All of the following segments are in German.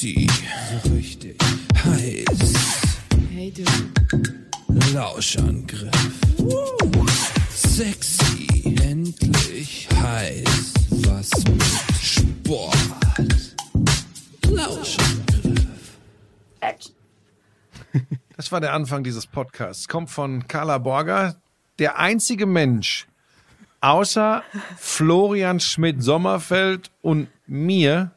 Sexy, so richtig heiß. Hey du. Lauschangriff. Sexy, endlich heiß. Was mit Sport. Lauschangriff. Das war der Anfang dieses Podcasts. Kommt von Carla Borger, der einzige Mensch außer Florian Schmidt-Sommerfeld und mir,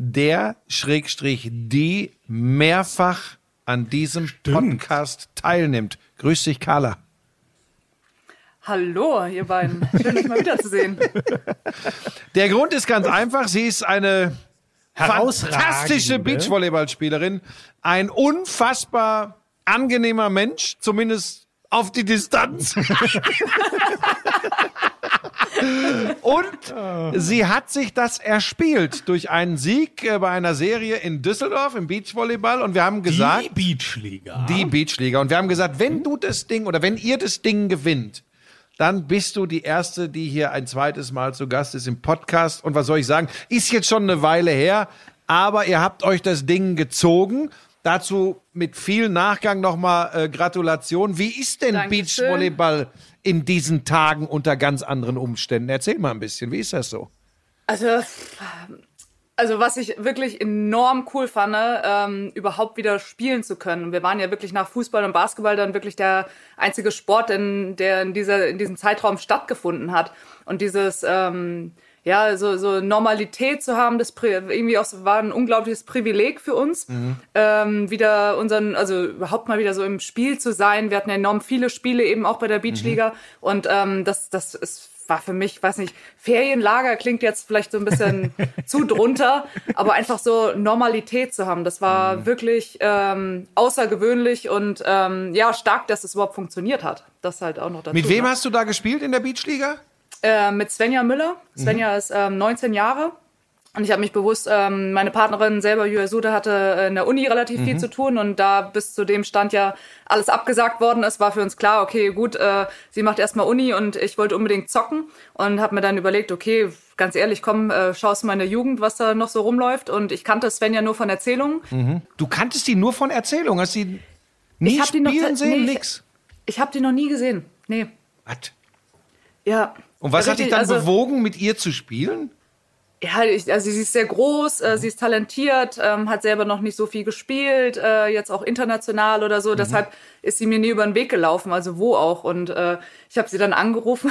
der Schrägstrich die mehrfach an diesem Podcast teilnimmt. Grüß dich, Carla. Hallo, ihr beiden. Schön, euch mal wiederzusehen. Der Grund ist ganz einfach. Sie ist eine Herausragende. fantastische Beachvolleyballspielerin, ein unfassbar angenehmer Mensch, zumindest auf die Distanz. Und sie hat sich das erspielt durch einen Sieg äh, bei einer Serie in Düsseldorf im Beachvolleyball. Und wir haben gesagt, Die Beachliga. die Beachliga. Und wir haben gesagt, wenn du das Ding oder wenn ihr das Ding gewinnt, dann bist du die Erste, die hier ein zweites Mal zu Gast ist im Podcast. Und was soll ich sagen? Ist jetzt schon eine Weile her, aber ihr habt euch das Ding gezogen. Dazu mit viel Nachgang nochmal äh, Gratulation. Wie ist denn Dankeschön. Beachvolleyball in diesen Tagen unter ganz anderen Umständen? Erzähl mal ein bisschen, wie ist das so? Also, also was ich wirklich enorm cool fand, ähm, überhaupt wieder spielen zu können. Wir waren ja wirklich nach Fußball und Basketball dann wirklich der einzige Sport, in, der in, dieser, in diesem Zeitraum stattgefunden hat. Und dieses, ähm, ja, so, so Normalität zu haben, das irgendwie auch so, war ein unglaubliches Privileg für uns, ähm, wieder unseren, also überhaupt mal wieder so im Spiel zu sein. Wir hatten enorm viele Spiele eben auch bei der Beachliga und ähm, das, das ist war für mich, weiß nicht, Ferienlager klingt jetzt vielleicht so ein bisschen zu drunter, aber einfach so Normalität zu haben, das war wirklich ähm, außergewöhnlich und ähm, ja, stark, dass es überhaupt funktioniert hat. Das halt auch noch dazu. Mit wem ne? hast du da gespielt in der Beachliga? Äh, mit Svenja Müller. Svenja ist ähm, 19 Jahre. Und ich habe mich bewusst, ähm, meine Partnerin selber, Julia Sude, hatte in der Uni relativ viel zu tun und da bis zu dem Stand ja alles abgesagt worden ist, war für uns klar, okay, gut, äh, sie macht erstmal Uni und ich wollte unbedingt zocken und habe mir dann überlegt, okay, ganz ehrlich, komm, äh, schaust mal in der Jugend, was da noch so rumläuft und ich kannte Svenja nur von Erzählungen. Du kanntest die nur von Erzählung, hast sie nie Ich hab die noch spielen sehen, nee, nix. Ich habe die noch nie gesehen. Nee. Was? Ja. Und was hat dich Richtig, dann also- bewogen, mit ihr zu spielen? Ja, ich, also sie ist sehr groß, äh, sie ist talentiert, ähm, hat selber noch nicht so viel gespielt, äh, jetzt auch international oder so. Deshalb ist sie mir nie über den Weg gelaufen, also wo auch. Und äh, ich habe sie dann angerufen,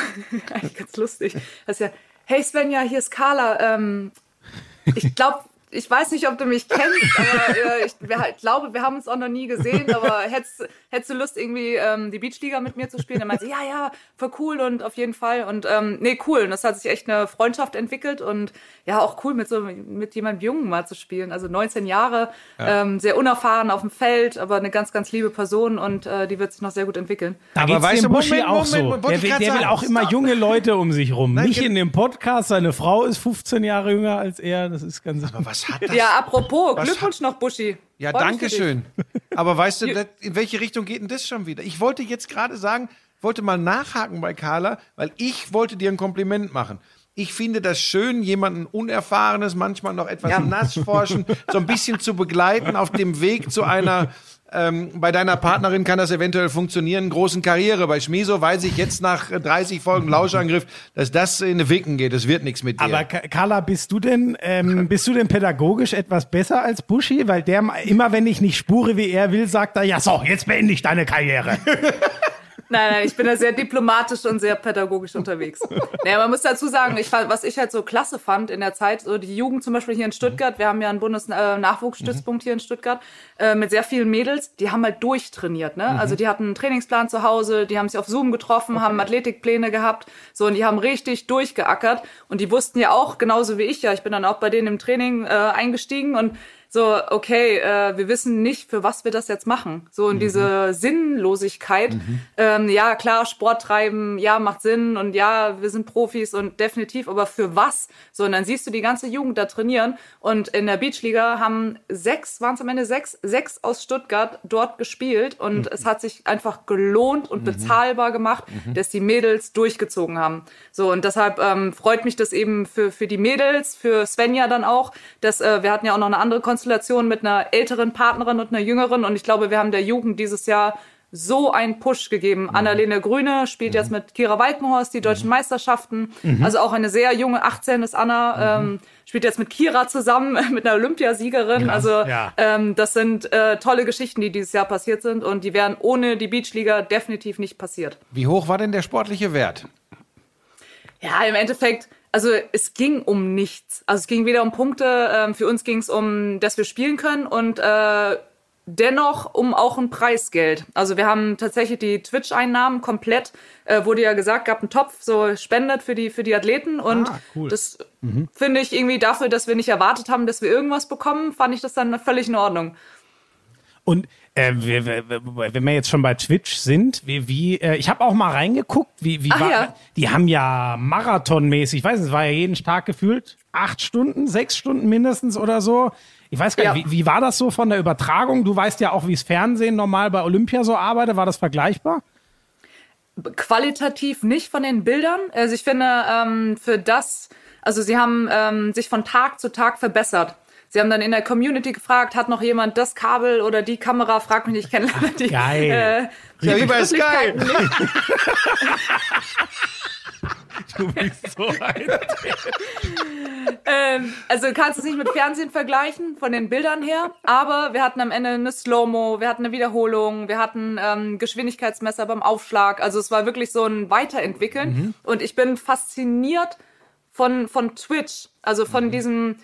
eigentlich ganz lustig. Das ist ja, hey Svenja, hier ist Carla. Ähm, ich glaube, ich weiß nicht, ob du mich kennst, aber äh, ich wir, ich glaube, wir haben uns auch noch nie gesehen. Aber hättest, hättest du Lust, irgendwie ähm, die Beachliga mit mir zu spielen? Dann meinte sie, ja, ja, voll cool und auf jeden Fall. Und ähm, nee, cool. Und das hat sich echt eine Freundschaft entwickelt und ja, auch cool, mit so mit jemandem Jungen mal zu spielen. Also 19 Jahre, ähm, sehr unerfahren auf dem Feld, aber eine ganz, ganz liebe Person und äh, die wird sich noch sehr gut entwickeln. Da Aber geht's weißt du, Buschi Moment, auch Moment, so. Moment, wollte der will, der will auch immer junge Leute um sich rum. Nicht ge- in dem Podcast. Seine Frau ist 15 Jahre jünger als er. Das ist ganz. Aber was hat das? Ja, apropos, Was Glückwunsch noch, Buschi. Ja, Freu mich danke schön. Aber weißt du, das- in welche Richtung geht denn das schon wieder? Ich wollte jetzt gerade sagen, wollte mal nachhaken bei Carla, weil ich wollte dir ein Kompliment machen. Ich finde das schön, jemanden Unerfahrenes, manchmal noch etwas Ja. nass forschen, so ein bisschen zu begleiten auf dem Weg zu einer, ähm, bei deiner Partnerin kann das eventuell funktionieren, großen Karriere. Bei Schmiso weiß ich jetzt nach äh, 30 Folgen Lauschangriff, dass das in eine Wicken geht. Es wird nichts mit dir. Aber Carla, bist du denn, ähm, bist du denn pädagogisch etwas besser als Buschi? Weil der immer, wenn ich nicht spure, wie er will, sagt er, ja so, jetzt beende ich deine Karriere. Nein, nein, ich bin da sehr diplomatisch und sehr pädagogisch unterwegs. Naja, man muss dazu sagen, ich was ich halt so klasse fand in der Zeit, so die Jugend zum Beispiel hier in Stuttgart, wir haben ja einen Bundesnachwuchsstützpunkt hier in Stuttgart, äh, mit sehr vielen Mädels, die haben halt durchtrainiert, ne? Also die hatten einen Trainingsplan zu Hause, die haben sich auf Zoom getroffen, haben Athletikpläne gehabt, so und die haben richtig durchgeackert. Und die wussten ja auch, genauso wie ich ja, ich bin dann auch bei denen im Training äh, eingestiegen und so, okay, äh, wir wissen nicht, für was wir das jetzt machen. So in diese Sinnlosigkeit. Ähm, ja, klar, Sport treiben, ja, macht Sinn und ja, wir sind Profis und definitiv, aber für was? So, und dann siehst du die ganze Jugend da trainieren und in der Beachliga haben sechs, waren es am Ende sechs, sechs aus Stuttgart dort gespielt und es hat sich einfach gelohnt und bezahlbar gemacht, dass die Mädels durchgezogen haben. So, und deshalb ähm, freut mich das eben für, für die Mädels, für Svenja dann auch, dass äh, wir hatten ja auch noch eine andere Konstellation Konstellation mit einer älteren Partnerin und einer jüngeren. Und ich glaube, wir haben der Jugend dieses Jahr so einen Push gegeben. Annalene Grüne spielt jetzt mit Kira Walkenhorst die deutschen Meisterschaften. Also auch eine sehr junge, 18 ist Anna, ähm, spielt jetzt mit Kira zusammen, mit einer Olympiasiegerin. Also ja. ähm, das sind äh, tolle Geschichten, die dieses Jahr passiert sind und die wären ohne die Beachliga definitiv nicht passiert. Wie hoch war denn der sportliche Wert? Ja, im Endeffekt, also es ging um nichts. Also es ging weder um Punkte, ähm, für uns ging es um, dass wir spielen können und äh, dennoch um auch ein Preisgeld. Also wir haben tatsächlich die Twitch-Einnahmen komplett, äh, wurde ja gesagt, gab einen Topf, so spendet für die, für die Athleten und Ah, cool. das finde ich irgendwie dafür, dass wir nicht erwartet haben, dass wir irgendwas bekommen, fand ich das dann völlig in Ordnung. Und äh, wenn wir jetzt schon bei Twitch sind, wie, wie äh, ich habe auch mal reingeguckt, wie, wie Ach war, ja. die haben ja marathonmäßig, ich weiß nicht, es war ja jeden Tag gefühlt acht Stunden, sechs Stunden mindestens oder so. Ich weiß gar nicht, Ja. wie, wie war das so von der Übertragung? Du weißt ja auch, wie das Fernsehen normal bei Olympia so arbeitet. War das vergleichbar? qualitativ nicht von den Bildern. Also ich finde, ähm, für das, also sie haben ähm, sich von Tag zu Tag verbessert. Sie haben dann in der Community gefragt, hat noch jemand das Kabel oder die Kamera? Frag mich nicht, ich kenne leider die. Geil. Äh, Ja, wie bei Sky. Du bist so ein. ähm, also du kannst es nicht mit Fernsehen vergleichen, von den Bildern her. Aber wir hatten am Ende eine Slow-Mo, wir hatten eine Wiederholung, wir hatten ähm, Geschwindigkeitsmesser beim Aufschlag. Also es war wirklich so ein Weiterentwickeln. Und ich bin fasziniert von, von Twitch, also von diesem,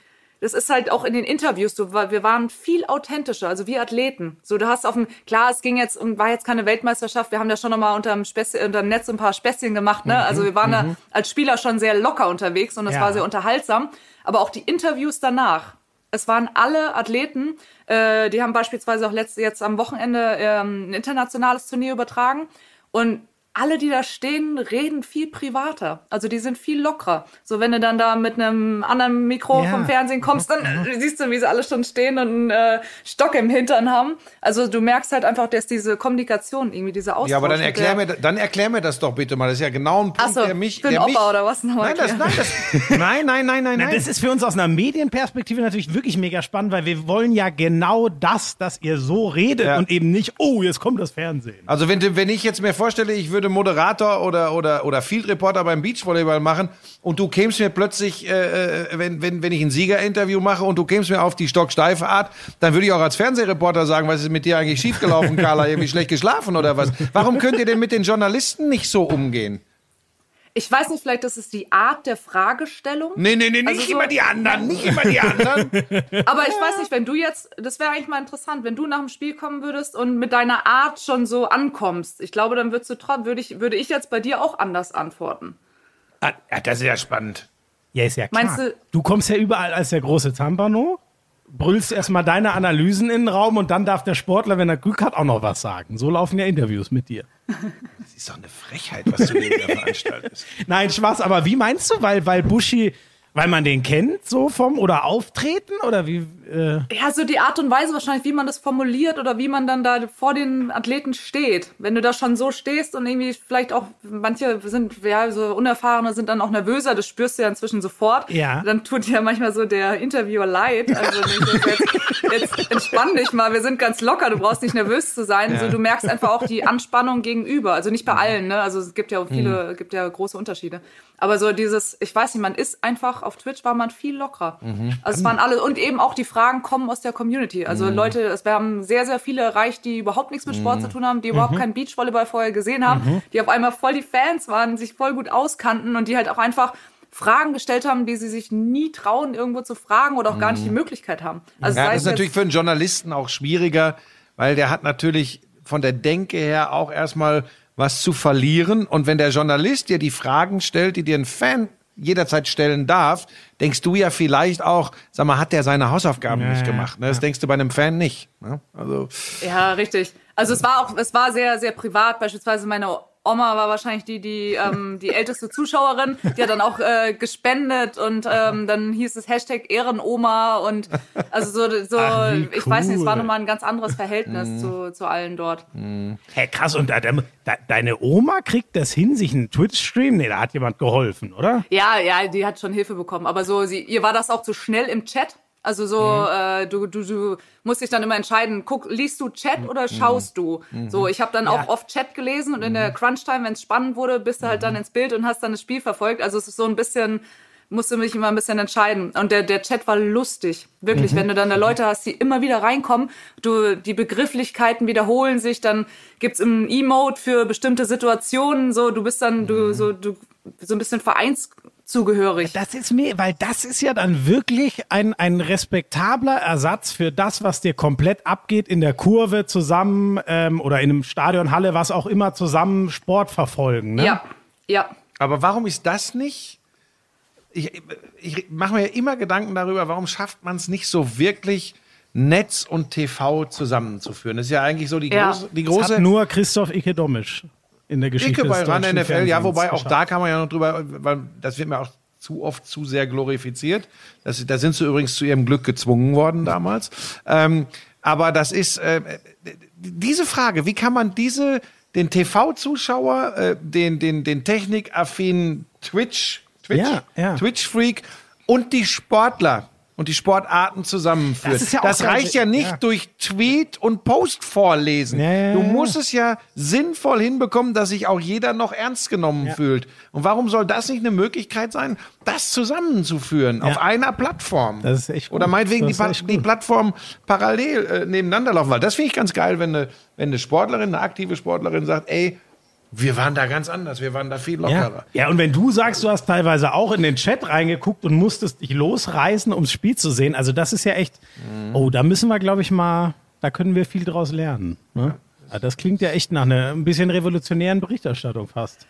das ist halt auch in den Interviews so, weil wir waren viel authentischer, also wir Athleten. So, du hast auf dem, klar, es ging jetzt und war jetzt keine Weltmeisterschaft, wir haben da schon nochmal unterm, Späßchen, unterm Netz ein paar Späßchen gemacht, ne? Also wir waren da als Spieler schon sehr locker unterwegs und das Ja. war sehr unterhaltsam. Aber auch die Interviews danach, es waren alle Athleten, äh, die haben beispielsweise auch letzt, jetzt am Wochenende ähm, ein internationales Turnier übertragen und alle, die da stehen, reden viel privater. Also die sind viel lockerer. So wenn du dann da mit einem anderen Mikro Ja. vom Fernsehen kommst, dann äh, siehst du, wie sie alle schon stehen und einen äh, Stock im Hintern haben. Also du merkst halt einfach, dass diese Kommunikation, irgendwie diese Austausch. Ja, aber dann erklär, mir, dann erklär mir das doch bitte mal. Das ist ja genau ein Punkt, so, der mich. für den der mich Opa oder was? Nochmal Nein, das, nein, das, nein, nein, nein, nein, nein. das ist für uns aus einer Medienperspektive natürlich wirklich mega spannend, weil wir wollen ja genau das, dass ihr so redet Ja. und eben nicht, oh, jetzt kommt das Fernsehen. Also wenn, wenn ich jetzt mir vorstelle, ich würde Moderator oder, oder, oder Field Reporter beim Beachvolleyball machen und du kämst mir plötzlich, äh, äh, wenn, wenn, wenn ich ein Siegerinterview mache und du kämst mir auf die stocksteife Art, dann würde ich auch als Fernsehreporter sagen, was ist mit dir eigentlich schiefgelaufen, Carla? Irgendwie schlecht geschlafen oder was? Warum könnt ihr denn mit den Journalisten nicht so umgehen? Ich weiß nicht, vielleicht ist es die Art der Fragestellung. Nee, nee, nee, nicht Also so- immer die anderen, nicht immer die anderen. Aber ich weiß nicht, wenn du jetzt, das wäre eigentlich mal interessant, wenn du nach dem Spiel kommen würdest und mit deiner Art schon so ankommst. Ich glaube, dann würdest du trotzdem, würde ich, würde ich jetzt bei dir auch anders antworten. Ah, ja, das ist ja spannend. Ja, ist ja klar. Meinst du- du kommst ja überall als der große Zampano, brüllst erstmal deine Analysen in den Raum und dann darf der Sportler, wenn er Glück hat, auch noch was sagen. So laufen ja Interviews mit dir. Das ist doch eine Frechheit, was du hier wieder veranstaltest. Nein, Spaß, aber wie meinst du? Weil, weil Buschi, weil man den kennt, so vom oder auftreten oder wie? Äh, Ja, so die Art und Weise wahrscheinlich, wie man das formuliert oder wie man dann da vor den Athleten steht. Wenn du da schon so stehst und irgendwie vielleicht auch, manche sind ja so unerfahrene, sind dann auch nervöser, das spürst du ja inzwischen sofort. Ja. Dann tut dir manchmal so der Interviewer leid. Also jetzt, jetzt entspann dich mal, wir sind ganz locker, du brauchst nicht nervös zu sein. So, du merkst einfach auch die Anspannung gegenüber. Also nicht bei allen, ne? Also es gibt ja auch viele, gibt ja große Unterschiede. Aber so dieses, ich weiß nicht, man ist einfach, auf Twitch war man viel lockerer. Also es waren alle, und eben auch die Fragen kommen aus der Community. Also Leute, es, wir haben sehr, sehr viele erreicht, die überhaupt nichts mit Sport zu tun haben, die überhaupt keinen Beachvolleyball vorher gesehen haben, die auf einmal voll die Fans waren, sich voll gut auskannten und die halt auch einfach Fragen gestellt haben, die sie sich nie trauen, irgendwo zu fragen oder auch gar nicht die Möglichkeit haben. Also Ja, das ist natürlich für einen Journalisten auch schwieriger, weil der hat natürlich von der Denke her auch erstmal was zu verlieren. Und wenn der Journalist dir die Fragen stellt, die dir ein Fan jederzeit stellen darf, denkst du ja vielleicht auch, sag mal, hat der seine Hausaufgaben Ja, nicht ja, gemacht? Ne? Das denkst du bei einem Fan nicht. Ne? Also Ja, richtig. Also es war auch, es war sehr, sehr privat. Beispielsweise meine Oma war wahrscheinlich die, die, ähm, die älteste Zuschauerin. Die hat dann auch äh, gespendet und ähm, dann hieß es Hashtag Ehrenoma und also so, so Ach, wie ich weiß nicht, es war cool. nochmal ein ganz anderes Verhältnis zu, zu allen dort. Hä, krass, und da, da, da, deine Oma kriegt das hin, sich einen Twitch-Stream? Nee, da hat jemand geholfen, oder? Ja, ja, die hat schon Hilfe bekommen. Aber so, sie, ihr war das auch zu schnell im Chat. Also so, äh, du, du, du musst dich dann immer entscheiden, guck, liest du Chat oder schaust du? So, ich habe dann auch oft Chat gelesen und in der Crunch-Time, wenn es spannend wurde, bist du halt dann ins Bild und hast dann das Spiel verfolgt. Also es ist so ein bisschen, musste mich immer ein bisschen entscheiden. Und der, der Chat war lustig. Wirklich, wenn du dann da Leute hast, die immer wieder reinkommen, du, die Begrifflichkeiten wiederholen sich, dann gibt's im Emote für bestimmte Situationen, so, du bist dann, du, so, du, so ein bisschen vereinszugehörig. Das ist mir, weil das ist ja dann wirklich ein, ein respektabler Ersatz für das, was dir komplett abgeht in der Kurve zusammen ähm, oder in einem Stadion, Halle, was auch immer zusammen Sport verfolgen. Ne? Ja, ja. Aber warum ist das nicht? Ich, ich mache mir ja immer Gedanken darüber, warum schafft man es nicht so wirklich, Netz und TV zusammenzuführen? Das ist ja eigentlich so die Ja. große, die Das große hat nur Christoph Ikedomisch in der Geschichte Dicke bei RAN NFL. Ja, Fernsehens wobei auch geschafft. da kann man ja noch drüber, weil das wird mir auch zu oft zu sehr glorifiziert. Das, da sind sie übrigens zu ihrem Glück gezwungen worden damals. Ähm, aber das ist äh, diese Frage, wie kann man diese den TV-Zuschauer, äh, den den den technikaffinen Twitch, Twitch, Ja, ja. Twitch-Freak und die Sportler und die Sportarten zusammenführen. Das ja das reicht ja nicht ja. durch Tweet und Post vorlesen. Ja, du musst es ja sinnvoll hinbekommen, dass sich auch jeder noch ernst genommen fühlt. Und warum soll das nicht eine Möglichkeit sein, das zusammenzuführen auf einer Plattform? Das ist echt gut. Oder meinetwegen die, Pa- die gut. Plattformen parallel äh, nebeneinander laufen. Weil das finde ich ganz geil, wenn eine, wenn eine Sportlerin, eine aktive Sportlerin sagt, ey, wir waren da ganz anders, wir waren da viel Ja. lockerer. ja, und wenn du sagst, du hast teilweise auch in den Chat reingeguckt und musstest dich losreißen, ums Spiel zu sehen, also das ist ja echt, oh, da müssen wir, glaube ich, mal, da können wir viel draus lernen. Ne? Ja, das klingt ja echt nach einer ein bisschen revolutionären Berichterstattung fast.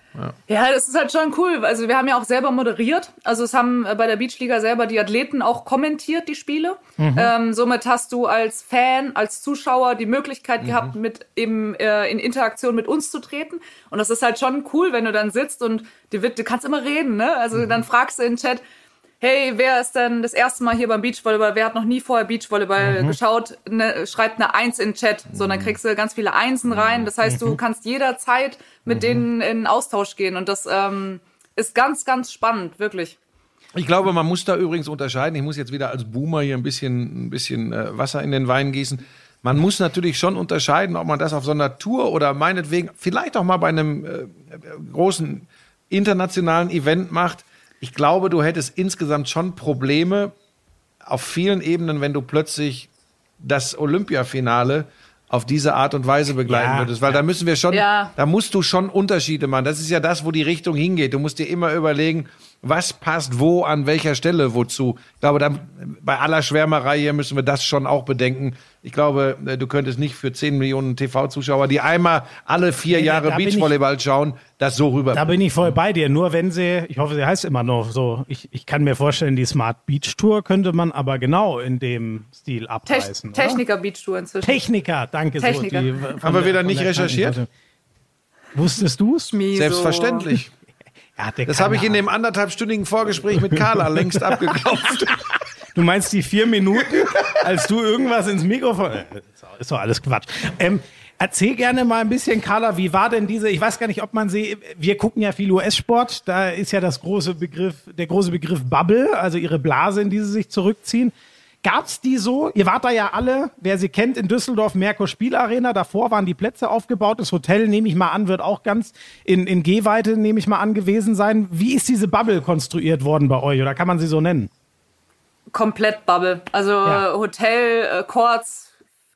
Ja, das ist halt schon cool. Also wir haben ja auch selber moderiert. Also es haben äh, bei der Beachliga selber die Athleten auch kommentiert, die Spiele. Ähm, somit hast du als Fan, als Zuschauer die Möglichkeit gehabt, mit eben äh, in Interaktion mit uns zu treten. Und das ist halt schon cool, wenn du dann sitzt und wird, du kannst immer reden, ne? Also dann fragst du in den Chat, hey, wer ist denn das erste Mal hier beim Beachvolleyball? Wer hat noch nie vorher Beachvolleyball geschaut? Ne, schreibt eine Eins in den Chat. So, dann kriegst du ganz viele Einsen rein. Das heißt, du kannst jederzeit mit denen in Austausch gehen. Und das ähm, ist ganz, ganz spannend, wirklich. Ich glaube, man muss da übrigens unterscheiden. Ich muss jetzt wieder als Boomer hier ein bisschen, ein bisschen äh, Wasser in den Wein gießen. Man muss natürlich schon unterscheiden, ob man das auf so einer Tour oder meinetwegen vielleicht auch mal bei einem äh, großen internationalen Event macht. Ich glaube, du hättest insgesamt schon Probleme auf vielen Ebenen, wenn du plötzlich das Olympiafinale auf diese Art und Weise begleiten Ja, würdest, weil da müssen wir schon, Ja. da musst du schon Unterschiede machen. Das ist ja das, wo die Richtung hingeht. Du musst dir immer überlegen, was passt wo an welcher Stelle wozu. Ich glaube, da, bei aller Schwärmerei hier müssen wir das schon auch bedenken. Ich glaube, äh, du könntest nicht für 10 Millionen TV-Zuschauer, die einmal alle vier Nee, Jahre ich- Beachvolleyball schauen, das so rüber. Da bin ich voll bei dir. Nur wenn sie, ich hoffe, sie heißt immer noch so, ich, ich kann mir vorstellen, die Smart Beach Tour könnte man aber genau in dem Stil abreißen. oder? Techniker Beach Tour inzwischen. Techniker, danke. Techniker. So, die, Haben wir der- wieder nicht recherchiert? Wusstest du es? Selbstverständlich. Das habe ich in dem anderthalbstündigen Vorgespräch mit Carla längst abgeklopft. Du meinst die vier Minuten, als du irgendwas ins Mikrofon. Äh, Ist doch- Ist doch alles Quatsch. Ähm, erzähl gerne mal ein bisschen, Carla, wie war denn diese, ich weiß gar nicht, ob man sie, wir gucken ja viel US-Sport, da ist ja das große Begriff, der große Begriff Bubble, also ihre Blase, in die sie sich zurückziehen. Gab's die so? Ihr wart da ja alle, wer sie kennt, in Düsseldorf Merkur Spielarena. Davor waren die Plätze aufgebaut. Das Hotel, nehme ich mal an, wird auch ganz in, in Gehweite, nehme ich mal an, gewesen sein. Wie ist diese Bubble konstruiert worden bei euch? Oder kann man sie so nennen? komplett Bubble. Also Ja. äh, Hotel, äh, Courts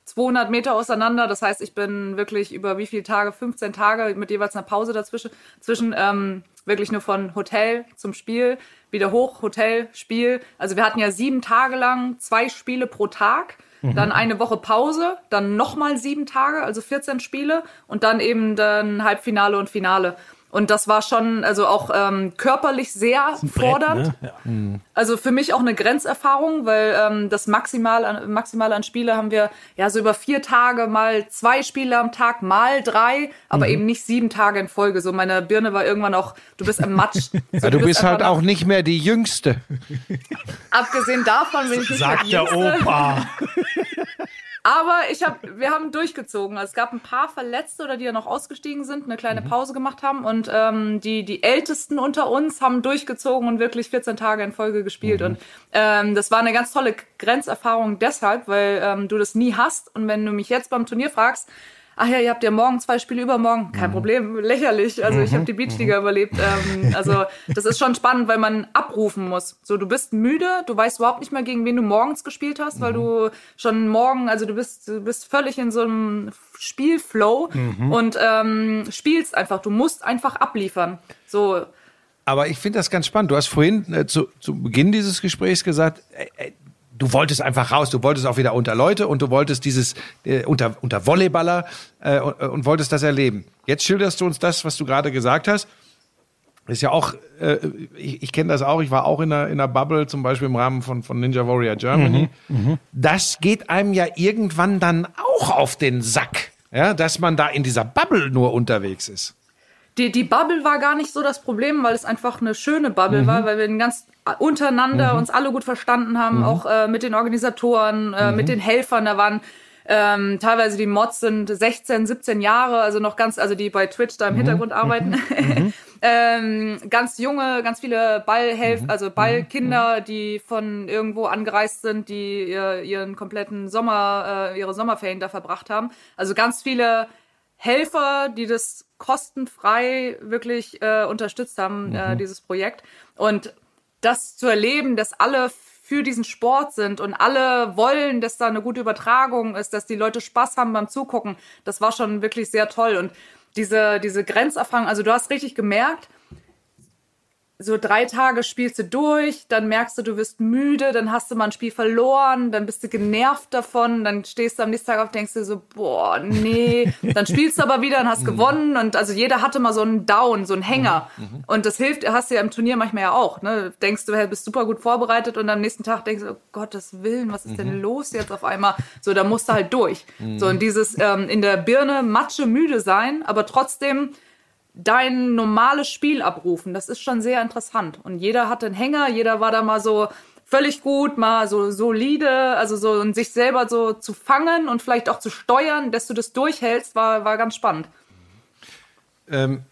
200 Meter auseinander. Das heißt, ich bin wirklich über wie viele Tage? 15 Tage mit jeweils einer Pause dazwischen. Zwischen ähm, wirklich nur von Hotel zum Spiel, wieder hoch, Hotel, Spiel. Also wir hatten ja sieben Tage lang zwei Spiele pro Tag. Dann eine Woche Pause, dann nochmal sieben Tage, also 14 Spiele und dann eben dann Halbfinale und Finale. Und das war schon, also auch ähm, körperlich sehr fordernd. Brett, ne? ja. Also für mich auch eine Grenzerfahrung, weil ähm, das maximal an, maximal an Spiele haben wir ja so über vier Tage mal zwei Spiele am Tag, mal drei, aber eben nicht sieben Tage in Folge. So meine Birne war irgendwann auch, du bist im Matsch. So, Ja, du bist halt einfach auch nicht mehr die Jüngste. Abgesehen davon bin ich nicht Sagt mehr der. Opa. Aber ich hab, wir haben durchgezogen. Es gab ein paar Verletzte oder die ja noch ausgestiegen sind, eine kleine Pause gemacht haben. Und ähm, die, die Ältesten unter uns haben durchgezogen und wirklich 14 Tage in Folge gespielt. Und ähm, das war eine ganz tolle Grenzerfahrung deshalb, weil ähm, du das nie hast. Und wenn du mich jetzt beim Turnier fragst, ach ja, ihr habt ja morgen zwei Spiele übermorgen, kein Problem, lächerlich. Also ich habe die Beachliga überlebt. Ähm, also das ist schon spannend, weil man abrufen muss. So, du bist müde, du weißt überhaupt nicht mehr, gegen wen du morgens gespielt hast, weil du schon morgen, also du bist, du bist völlig in so einem Spielflow und ähm, spielst einfach. Du musst einfach abliefern. So, Aber ich finde das ganz spannend. Du hast vorhin äh, zu, zu Beginn dieses Gesprächs gesagt, äh, du wolltest einfach raus, du wolltest auch wieder unter Leute und du wolltest dieses äh, unter, unter Volleyballer äh, und, und wolltest das erleben. Jetzt schilderst du uns das, was du gerade gesagt hast. Ist ja auch, äh, ich, ich kenne das auch, ich war auch in einer, in einer Bubble, zum Beispiel im Rahmen von, von Ninja Warrior Germany. Das geht einem ja irgendwann dann auch auf den Sack, ja, dass man da in dieser Bubble nur unterwegs ist. Die, die Bubble war gar nicht so das Problem, weil es einfach eine schöne Bubble war, weil wir ganz untereinander uns alle gut verstanden haben, auch äh, mit den Organisatoren, äh, mit den Helfern. Da waren ähm, teilweise die Mods sind 16, 17 Jahre, also noch ganz, also die bei Twitch da im Hintergrund arbeiten. ähm, ganz junge, ganz viele Ballhelf, also Ballkinder, die von irgendwo angereist sind, die ihr, ihren kompletten Sommer, äh, ihre Sommerferien da verbracht haben. Also ganz viele Helfer, die das kostenfrei wirklich äh, unterstützt haben, äh, dieses Projekt. Und das zu erleben, dass alle für diesen Sport sind und alle wollen, dass da eine gute Übertragung ist, dass die Leute Spaß haben beim Zugucken, das war schon wirklich sehr toll. Und diese, diese Grenzerfahrung, also du hast richtig gemerkt, so drei Tage spielst du durch, dann merkst du, du wirst müde, dann hast du mal ein Spiel verloren, dann bist du genervt davon, dann stehst du am nächsten Tag auf, denkst du so, boah, nee, dann spielst du aber wieder und hast gewonnen und also jeder hatte mal so einen Down, so einen Hänger. Und das hilft, hast du ja im Turnier manchmal ja auch, ne, denkst du, hey, bist super gut vorbereitet und am nächsten Tag denkst du, oh Gottes Willen, was ist denn los jetzt auf einmal? So, da musst du halt durch. So, und dieses ähm, in der Birne Matsche müde sein, aber trotzdem dein normales Spiel abrufen. Das ist schon sehr interessant. Und jeder hatte einen Hänger, jeder war da mal so völlig gut, mal so solide, also so und sich selber so zu fangen und vielleicht auch zu steuern, dass du das durchhältst, war, war ganz spannend. Ähm,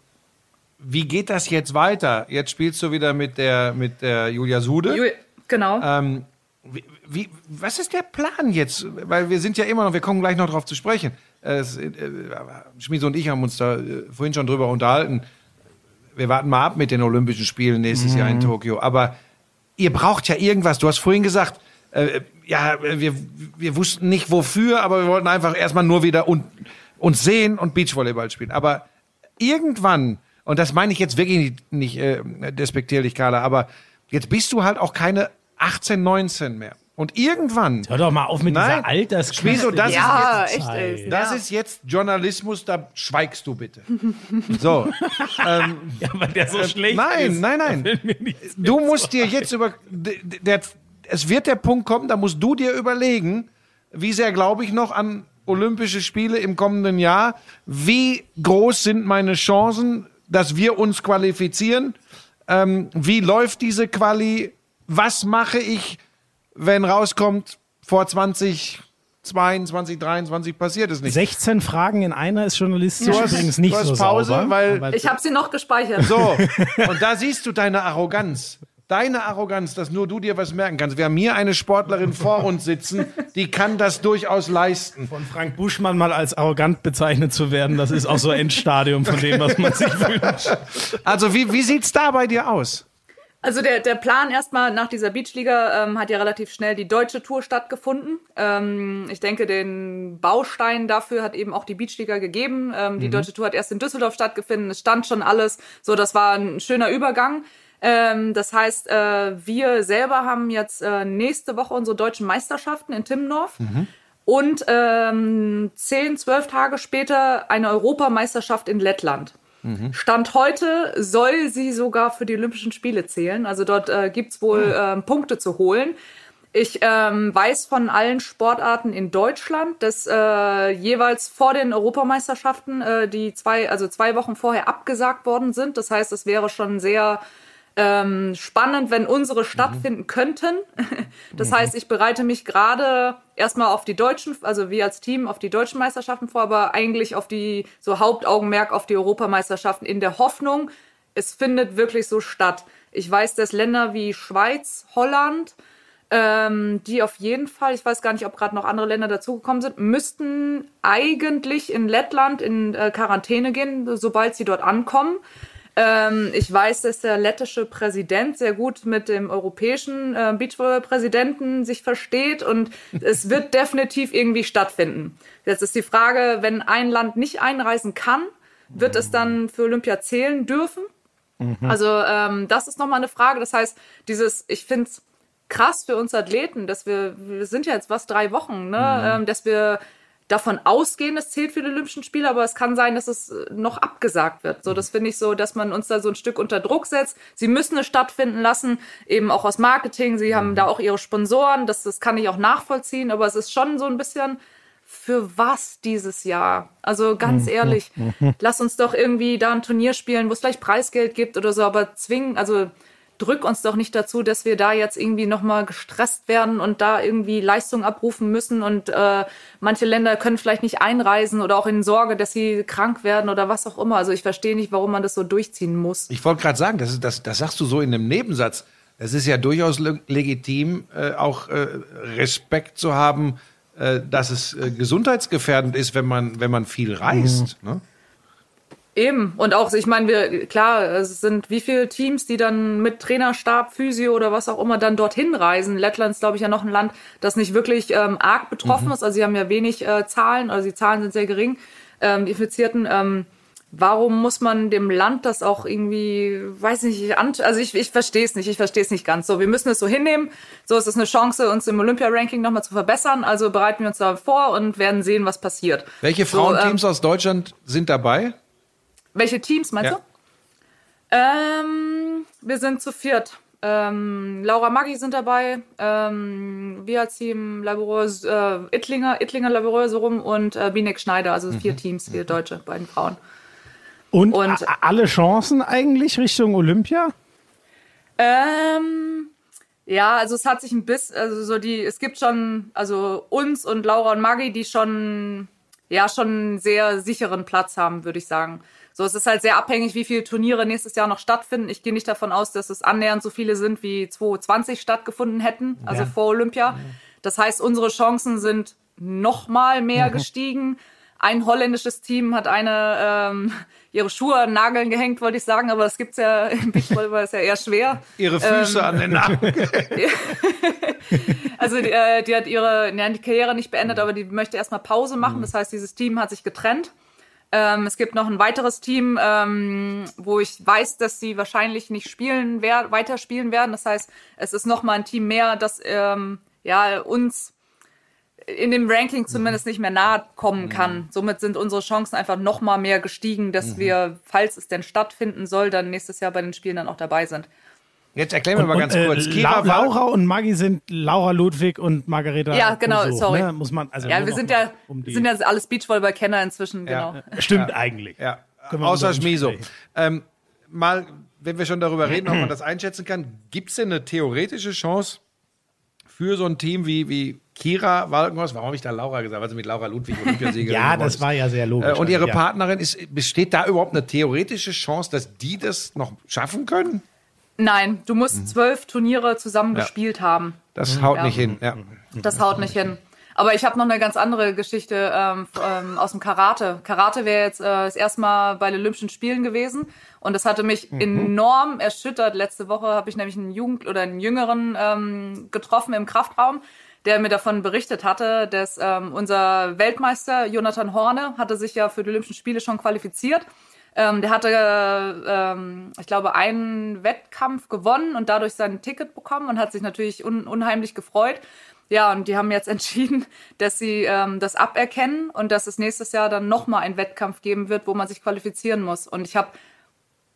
wie geht das jetzt weiter? Jetzt spielst du wieder mit der, mit der Julia Sude. Ju- Genau. Ähm, wie, wie, was ist der Plan jetzt? Weil wir sind ja immer noch, wir kommen gleich noch drauf zu sprechen. Es, äh, Schmiese und ich haben uns da äh, vorhin schon drüber unterhalten. Wir warten mal ab mit den Olympischen Spielen nächstes Jahr in Tokio. Aber ihr braucht ja irgendwas. Du hast vorhin gesagt, äh, ja, wir, wir wussten nicht wofür, aber wir wollten einfach erstmal nur wieder un, uns sehen und Beachvolleyball spielen. Aber irgendwann, und das meine ich jetzt wirklich nicht, nicht äh, despektierlich, Carla, aber jetzt bist du halt auch keine 18, 19 mehr. Und irgendwann, Hör doch mal auf mit Nein. dieser Altersklasse. Wieso, das ist ja, jetzt echt. Ey. das ja. ist jetzt Journalismus, da schweigst du bitte. So, ähm, Ja, weil der so schlecht nein, ist. nein, nein. Mir nichts Du musst dir jetzt über, der, es wird der Punkt kommen, da musst du dir überlegen, wie sehr glaube ich noch an Olympische Spiele im kommenden Jahr? Wie groß sind meine Chancen, dass wir uns qualifizieren? Ähm, wie läuft diese Quali? Was mache ich, wenn rauskommt, vor 20, 22, 23 passiert es nicht? 16 Fragen in einer ist journalistisch Du hast- übrigens nicht du hast so Pause, sauber. weil- Ich habe sie noch gespeichert. So, und da siehst du deine Arroganz. Deine Arroganz, dass nur du dir was merken kannst. Wir haben hier eine Sportlerin vor uns sitzen, die kann das durchaus leisten. von Frank Buschmann mal als arrogant bezeichnet zu werden, das ist auch so Endstadium von dem, was man sich wünscht. Also wie, wie sieht's da bei dir aus? Also der, der Plan erstmal nach dieser Beachliga ähm, hat ja relativ schnell die deutsche Tour stattgefunden. Ähm, ich denke, den Baustein dafür hat eben auch die Beachliga gegeben. Ähm, die deutsche Tour hat erst in Düsseldorf stattgefunden. Es stand schon alles. So, das war ein schöner Übergang. Ähm, das heißt, äh, wir selber haben jetzt äh, nächste Woche unsere deutschen Meisterschaften in Timmendorf. Und ähm, zehn, zwölf Tage später eine Europameisterschaft in Lettland. Stand heute soll sie sogar für die Olympischen Spiele zählen. Also dort äh, gibt's wohl ähm, Punkte zu holen. Ich ähm, weiß von allen Sportarten in Deutschland, dass äh, jeweils vor den Europameisterschaften äh, die zwei, also zwei Wochen vorher abgesagt worden sind. Das heißt, es wäre schon sehr ähm, spannend, wenn unsere stattfinden könnten. Das heißt, ich bereite mich gerade erstmal auf die deutschen, also wir als Team auf die deutschen Meisterschaften vor, aber eigentlich auf die, so Hauptaugenmerk auf die Europameisterschaften in der Hoffnung, es findet wirklich so statt. Ich weiß, dass Länder wie Schweiz, Holland, ähm, die auf jeden Fall, ich weiß gar nicht, ob gerade noch andere Länder dazugekommen sind, müssten eigentlich in Lettland in äh, Quarantäne gehen, sobald sie dort ankommen. Ähm, ich weiß, dass der lettische Präsident sehr gut mit dem europäischen äh, Beachvolleyball-Präsidenten sich versteht und es wird definitiv irgendwie stattfinden. Jetzt ist die Frage, wenn ein Land nicht einreisen kann, wird es dann für Olympia zählen dürfen? Also ähm, das ist nochmal eine Frage. Das heißt, dieses, ich finde es krass für uns Athleten, dass wir, wir sind ja jetzt was, drei Wochen, ne? Ähm, dass wir davon ausgehen, es zählt für die Olympischen Spiele, aber es kann sein, dass es äh, noch abgesagt wird. So, das finde ich so, dass man uns da so ein Stück unter Druck setzt. Sie müssen es stattfinden lassen, eben auch aus Marketing. Sie haben da auch ihre Sponsoren. Das, das kann ich auch nachvollziehen, aber es ist schon so ein bisschen für was dieses Jahr? Also ganz ehrlich, lass uns doch irgendwie da ein Turnier spielen, wo es vielleicht Preisgeld gibt oder so, aber zwingen, also drück uns doch nicht dazu, dass wir da jetzt irgendwie nochmal gestresst werden und da irgendwie Leistung abrufen müssen und äh, manche Länder können vielleicht nicht einreisen oder auch in Sorge, dass sie krank werden oder was auch immer. Also ich verstehe nicht, warum man das so durchziehen muss. Ich wollte gerade sagen, das, ist, das, das sagst du so in einem Nebensatz. Es ist ja durchaus le legitim, äh, auch äh, Respekt zu haben, äh, dass es äh, gesundheitsgefährdend ist, wenn man, wenn man viel reist. Ne? Eben. Und auch, ich meine, wir, klar, es sind wie viele Teams, die dann mit Trainerstab, Physio oder was auch immer dann dorthin reisen. Lettland ist, glaube ich, ja noch ein Land, das nicht wirklich ähm, arg betroffen ist. Also sie haben ja wenig äh, Zahlen, also die Zahlen sind sehr gering, ähm, die Infizierten. Ähm, warum muss man dem Land das auch irgendwie, weiß nicht, an, also ich, ich verstehe es nicht, ich verstehe es nicht ganz. So, wir müssen es so hinnehmen. So ist es eine Chance, uns im Olympia-Ranking nochmal zu verbessern. Also bereiten wir uns da vor und werden sehen, was passiert. Welche So, Frauenteams ähm, aus Deutschland sind dabei? Welche Teams meinst Ja. du? Ähm, wir sind zu viert. Ähm, Laura Maggi sind dabei, ähm, wir als Team Laboreuse, äh, Ittlinger, Ittlinger Laboreuse rum und äh, Binek Schneider, also vier Teams, vier Deutsche, beiden Frauen. Und, Und- alle Chancen eigentlich Richtung Olympia? Ähm, ja, also es hat sich ein bisschen, also so die, es gibt schon, also uns und Laura und Maggi, die schon, ja, schon einen sehr sicheren Platz haben, würde ich sagen. So, es ist halt sehr abhängig, wie viele Turniere nächstes Jahr noch stattfinden. Ich gehe nicht davon aus, dass es annähernd so viele sind, wie 2020 stattgefunden hätten, also Ja. vor Olympia. Das heißt, unsere Chancen sind noch mal mehr gestiegen. Ein holländisches Team hat eine ähm, ihre Schuhe an Nageln gehängt, wollte ich sagen, aber das gibt's ja im Beachvolleyball ist ja eher schwer. Ihre Füße an den Namen. Also die, äh, die hat ihre ja, die Karriere nicht beendet, aber die möchte erstmal Pause machen. Das heißt, dieses Team hat sich getrennt. Ähm, es gibt noch ein weiteres Team, ähm, wo ich weiß, dass sie wahrscheinlich nicht spielen wer weiter spielen werden. Das heißt, es ist noch mal ein Team mehr, das ähm, ja uns in dem Ranking zumindest nicht mehr nahe kommen kann. Somit sind unsere Chancen einfach noch mal mehr gestiegen, dass wir, falls es denn stattfinden soll, dann nächstes Jahr bei den Spielen dann auch dabei sind. Jetzt erklären wir mal ganz und, äh, kurz. La Kira war, Laura und Maggi sind Laura Ludwig und Margareta. Ja, genau, Clouseau, sorry. Ne? Muss man, also Ja, wir sind ja, um die- sind ja alles Beachvolleyball-Kenner inzwischen, Ja. genau. Stimmt eigentlich. ja, Können wir außer Schmiso. Ähm, mal, wenn wir schon darüber reden, ob man das einschätzen kann, gibt es denn eine theoretische Chance für so ein Team wie, wie Kira Walkenhorst? Warum habe ich da Laura gesagt? Weil sie mit Laura Ludwig Olympiasiegerin Ja, das ist. war ja sehr logisch. Äh, und ihre ja. Partnerin ist, besteht da überhaupt eine theoretische Chance, dass die das noch schaffen können? Nein, du musst Mhm. zwölf Turniere zusammen gespielt haben. Das haut Ja. nicht hin. Ja. Das haut nicht hin. Aber ich habe noch eine ganz andere Geschichte ähm, ähm, aus dem Karate. Karate wäre jetzt äh, das erste Mal bei den Olympischen Spielen gewesen und das hatte mich enorm erschüttert. Letzte Woche habe ich nämlich einen Jugend oder einen Jüngeren ähm, getroffen im Kraftraum, der mir davon berichtet hatte, dass ähm, unser Weltmeister Jonathan Horne hatte sich ja für die Olympischen Spiele schon qualifiziert. Ähm, der hatte, ähm, ich glaube, einen Wettkampf gewonnen und dadurch sein Ticket bekommen und hat sich natürlich un unheimlich gefreut. Ja, und die haben jetzt entschieden, dass sie ähm, das aberkennen und dass es nächstes Jahr dann nochmal einen Wettkampf geben wird, wo man sich qualifizieren muss. Und ich habe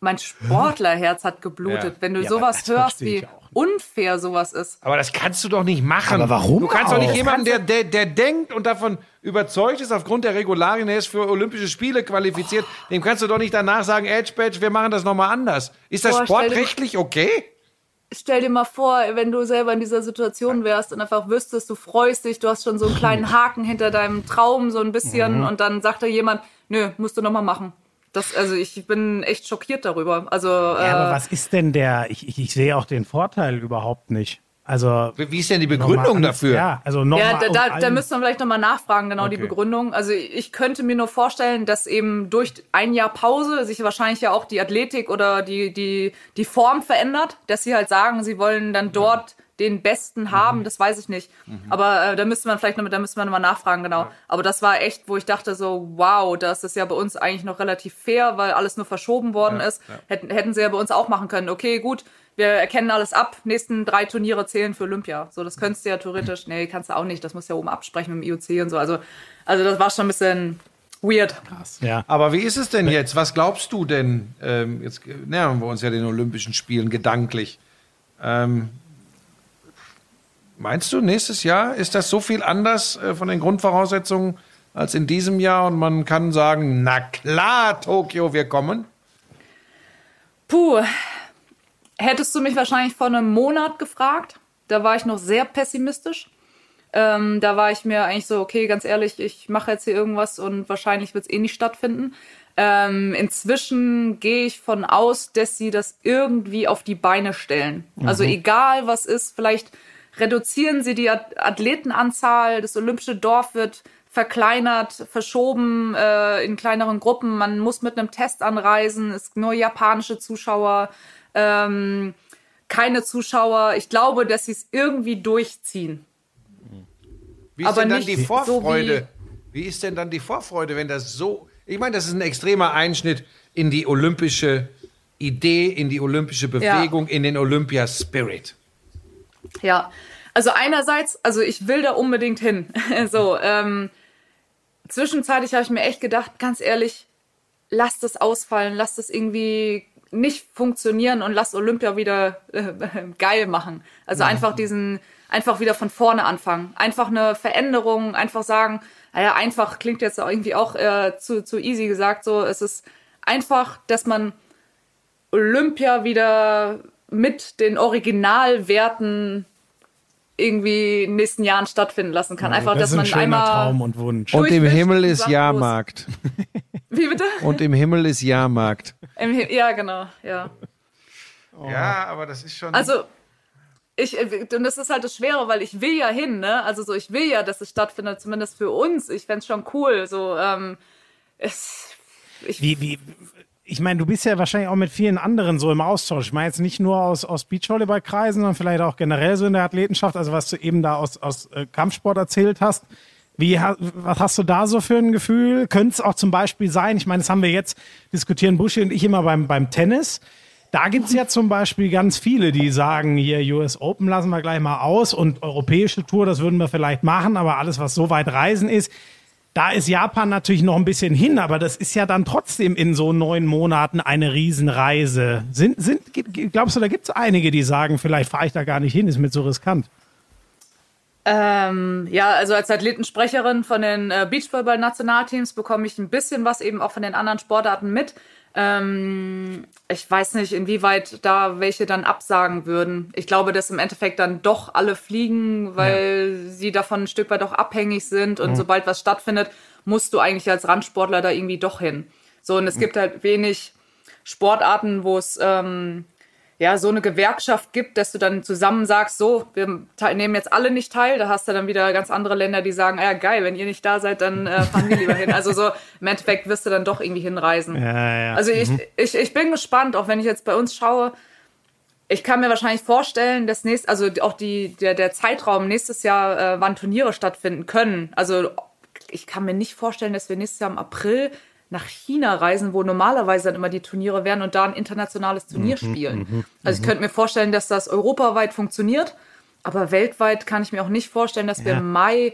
mein Sportlerherz hat geblutet, Ja. wenn du Ja, sowas hörst, wie auch unfair sowas ist. Aber das kannst du doch nicht machen. Aber warum Du kannst doch nicht auch? jemanden, der, der, der denkt und davon überzeugt ist, aufgrund der Regularien, er ist für Olympische Spiele qualifiziert, dem kannst du doch nicht danach sagen, Edge Badge, wir machen das nochmal anders. Ist das Boah, stell dir- sportrechtlich okay? Stell dir mal vor, wenn du selber in dieser Situation wärst und einfach wüsstest, du freust dich, du hast schon so einen kleinen Haken hinter deinem Traum, so ein bisschen, und dann sagt da jemand, nö, musst du nochmal machen. Das, also ich bin echt schockiert darüber. Also, Ja, aber äh, was ist denn der? Ich, ich, ich sehe auch den Vorteil überhaupt nicht. Also Wie ist denn die Begründung dafür? Ja, also nochmal. Ja, da, da, da müssen wir vielleicht nochmal nachfragen, genau die Okay. Begründung. Also ich könnte mir nur vorstellen, dass eben durch ein Jahr Pause sich wahrscheinlich ja auch die Athletik oder die, die, die Form verändert, dass sie halt sagen, sie wollen dann dort den Besten haben, das weiß ich nicht. Aber äh, da müsste man vielleicht noch, da müsste man nochmal nachfragen, genau. Aber das war echt, wo ich dachte so, wow, das ist ja bei uns eigentlich noch relativ fair, weil alles nur verschoben worden ist. Hätten, hätten sie ja bei uns auch machen können. Okay, gut, wir erkennen alles ab, nächsten drei Turniere zählen für Olympia. So, das könntest du ja theoretisch, nee, kannst du auch nicht, das muss ja oben absprechen mit dem IOC und so. Also, also das war schon ein bisschen weird. Ja. Aber wie ist es denn jetzt? Was glaubst du denn? Ähm, jetzt nähern wir uns ja den Olympischen Spielen gedanklich. Ähm, meinst du, nächstes Jahr ist das so viel anders äh, von den Grundvoraussetzungen als in diesem Jahr und man kann sagen, na klar, Tokio, wir kommen? Puh, hättest du mich wahrscheinlich vor einem Monat gefragt, da war ich noch sehr pessimistisch. Ähm, da war ich mir eigentlich so, okay, ganz ehrlich, ich mache jetzt hier irgendwas und wahrscheinlich wird es eh nicht stattfinden. Ähm, inzwischen gehe ich von aus, dass sie das irgendwie auf die Beine stellen. Also egal was ist, vielleicht reduzieren sie die Ath- Athletenanzahl, das olympische Dorf wird verkleinert, verschoben äh, in kleineren Gruppen. Man muss mit einem Test anreisen, es nur japanische Zuschauer, ähm, keine Zuschauer. Ich glaube, dass sie es irgendwie durchziehen. Wie ist Aber denn dann nicht die so Vorfreude? wie ist denn dann die Vorfreude, wenn das so. Ich meine, das ist ein extremer Einschnitt in die olympische Idee, in die olympische Bewegung, in den Olympia-Spirit. Ja, also einerseits, also ich will da unbedingt hin. so, ähm, zwischenzeitlich habe ich mir echt gedacht, ganz ehrlich, lass das ausfallen, lass das irgendwie nicht funktionieren und lass Olympia wieder äh, geil machen. Also einfach diesen, einfach wieder von vorne anfangen. Einfach eine Veränderung, einfach sagen, naja, einfach klingt jetzt irgendwie auch äh, zu, zu easy gesagt, so, es ist einfach, dass man Olympia wieder mit den Originalwerten irgendwie in den nächsten Jahren stattfinden lassen kann. Einfach, das dass ist ein man schöner einmal. Traum und Wunsch. Und im Himmel ist Jahrmarkt. Wie bitte? Und im Himmel ist Jahrmarkt. Ja, genau, ja. Ja, aber das ist schon. Also, ich, und das ist halt das Schwere, weil ich will ja hin, ne? Also so, ich will ja, dass es stattfindet, zumindest für uns. Ich fänd's schon cool. So, ähm, es, ich, Wie, wie, ich meine, du bist ja wahrscheinlich auch mit vielen anderen so im Austausch. Ich meine jetzt nicht nur aus, aus Beachvolleyballkreisen, sondern vielleicht auch generell so in der Athletenschaft, also was du eben da aus, aus äh, Kampfsport erzählt hast. Wie, was hast du da so für ein Gefühl? Könnte es auch zum Beispiel sein, ich meine, das haben wir jetzt, diskutieren Buschi und ich immer beim, beim Tennis. Da gibt's ja zum Beispiel ganz viele, die sagen, hier US Open lassen wir gleich mal aus und europäische Tour, das würden wir vielleicht machen, aber alles, was so weit reisen ist, da ist Japan natürlich noch ein bisschen hin, aber das ist ja dann trotzdem in so neun Monaten eine Riesenreise. Sind, sind, glaubst du, da gibt's einige, die sagen, vielleicht fahre ich da gar nicht hin, ist mir zu riskant? Ähm, ja, also als Athletensprecherin von den äh, Beachvolleyball-Nationalteams bekomme ich ein bisschen was eben auch von den anderen Sportarten mit. Ähm, ich weiß nicht, inwieweit da welche dann absagen würden. Ich glaube, dass im Endeffekt dann doch alle fliegen, weil sie davon ein Stück weit auch abhängig sind. Und sobald was stattfindet, musst du eigentlich als Randsportler da irgendwie doch hin. So, und es gibt halt wenig Sportarten, wo es ähm, ja so eine Gewerkschaft gibt, dass du dann zusammen sagst, so, wir nehmen jetzt alle nicht teil. Da hast du dann wieder ganz andere Länder, die sagen, ja geil, wenn ihr nicht da seid, dann äh, fahren wir lieber hin. Also so im Endeffekt wirst du dann doch irgendwie hinreisen. Ja, ja. Also ich, ich, ich bin gespannt, auch wenn ich jetzt bei uns schaue. Ich kann mir wahrscheinlich vorstellen, dass nächst, also auch die, der, der Zeitraum nächstes Jahr, äh, wann Turniere stattfinden können. Also ich kann mir nicht vorstellen, dass wir nächstes Jahr im April nach China reisen, wo normalerweise dann immer die Turniere wären und da ein internationales Turnier spielen. also ich könnte mir vorstellen, dass das europaweit funktioniert, aber weltweit kann ich mir auch nicht vorstellen, dass wir Ja. im Mai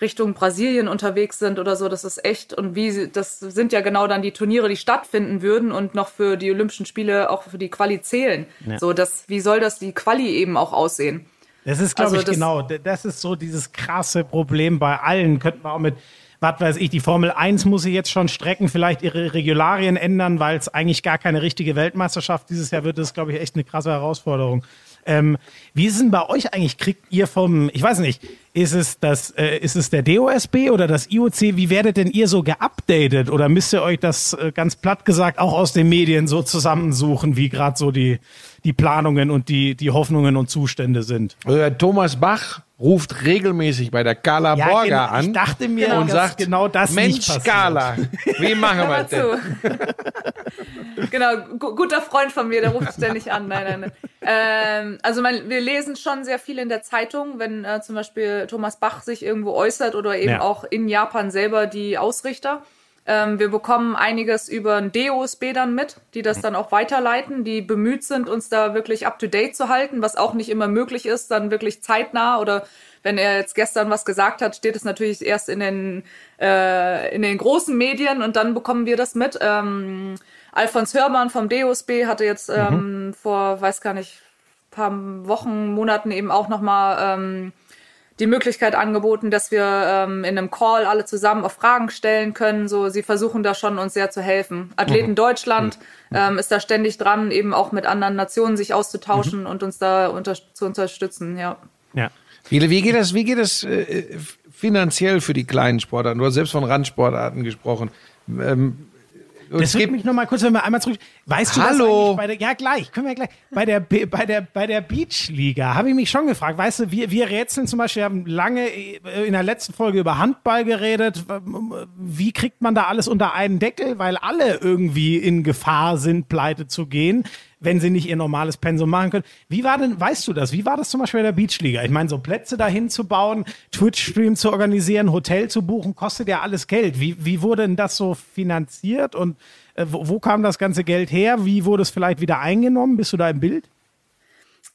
Richtung Brasilien unterwegs sind oder so. Das ist echt und wie das sind ja genau dann die Turniere, die stattfinden würden und noch für die Olympischen Spiele auch für die Quali zählen. Ja. So, das, wie soll das die Quali eben auch aussehen? Das ist, glaube Also ich, das- genau. Das ist so dieses krasse Problem bei allen. Könnten wir auch mit, was weiß ich, die Formel 1 muss sie jetzt schon strecken, vielleicht ihre Regularien ändern, weil es eigentlich gar keine richtige Weltmeisterschaft dieses Jahr wird. Das ist, glaube ich, echt eine krasse Herausforderung. Ähm, wie ist denn bei euch eigentlich? Kriegt ihr vom, ich weiß nicht, ist es das, äh, ist es der DOSB oder das IOC? Wie werdet denn ihr so geupdatet? Oder müsst ihr euch das äh, ganz platt gesagt auch aus den Medien so zusammensuchen, wie gerade so die, die Planungen und die, die Hoffnungen und Zustände sind? Also der Thomas Bach ruft regelmäßig bei der Carla Ja, Borger genau. an Ich dachte mir, und dass sagt, genau das Mensch. Carla, wie machen wir das denn? genau, gu guter Freund von mir, der ruft ständig an. Nein, nein, nein. Ähm, also man, wir lesen schon sehr viel in der Zeitung, wenn äh, zum Beispiel Thomas Bach sich irgendwo äußert oder eben Ja. auch in Japan selber die Ausrichter. Ähm, wir bekommen einiges über ein DOSB dann mit, die das dann auch weiterleiten, die bemüht sind, uns da wirklich up-to-date zu halten, was auch nicht immer möglich ist, dann wirklich zeitnah oder wenn er jetzt gestern was gesagt hat, steht es natürlich erst in den, äh, in den großen Medien und dann bekommen wir das mit. Ähm, Alfons Hörmann vom DOSB hatte jetzt ähm, vor, weiß gar nicht, paar Wochen, Monaten eben auch nochmal ähm, die Möglichkeit angeboten, dass wir ähm, in einem Call alle zusammen auf Fragen stellen können. So, sie versuchen da schon uns sehr zu helfen. Athleten Deutschland ähm, ist da ständig dran, eben auch mit anderen Nationen sich auszutauschen und uns da unter zu unterstützen. Ja. Ja. Wie, wie geht das, wie geht das äh, finanziell für die kleinen Sportarten? Du hast selbst von Randsportarten gesprochen. Ähm, Das gibt, mich noch mal kurz, wenn wir einmal zurück. Weißt du, Hallo? das eigentlich bei der, ja gleich, können wir gleich. Bei der, bei der, bei der Beachliga habe ich mich schon gefragt. Weißt du, wir, wir rätseln zum Beispiel, wir haben lange äh, in der letzten Folge über Handball geredet. Wie kriegt man da alles unter einen Deckel? Weil alle irgendwie in Gefahr sind, pleite zu gehen, wenn sie nicht ihr normales Pensum machen können. Wie war denn, weißt du das? Wie war das zum Beispiel bei der Beachliga? Ich meine, so Plätze dahin zu bauen, Twitch-Stream zu organisieren, Hotel zu buchen, kostet ja alles Geld. Wie, wie wurde denn das so finanziert und äh, wo, wo kam das ganze Geld her? Wie wurde es vielleicht wieder eingenommen? Bist du da im Bild?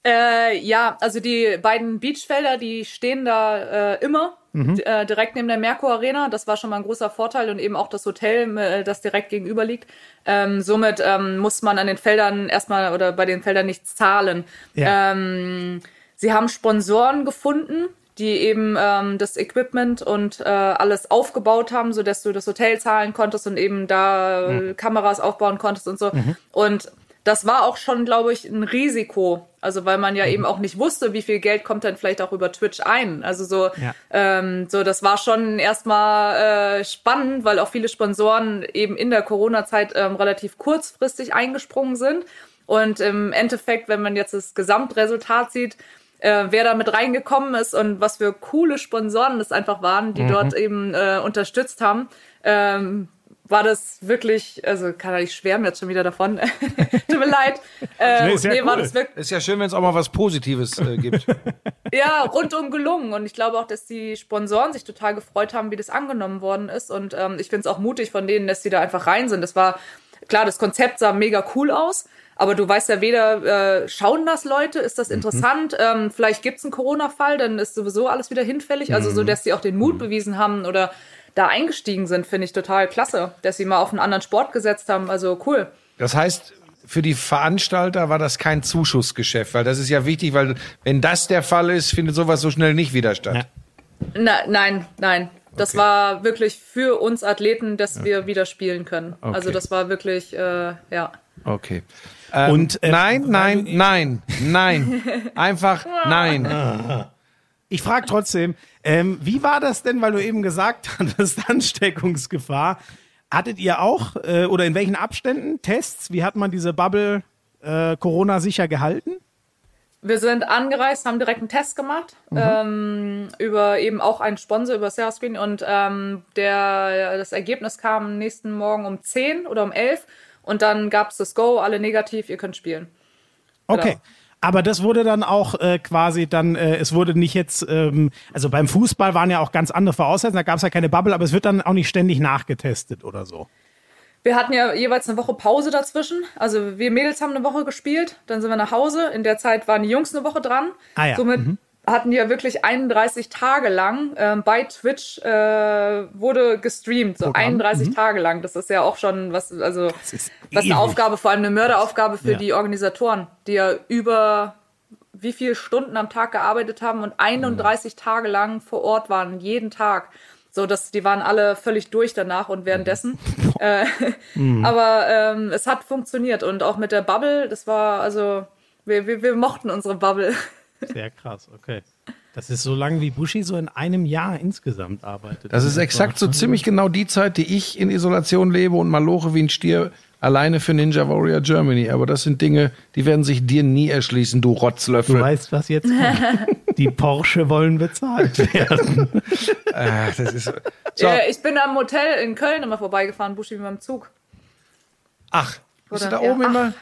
Äh, ja, also die beiden Beachfelder, die stehen da äh, immer Mhm. äh, direkt neben der Merkur Arena. Das war schon mal ein großer Vorteil und eben auch das Hotel, äh, das direkt gegenüber liegt. Ähm, somit ähm, muss man an den Feldern erstmal oder bei den Feldern nichts zahlen. Ja. Ähm, sie haben Sponsoren gefunden, die eben ähm, das Equipment und äh, alles aufgebaut haben, so dass du das Hotel zahlen konntest und eben da äh, Kameras aufbauen konntest und so. Und das war auch schon, glaube ich, ein Risiko. Also weil man ja eben auch nicht wusste, wie viel Geld kommt dann vielleicht auch über Twitch ein. Also so, Ja. ähm, so das war schon erstmal äh, spannend, weil auch viele Sponsoren eben in der Corona-Zeit ähm, relativ kurzfristig eingesprungen sind. Und im Endeffekt, wenn man jetzt das Gesamtresultat sieht, äh, wer da mit reingekommen ist und was für coole Sponsoren das einfach waren, die dort eben äh, unterstützt haben, ähm, war das wirklich, also kann ich schwärmen jetzt schon wieder davon. Tut mir leid. Äh, Nee, ist ja nee, war cool. das wirklich ist ja schön, wenn es auch mal was Positives äh, gibt. ja, rundum gelungen. Und ich glaube auch, dass die Sponsoren sich total gefreut haben, wie das angenommen worden ist. Und ähm, ich finde es auch mutig von denen, dass sie da einfach rein sind. Das war, klar, das Konzept sah mega cool aus. Aber du weißt ja weder, äh, schauen das Leute, ist das interessant? Ähm, vielleicht gibt's einen Corona-Fall, dann ist sowieso alles wieder hinfällig. Also so, dass sie auch den Mut bewiesen haben oder da eingestiegen sind, finde ich total klasse. Dass sie mal auf einen anderen Sport gesetzt haben. Also cool. Das heißt, für die Veranstalter war das kein Zuschussgeschäft, weil das ist ja wichtig, weil wenn das der Fall ist, findet sowas so schnell nicht wieder statt. Ja. Na, nein, nein. Das Okay. war wirklich für uns Athleten, dass wir wieder spielen können. Okay. Also das war wirklich, äh, ja. Okay. Ähm, Und, äh, nein, nein, nein, nein. Einfach nein. Ich frage trotzdem, ähm, wie war das denn, weil du eben gesagt hattest, Ansteckungsgefahr. Hattet ihr auch äh, oder in welchen Abständen Tests? Wie hat man diese Bubble äh, Corona sicher gehalten? Wir sind angereist, haben direkt einen Test gemacht ähm, über eben auch einen Sponsor über Serascreen und ähm, der, das Ergebnis kam nächsten Morgen um 10 oder um 11 und dann gab's das Go, alle negativ, ihr könnt spielen. Okay. Genau. Aber das wurde dann auch äh, quasi dann, äh, es wurde nicht jetzt, ähm, also beim Fußball waren ja auch ganz andere Voraussetzungen, da gab es ja keine Bubble, aber es wird dann auch nicht ständig nachgetestet oder so. Wir hatten ja jeweils eine Woche Pause dazwischen. Also wir Mädels haben eine Woche gespielt, dann sind wir nach Hause. In der Zeit waren die Jungs eine Woche dran. Ah ja, Somit hatten ja wirklich 31 Tage lang ähm, bei Twitch äh, wurde gestreamt, so Programm, 31 Tage lang. Das ist ja auch schon was, also was eine ewig. Aufgabe, vor allem eine Mörderaufgabe für Ja. die Organisatoren, die ja über wie viele Stunden am Tag gearbeitet haben und 31 Tage lang vor Ort waren, jeden Tag. So, dass die waren alle völlig durch danach und währenddessen. Äh, Aber ähm, es hat funktioniert und auch mit der Bubble, das war also wir, wir, wir mochten unsere Bubble. Sehr krass, okay. Das ist so lang wie Bushi so in einem Jahr insgesamt arbeitet. Das ist exakt so ziemlich genau die Zeit, die ich in Isolation lebe und maloche wie ein Stier alleine für Ninja Warrior Germany. Aber das sind Dinge, die werden sich dir nie erschließen, du Du Rotzlöffel. weißt, was jetzt kommt. Die Porsche wollen bezahlt werden. Ah, das ist, so. Äh, ich bin am Hotel in Köln immer vorbeigefahren, Buschi mit dem Zug. Ach, bist du Oder- da ja, oben ach. immer,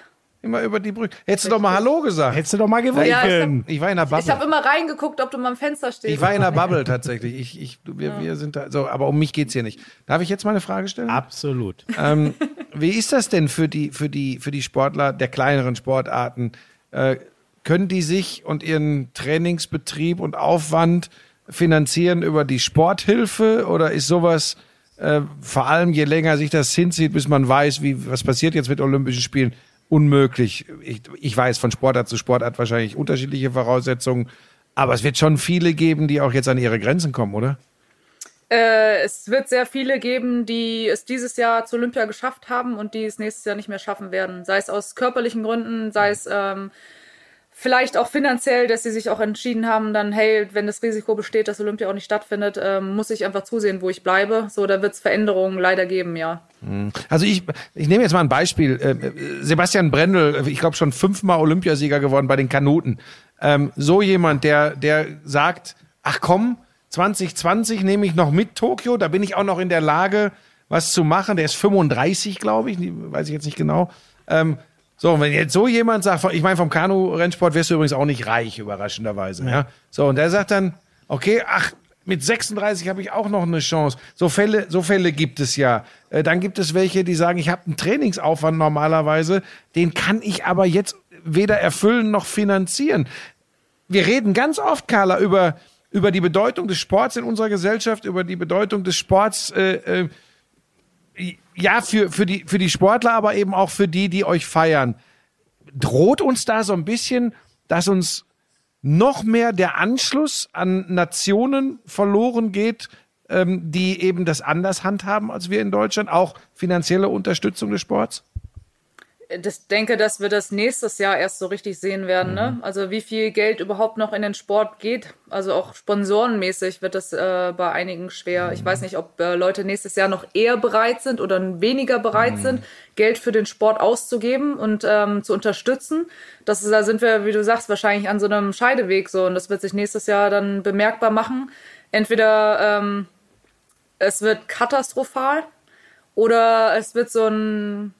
immer über die Brücke? Hättest du doch mal Hallo gesagt. Hättest du doch mal gewunken. Ja, ich hab- Ich war in der Ich habe Bubble. immer reingeguckt, ob du mal am Fenster stehst. Ich war in der Bubble tatsächlich. Ich, ich, wir, wir sind da. So, aber um mich geht's hier nicht. Darf ich jetzt mal eine Frage stellen? Absolut. Ähm, wie ist das denn für die, für die, für die Sportler der kleineren Sportarten? Äh, können die sich und ihren Trainingsbetrieb und Aufwand finanzieren über die Sporthilfe oder ist sowas äh, vor allem je länger sich das hinzieht, bis man weiß, wie was passiert jetzt mit Olympischen Spielen, unmöglich? Ich, ich weiß von Sportart zu Sportart wahrscheinlich unterschiedliche Voraussetzungen, aber es wird schon viele geben, die auch jetzt an ihre Grenzen kommen, oder? Äh, es wird sehr viele geben, die es dieses Jahr zu Olympia geschafft haben und die es nächstes Jahr nicht mehr schaffen werden. Sei es aus körperlichen Gründen, sei es ähm, vielleicht auch finanziell, dass sie sich auch entschieden haben, dann, hey, wenn das Risiko besteht, dass Olympia auch nicht stattfindet, ähm, muss ich einfach zusehen, wo ich bleibe. So, da wird es Veränderungen leider geben, ja. Also ich, ich nehme jetzt mal ein Beispiel. Äh, Sebastian Brendel, ich glaube schon fünfmal Olympiasieger geworden bei den Kanuten. Ähm, so jemand, der, der sagt, ach komm, 2020 nehme ich noch mit Tokio, da bin ich auch noch in der Lage, was zu machen. Der ist 35, glaube ich, weiß ich jetzt nicht genau. Ähm, so, und wenn jetzt so jemand sagt, ich meine, vom Kanu-Rennsport wirst du übrigens auch nicht reich, überraschenderweise. Ja. So, und der sagt dann, okay, ach, mit 36 habe ich auch noch eine Chance. So Fälle, so Fälle gibt es ja. Äh, dann gibt es welche, die sagen, ich habe einen Trainingsaufwand normalerweise, den kann ich aber jetzt weder erfüllen noch finanzieren. Wir reden ganz oft, Carla, über, über die Bedeutung des Sports in unserer Gesellschaft, über die Bedeutung des Sports, äh, äh, ja, für, für, die, für die Sportler, aber eben auch für die, die euch feiern. Droht uns da so ein bisschen, dass uns noch mehr der Anschluss an Nationen verloren geht, ähm, die eben das anders handhaben als wir in Deutschland, auch finanzielle Unterstützung des Sports? Ich denke, dass wir das nächstes Jahr erst so richtig sehen werden. Ne? Also wie viel Geld überhaupt noch in den Sport geht. Also auch sponsorenmäßig wird das äh, bei einigen schwer. Ich weiß nicht, ob äh, Leute nächstes Jahr noch eher bereit sind oder weniger bereit sind, Geld für den Sport auszugeben und ähm, zu unterstützen. Das ist, da sind wir, wie du sagst, wahrscheinlich an so einem Scheideweg so. Und das wird sich nächstes Jahr dann bemerkbar machen. Entweder ähm, es wird katastrophal oder es wird so ein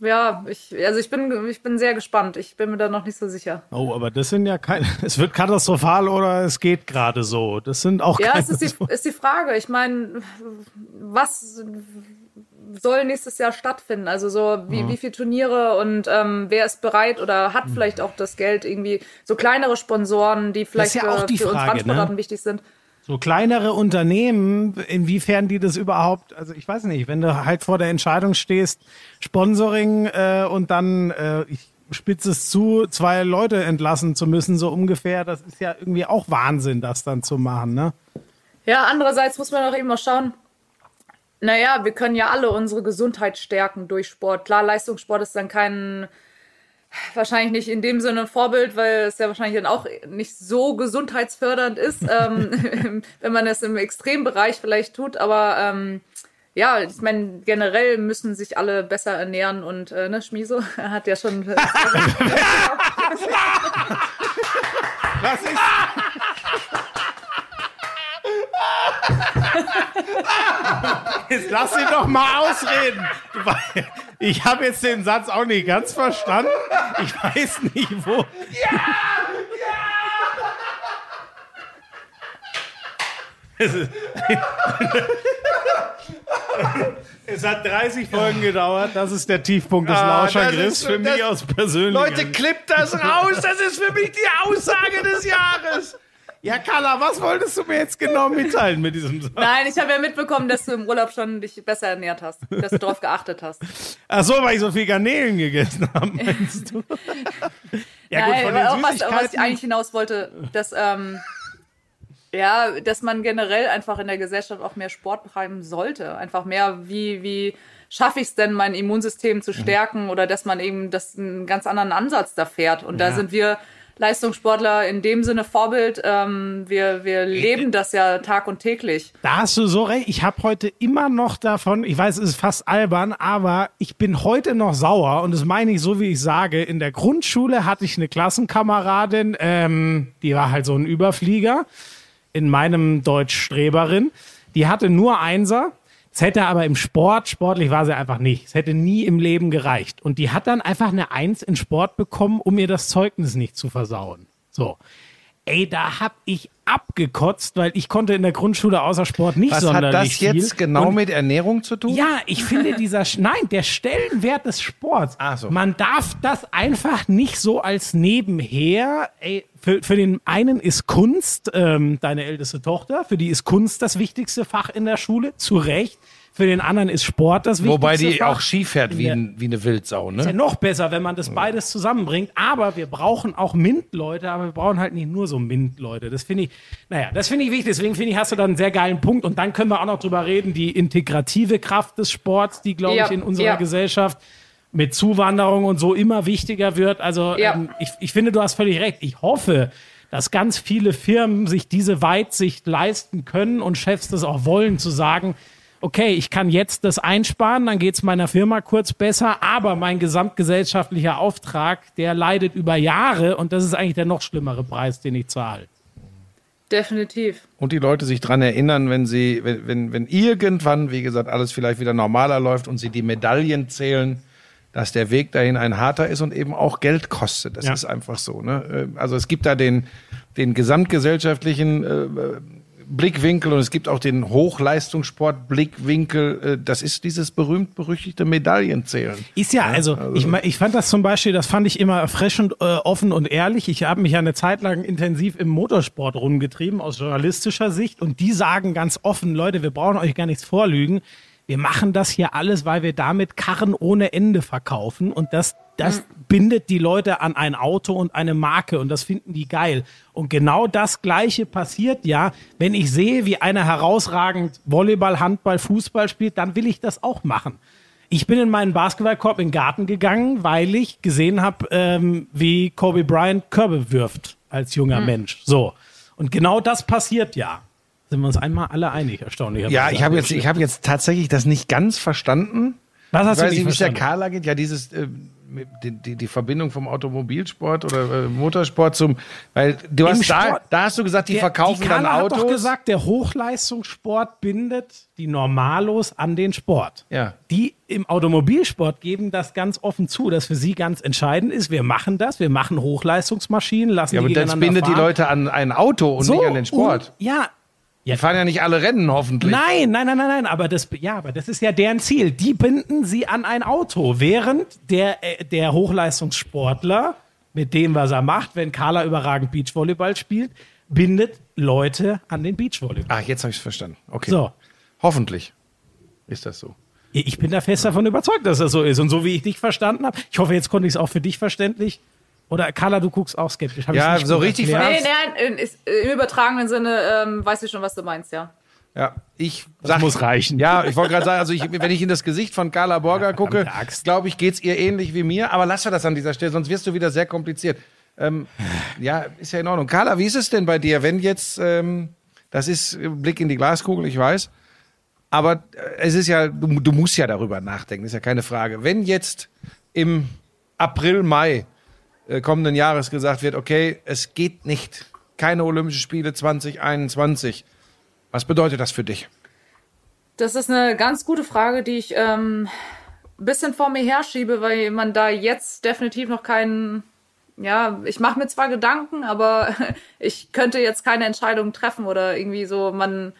ja, ich, also ich bin, ich bin sehr gespannt. Ich bin mir da noch nicht so sicher. Oh, aber das sind ja keine. Es wird katastrophal oder es geht gerade so. Das sind auch Ja, keine. es ist die, ist die Frage. Ich meine, was soll nächstes Jahr stattfinden? Also so, wie, wie viele Turniere und ähm, wer ist bereit oder hat vielleicht auch das Geld irgendwie so kleinere Sponsoren, die vielleicht ja auch für, die für uns Frage, Randsportarten ne? wichtig sind. So kleinere Unternehmen, inwiefern die das überhaupt, also ich weiß nicht, wenn du halt vor der Entscheidung stehst, Sponsoring äh, und dann, äh, ich spitze es zu, zwei Leute entlassen zu müssen, so ungefähr, das ist ja irgendwie auch Wahnsinn, das dann zu machen, ne? Ja, andererseits muss man auch eben mal schauen, naja, wir können ja alle unsere Gesundheit stärken durch Sport. Klar, Leistungssport ist dann kein, wahrscheinlich nicht in dem Sinne ein Vorbild, weil es ja wahrscheinlich dann auch nicht so gesundheitsfördernd ist, ähm, wenn man es im Extrembereich vielleicht tut. Aber ähm, ja, ich meine, generell müssen sich alle besser ernähren und äh, ne, Schmiso hat ja schon. Was ist? Jetzt lass ihn doch mal ausreden. Ich habe jetzt den Satz auch nicht ganz verstanden. Ich weiß nicht, wo. Es hat 30 Folgen gedauert. Das ist der Tiefpunkt des Ah, ist- für das- mich aus persönlicher Leute, klippt das raus. Das ist für mich die Aussage des Jahres. Ja, Carla, was wolltest du mir jetzt genau mitteilen mit diesem Satz? Nein, ich habe ja mitbekommen, dass du im Urlaub schon dich besser ernährt hast, dass du darauf geachtet hast. Ach so, weil ich so viel Garnelen gegessen habe, meinst du? ja, Nein, aber auch was, was ich eigentlich hinaus wollte, dass, ähm, ja, dass man generell einfach in der Gesellschaft auch mehr Sport betreiben sollte. Einfach mehr, wie, wie schaffe ich es denn, mein Immunsystem Mhm. zu stärken oder dass man eben das einen ganz anderen Ansatz da fährt. Und da sind wir Leistungssportler in dem Sinne Vorbild. Ähm, wir, wir leben das ja tag und täglich. Da hast du so recht. Ich habe heute immer noch davon, ich weiß, es ist fast albern, aber ich bin heute noch sauer und das meine ich so, wie ich sage. In der Grundschule hatte ich eine Klassenkameradin, ähm, die war halt so ein Überflieger in meinem Deutsch-Streberin. Die hatte nur Einser. Es hätte aber im Sport, sportlich war sie einfach nicht. Es hätte nie im Leben gereicht. Und die hat dann einfach eine Eins in Sport bekommen, um ihr das Zeugnis nicht zu versauen. So. Ey, da hab ich abgekotzt, weil ich konnte in der Grundschule außer Sport nicht Was sonderlich hat das jetzt viel. genau Und mit Ernährung zu tun? ja, ich finde dieser, nein, der Stellenwert des Sports. Ach so. Man darf das einfach nicht so als nebenher, ey, für, für den einen ist Kunst, ähm, deine älteste Tochter, für die ist Kunst das wichtigste Fach in der Schule, zu Recht. Für den anderen ist Sport das wichtigste Wobei die auch Ski fährt wie, ein, wie eine Wildsau, Ist ja ne? noch besser, wenn man das beides zusammenbringt. Aber wir brauchen auch MINT-Leute, aber wir brauchen halt nicht nur so MINT-Leute. Das finde ich, naja, das finde ich wichtig. Deswegen finde ich, hast du da einen sehr geilen Punkt. Und dann können wir auch noch drüber reden, die integrative Kraft des Sports, die, glaube Ja, ich, in unserer ja. Gesellschaft mit Zuwanderung und so immer wichtiger wird. Also Ja. ähm, ich, ich finde, du hast völlig recht. Ich hoffe, dass ganz viele Firmen sich diese Weitsicht leisten können und Chefs das auch wollen, zu sagen, okay, ich kann jetzt das einsparen, dann geht's meiner Firma kurz besser, aber mein gesamtgesellschaftlicher Auftrag, der leidet über Jahre und das ist eigentlich der noch schlimmere Preis, den ich zahle. Definitiv. Und die Leute sich dran erinnern, wenn sie, wenn, wenn, wenn irgendwann, wie gesagt, alles vielleicht wieder normaler läuft und sie die Medaillen zählen, dass der Weg dahin ein harter ist und eben auch Geld kostet. Das Ja. ist einfach so. Ne? Äh, Also es gibt da den, den gesamtgesellschaftlichen äh, Blickwinkel und es gibt auch den Hochleistungssport-Blickwinkel. Äh, Das ist dieses berühmt-berüchtigte Medaillenzählen. Ist ja, also, ich, me- ich fand das zum Beispiel, das fand ich immer erfrischend, äh, offen und ehrlich. Ich habe mich ja eine Zeit lang intensiv im Motorsport rumgetrieben, aus journalistischer Sicht. Und die sagen ganz offen, Leute, wir brauchen euch gar nichts vorlügen. Wir machen das hier alles, weil wir damit Karren ohne Ende verkaufen. Und das, das bindet die Leute an ein Auto und eine Marke. Und das finden die geil. Und genau das Gleiche passiert ja, wenn ich sehe, wie einer herausragend Volleyball, Handball, Fußball spielt, dann will ich das auch machen. Ich bin in meinen Basketballkorb in den Garten gegangen, weil ich gesehen habe, ähm, wie Kobe Bryant Körbe wirft als junger Mensch. So. Und genau das passiert ja. Sind wir uns einmal alle einig, erstaunlicherweise. Ja, ich habe jetzt, ich habe jetzt tatsächlich das nicht ganz verstanden. Was hast ich weiß du nicht nicht, wie es der? Carla geht. Ja, dieses äh, die, die, die Verbindung vom Automobilsport oder äh, Motorsport zum, weil du hast da, Sport- da hast du gesagt, die Der- verkaufen die dann Carla Autos. hat doch gesagt, der Hochleistungssport bindet die Normalos an den Sport. Ja. Die im Automobilsport geben das ganz offen zu, dass für sie ganz entscheidend ist, wir machen das, wir machen Hochleistungsmaschinen, lassen ja, aber die das gegeneinander bindet die fahren. Leute an ein Auto und nicht an den Sport. Und, ja, Die fahren ja nicht alle Rennen, hoffentlich. Nein, nein, nein, nein, nein, aber das, ja, aber das ist ja deren Ziel. Die binden sie an ein Auto, während der, äh, der Hochleistungssportler, mit dem, was er macht, wenn Carla überragend Beachvolleyball spielt, bindet Leute an den Beachvolleyball. Ach, jetzt habe ich es verstanden. Okay. So. Hoffentlich ist das so. Ich bin da fest davon überzeugt, dass das so ist. Und so wie ich dich verstanden habe, ich hoffe, jetzt konnte ich es auch für dich verständlich. Oder Carla, du guckst auch skeptisch. Hab Ja, nicht so richtig? Nee, nein, im übertragenen Sinne ähm, weiß ich schon, was du meinst, ja. Ja, ich sag, muss reichen. Ja, ich wollte gerade sagen, also ich, wenn ich in das Gesicht von Carla Borger gucke, verdammte Axt. glaube ich, geht's ihr ähnlich wie mir. Aber lassen wir das an dieser Stelle, sonst wirst du wieder sehr kompliziert. Ähm, ja, ist ja in Ordnung. Carla, wie ist es denn bei dir, wenn jetzt, ähm, das ist Blick in die Glaskugel, ich weiß, aber äh, es ist ja, du, du musst ja darüber nachdenken, ist ja keine Frage. Wenn jetzt im April, Mai kommenden Jahres gesagt wird, okay, es geht nicht, keine Olympischen Spiele 2021, was bedeutet das für dich? Das ist eine ganz gute Frage, die ich ähm, ein bisschen vor mir herschiebe, weil man da jetzt definitiv noch keinen. Ja, ich mache mir zwar Gedanken, aber ich könnte jetzt keine Entscheidung treffen oder irgendwie so, man.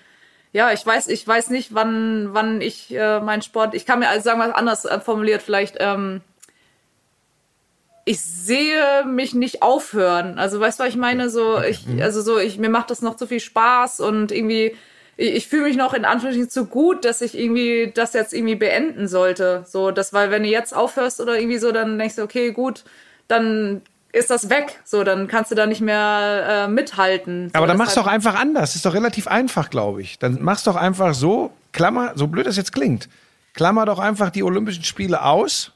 ja, ich weiß, ich weiß nicht, wann, wann ich äh, meinen Sport. Ich kann mir also sagen, was anders äh, formuliert, vielleicht. Ähm, ich sehe mich nicht aufhören. Also weißt du, was ich meine? So, ich, also so, ich mir macht das noch zu viel Spaß und irgendwie, ich, ich fühle mich noch in Anführungsstrichen zu gut, dass ich irgendwie das jetzt irgendwie beenden sollte. So, das, weil wenn du jetzt aufhörst oder irgendwie so, dann denkst du, okay, gut, dann ist das weg. So, dann kannst du da nicht mehr äh, mithalten. So, Aber dann machst du deshalb- doch einfach anders. ist doch relativ einfach, glaube ich. Dann machst doch einfach so, Klammer, so blöd das jetzt klingt, klammer doch einfach die Olympischen Spiele aus.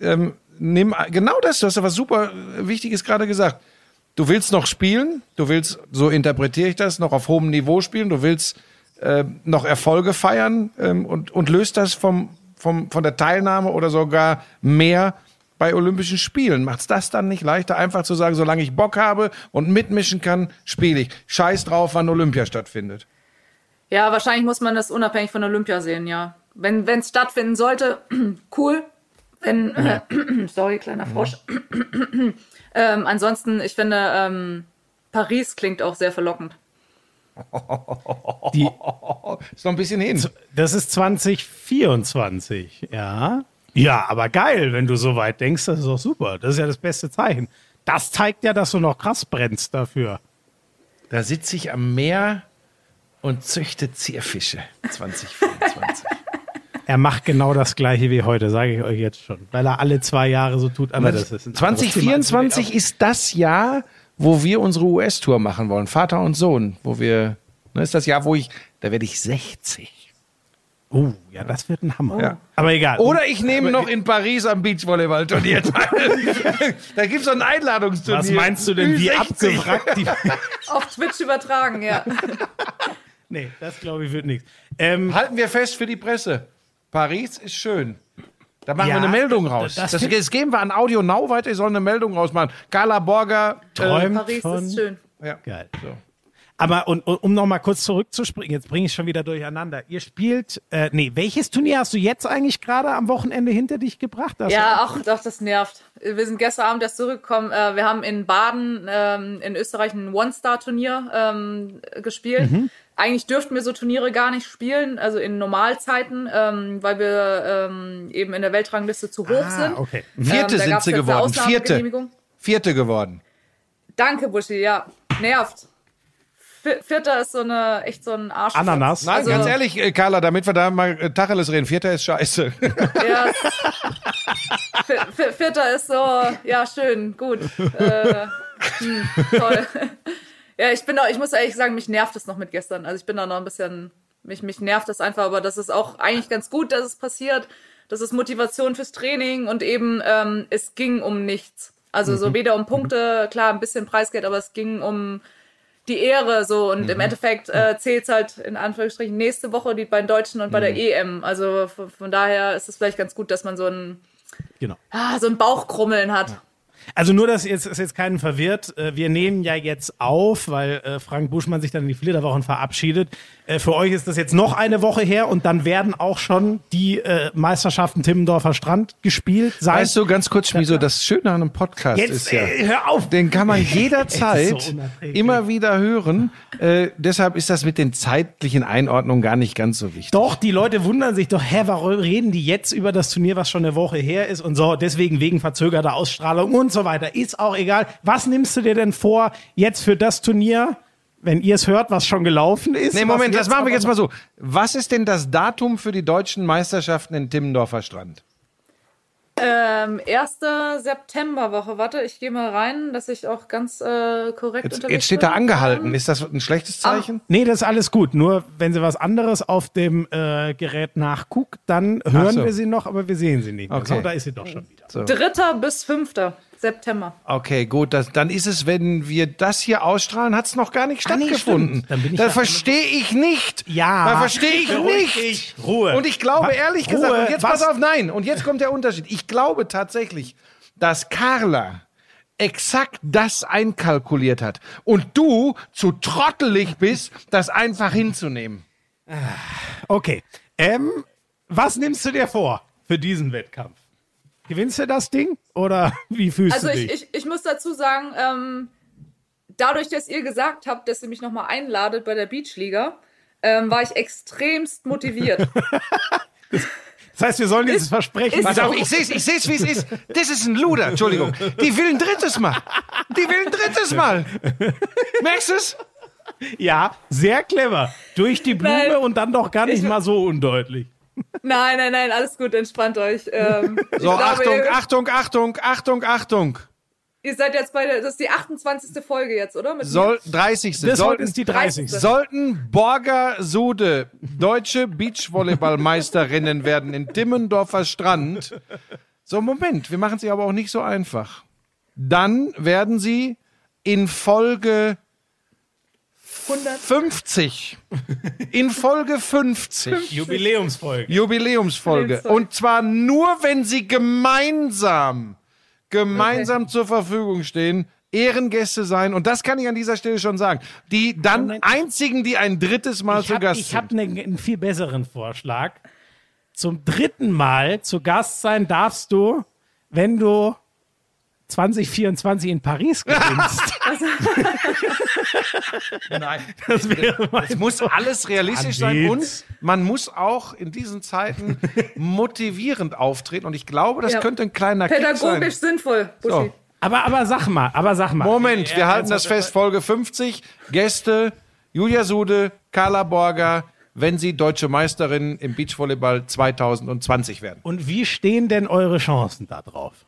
Ähm, nimm genau das, du hast ja was super Wichtiges gerade gesagt. Du willst noch spielen, du willst, so interpretiere ich das, noch auf hohem Niveau spielen, du willst äh, noch Erfolge feiern ähm, und, und löst das vom, vom, von der Teilnahme oder sogar mehr bei Olympischen Spielen. Macht's das dann nicht leichter, einfach zu sagen, solange ich Bock habe und mitmischen kann, spiele ich. Scheiß drauf, wann Olympia stattfindet. Ja, wahrscheinlich muss man das unabhängig von Olympia sehen, ja. Wenn es stattfinden sollte, cool. Wenn, äh, sorry, kleiner Frosch. ähm, ansonsten, ich finde, ähm, Paris klingt auch sehr verlockend. Die, Ist noch ein bisschen hin. das ist 2024, ja. Ja, aber geil, wenn du so weit denkst, das ist doch super. Das ist ja das beste Zeichen. Das zeigt ja, dass du noch krass brennst dafür. Da sitze ich am Meer und züchte Zierfische. 2024. Er macht genau das gleiche wie heute, sage ich euch jetzt schon. Weil er alle zwei Jahre so tut, aber das ist ein anderes Thema. 2024 ist das Jahr, wo wir unsere US-Tour machen wollen. Vater und Sohn. Wo wir, ne, ist das Jahr, wo ich, da werde ich 60. Oh, ja, das wird ein Hammer. Ja. Aber egal. Oder ich nehme noch in Paris am Beachvolleyball-Turnier teil. da gibt es ein Einladungsturnier. Was meinst du denn, wie Ü60? abgewrackt die... Auf Twitch übertragen, ja. nee, das glaube ich wird nichts. Ähm, Halten wir fest für die Presse. Paris ist schön. Da machen Ja, wir eine Meldung raus. das- Das, das- geben wir an Audio Now weiter. Die sollen eine Meldung rausmachen. Carla Borger. träumt Paris von... ist schön. Äh, ja. Geil. Aber und, und, um noch mal kurz zurückzuspringen, jetzt bringe ich schon wieder durcheinander. Ihr spielt, äh, nee, welches Turnier hast du jetzt eigentlich gerade am Wochenende hinter dich gebracht? Das Ja, ach, doch, das nervt. Wir sind gestern Abend erst zurückgekommen. Äh, wir haben in Baden ähm, in Österreich ein One-Star-Turnier ähm, gespielt. Mhm. Eigentlich dürften wir so Turniere gar nicht spielen, also in Normalzeiten, ähm, weil wir ähm, eben in der Weltrangliste zu hoch Ah, sind. okay. Vierte Ähm, sind sie geworden. Vierte. Vierte geworden. Danke, Buschi, ja. Nervt. Vi- Vierter ist so eine, echt so ein Arsch. Ananas. Nein, Also- ganz ehrlich, äh, Carla, damit wir da mal äh, Tacheles reden. Vierter ist scheiße. Ja, Vierter ist so, ja, schön, gut. Äh, hm, toll. Ja, ich bin auch, ich muss ehrlich sagen, mich nervt es noch mit gestern. Also ich bin da noch ein bisschen, mich, mich nervt es einfach, aber das ist auch eigentlich ganz gut, dass es passiert. Das ist Motivation fürs Training und eben, ähm, es ging um nichts. Also so weder um Punkte, klar, ein bisschen Preisgeld, aber es ging um die Ehre so und im Endeffekt äh, zählt's halt in Anführungsstrichen nächste Woche die bei den Deutschen und bei der EM. Also von, von daher ist es vielleicht ganz gut, dass man so ein Genau. ah, so ein Bauchkrummeln hat. Also nur, dass jetzt, ist jetzt keinen verwirrt. Äh, Wir nehmen ja jetzt auf, weil äh, Frank Buschmann sich dann in die Flitterwochen verabschiedet. Äh, Für euch ist das jetzt noch eine Woche her und dann werden auch schon die Meisterschaften Timmendorfer Strand gespielt sein. Weißt du, ganz kurz, wieso das Schöne an einem Podcast jetzt ist ja. äh, hör auf! Den kann man jederzeit so immer wieder hören. Äh, deshalb ist das mit den zeitlichen Einordnungen gar nicht ganz so wichtig. Doch, die Leute wundern sich doch, hä, warum reden die jetzt über das Turnier, was schon eine Woche her ist und so, deswegen wegen verzögerter Ausstrahlung und so weiter. Ist auch egal. Was nimmst du dir denn vor jetzt für das Turnier, wenn ihr es hört, was schon gelaufen ist? Nee, was Moment, das machen wir jetzt mal so. Was ist denn das Datum für die deutschen Meisterschaften in Timmendorfer Strand? Ähm, erste Septemberwoche. Warte, ich gehe mal rein, dass ich auch ganz äh, korrekt Jetzt, unterwegs jetzt steht da angehalten. Ist das ein schlechtes Zeichen? Nee, das ist alles gut. Nur wenn sie was anderes auf dem äh, Gerät nachguckt, dann hören so. wir sie noch, aber wir sehen sie nicht. Okay. So, da ist sie doch schon wieder. Dritter bis fünfter September. Okay, gut. Das, dann ist es, wenn wir das hier ausstrahlen, hat es noch gar nicht Ah, nee, stattgefunden. stimmt. Dann bin ich das verstehe ich nicht. Ja. Das verstehe ich Beruhig nicht. dich. Ruhe. Und ich glaube, Wa- ehrlich Ruhe. gesagt, und jetzt Was? pass auf, nein. Und jetzt kommt der Unterschied. Ich glaube tatsächlich, dass Carla exakt das einkalkuliert hat und du zu trottelig bist, das einfach hinzunehmen. Okay. Ähm, was nimmst du dir vor für diesen Wettkampf? Gewinnst du das Ding oder wie fühlst Also du ich, dich? ich, ich muss dazu sagen, ähm, dadurch, dass ihr gesagt habt, dass ihr mich nochmal einladet bei der Beachliga, ähm, war ich extremst motiviert. Das heißt, wir sollen dieses Versprechen. ist Pass auf, ich seh's, ich seh's, wie es ist. Das ist ein Luder, Entschuldigung. Die will ein drittes Mal. Die will ein drittes Mal. Merkst du es? Ja, sehr clever. Durch die Blume Nein. und dann doch gar nicht Ich- mal so undeutlich. Nein, nein, nein, alles gut, entspannt euch. Ähm, So, glaube, Achtung, ihr, Achtung, Achtung, Achtung, Achtung. ihr seid jetzt bei der, das ist die 28. Folge jetzt, oder? Mit Soll, 30. Das heute Sollten, ist die 30. sollten Borger Sude deutsche Beachvolleyballmeisterinnen werden in Dimmendorfer Strand. So, Moment, wir machen es ihr aber auch nicht so einfach. Dann werden sie in Folge 100. 50. In Folge 50. Jubiläumsfolge. Jubiläumsfolge. Und zwar nur, wenn sie gemeinsam, gemeinsam zur Verfügung stehen, Ehrengäste sein. Und das kann ich an dieser Stelle schon sagen. Die dann Moment. einzigen, die ein drittes Mal Ich zu habe Gast ich hab sind. ne, einen viel besseren Vorschlag. Zum dritten Mal zu Gast sein darfst du, wenn du 2024 in Paris gewinnst. Nein. Das Es muss alles realistisch sein und man muss auch in diesen Zeiten motivierend auftreten. Und ich glaube, das Ja. könnte ein kleiner Kick sein. Pädagogisch sinnvoll, Buschi. So. aber, aber sag mal, aber sag mal. Moment, wir Ja, halten das fest. Folge 50. Gäste Julia Sude, Carla Borger, wenn sie deutsche Meisterin im Beachvolleyball 2020 werden. Und wie stehen denn eure Chancen da drauf?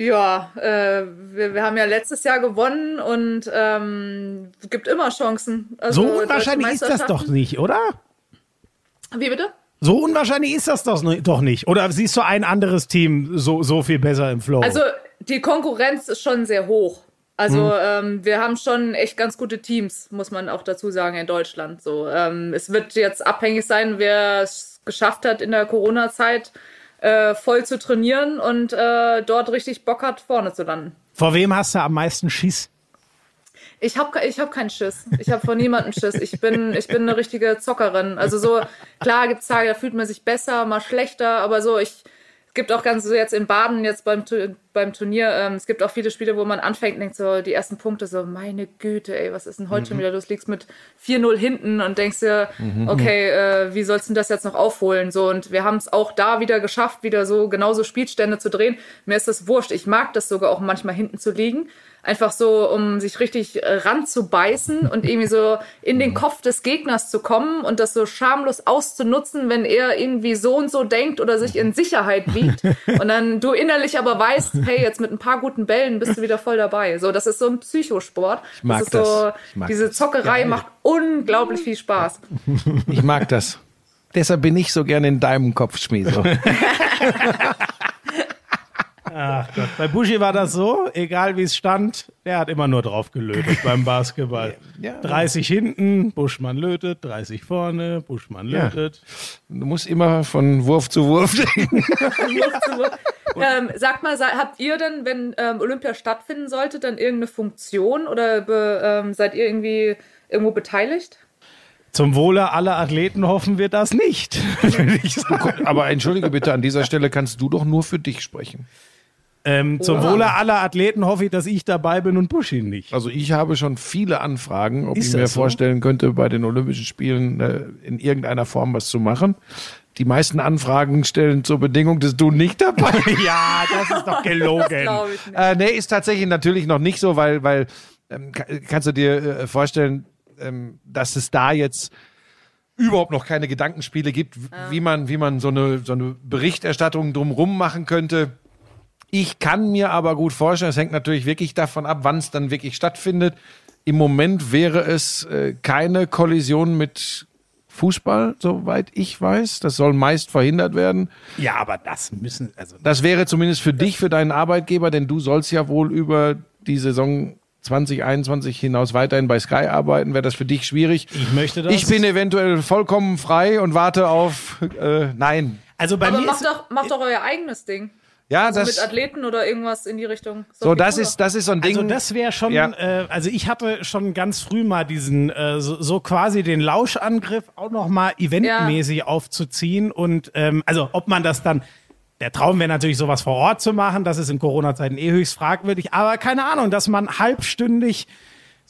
Ja, äh, wir, wir haben ja letztes Jahr gewonnen und ähm, es gibt immer Chancen. Also, So unwahrscheinlich ist das doch nicht, oder? Wie bitte? So unwahrscheinlich ist das doch ni- doch nicht. Oder siehst du ein anderes Team so, so viel besser im Flow? Also die Konkurrenz ist schon sehr hoch. Also Mhm. ähm, wir haben schon echt ganz gute Teams, muss man auch dazu sagen, in Deutschland. So, ähm, es wird jetzt abhängig sein, wer es geschafft hat in der Corona-Zeit äh, voll zu trainieren und äh, dort richtig Bock hat, vorne zu landen. Vor wem hast du am meisten Schiss? Ich habe ich hab keinen Schiss. Ich habe vor niemandem Schiss. Ich bin, ich bin eine richtige Zockerin. Also so, klar gibt's Tage, da fühlt man sich besser, mal schlechter, aber so, ich, es gibt auch ganz so jetzt in Baden, jetzt beim, beim Turnier, ähm, es gibt auch viele Spiele, wo man anfängt und denkt so, die ersten Punkte so, meine Güte, ey, was ist denn heute schon wieder los? Liegst mit 4-0 hinten und denkst dir, okay, äh, wie sollst du das jetzt noch aufholen? So, und wir haben es auch da wieder geschafft, wieder so genauso Spielstände zu drehen. Mir ist das wurscht. Ich mag das sogar auch manchmal hinten zu liegen. Einfach so, um sich richtig äh, ranzubeißen und irgendwie so in den Kopf des Gegners zu kommen und das so schamlos auszunutzen, wenn er irgendwie so und so denkt oder sich in Sicherheit wiegt. Und dann du innerlich aber weißt, hey, jetzt mit ein paar guten Bällen bist du wieder voll dabei. So, das ist so ein Psychosport. Ich mag das ist so, das. Ich mag diese das. Zockerei Geil. macht unglaublich viel Spaß. Ich mag das. Deshalb bin ich so gerne in deinem Kopf, Schmieso. Ach Gott. Bei Buschi war das so, egal wie es stand, der hat immer nur drauf gelötet beim Basketball. Ja. 30 hinten, Buschmann lötet, 30 vorne, Buschmann Ja. lötet. Du musst immer von Wurf zu Wurf denken. ähm, sagt mal, habt ihr denn, wenn ähm, Olympia stattfinden sollte, dann irgendeine Funktion oder be, ähm, seid ihr irgendwie irgendwo beteiligt? Zum Wohle aller Athleten hoffen wir das nicht. Aber entschuldige bitte, an dieser Stelle kannst du doch nur für dich sprechen. Ähm, zum. Wohle aller Athleten hoffe ich, dass ich dabei bin und Buschi nicht. Also ich habe schon viele Anfragen, ob Ist ich mir so? vorstellen könnte, bei den Olympischen Spielen äh, in irgendeiner Form was zu machen. Die meisten Anfragen stellen zur Bedingung, dass du nicht dabei bist. Ja, das ist doch gelogen. Äh, nee, ist tatsächlich natürlich noch nicht so, weil, weil ähm, ka- kannst du dir äh, vorstellen, ähm, dass es da jetzt überhaupt noch keine Gedankenspiele gibt, w- wie man, wie man so eine, so eine Berichterstattung drumrum machen könnte. Ich kann mir aber gut vorstellen, es hängt natürlich wirklich davon ab, wann es dann wirklich stattfindet. Im Moment wäre es äh, keine Kollision mit Fußball, soweit ich weiß. Das soll meist verhindert werden. Ja, aber das müssen, also Das wäre zumindest für dich, für deinen Arbeitgeber, denn du sollst ja wohl über die Saison 2021 hinaus weiterhin bei Sky arbeiten. Wäre das für dich schwierig? ich möchte das. Ich bin eventuell vollkommen frei und warte auf, äh, nein. also bei Aber mir macht ist, doch, macht doch euer eigenes Ding. Ja, Also mit das, Athleten oder irgendwas in die Richtung. so, viel das cooler. ist, das ist so ein Ding. Also das wäre schon, Ja. äh, also ich hatte schon ganz früh mal diesen, äh, so, so quasi den Lauschangriff auch noch mal eventmäßig aufzuziehen und ähm, also ob man das dann, der Traum wäre natürlich sowas vor Ort zu machen, das ist in Corona-Zeiten eh höchst fragwürdig, aber keine Ahnung, dass man halbstündig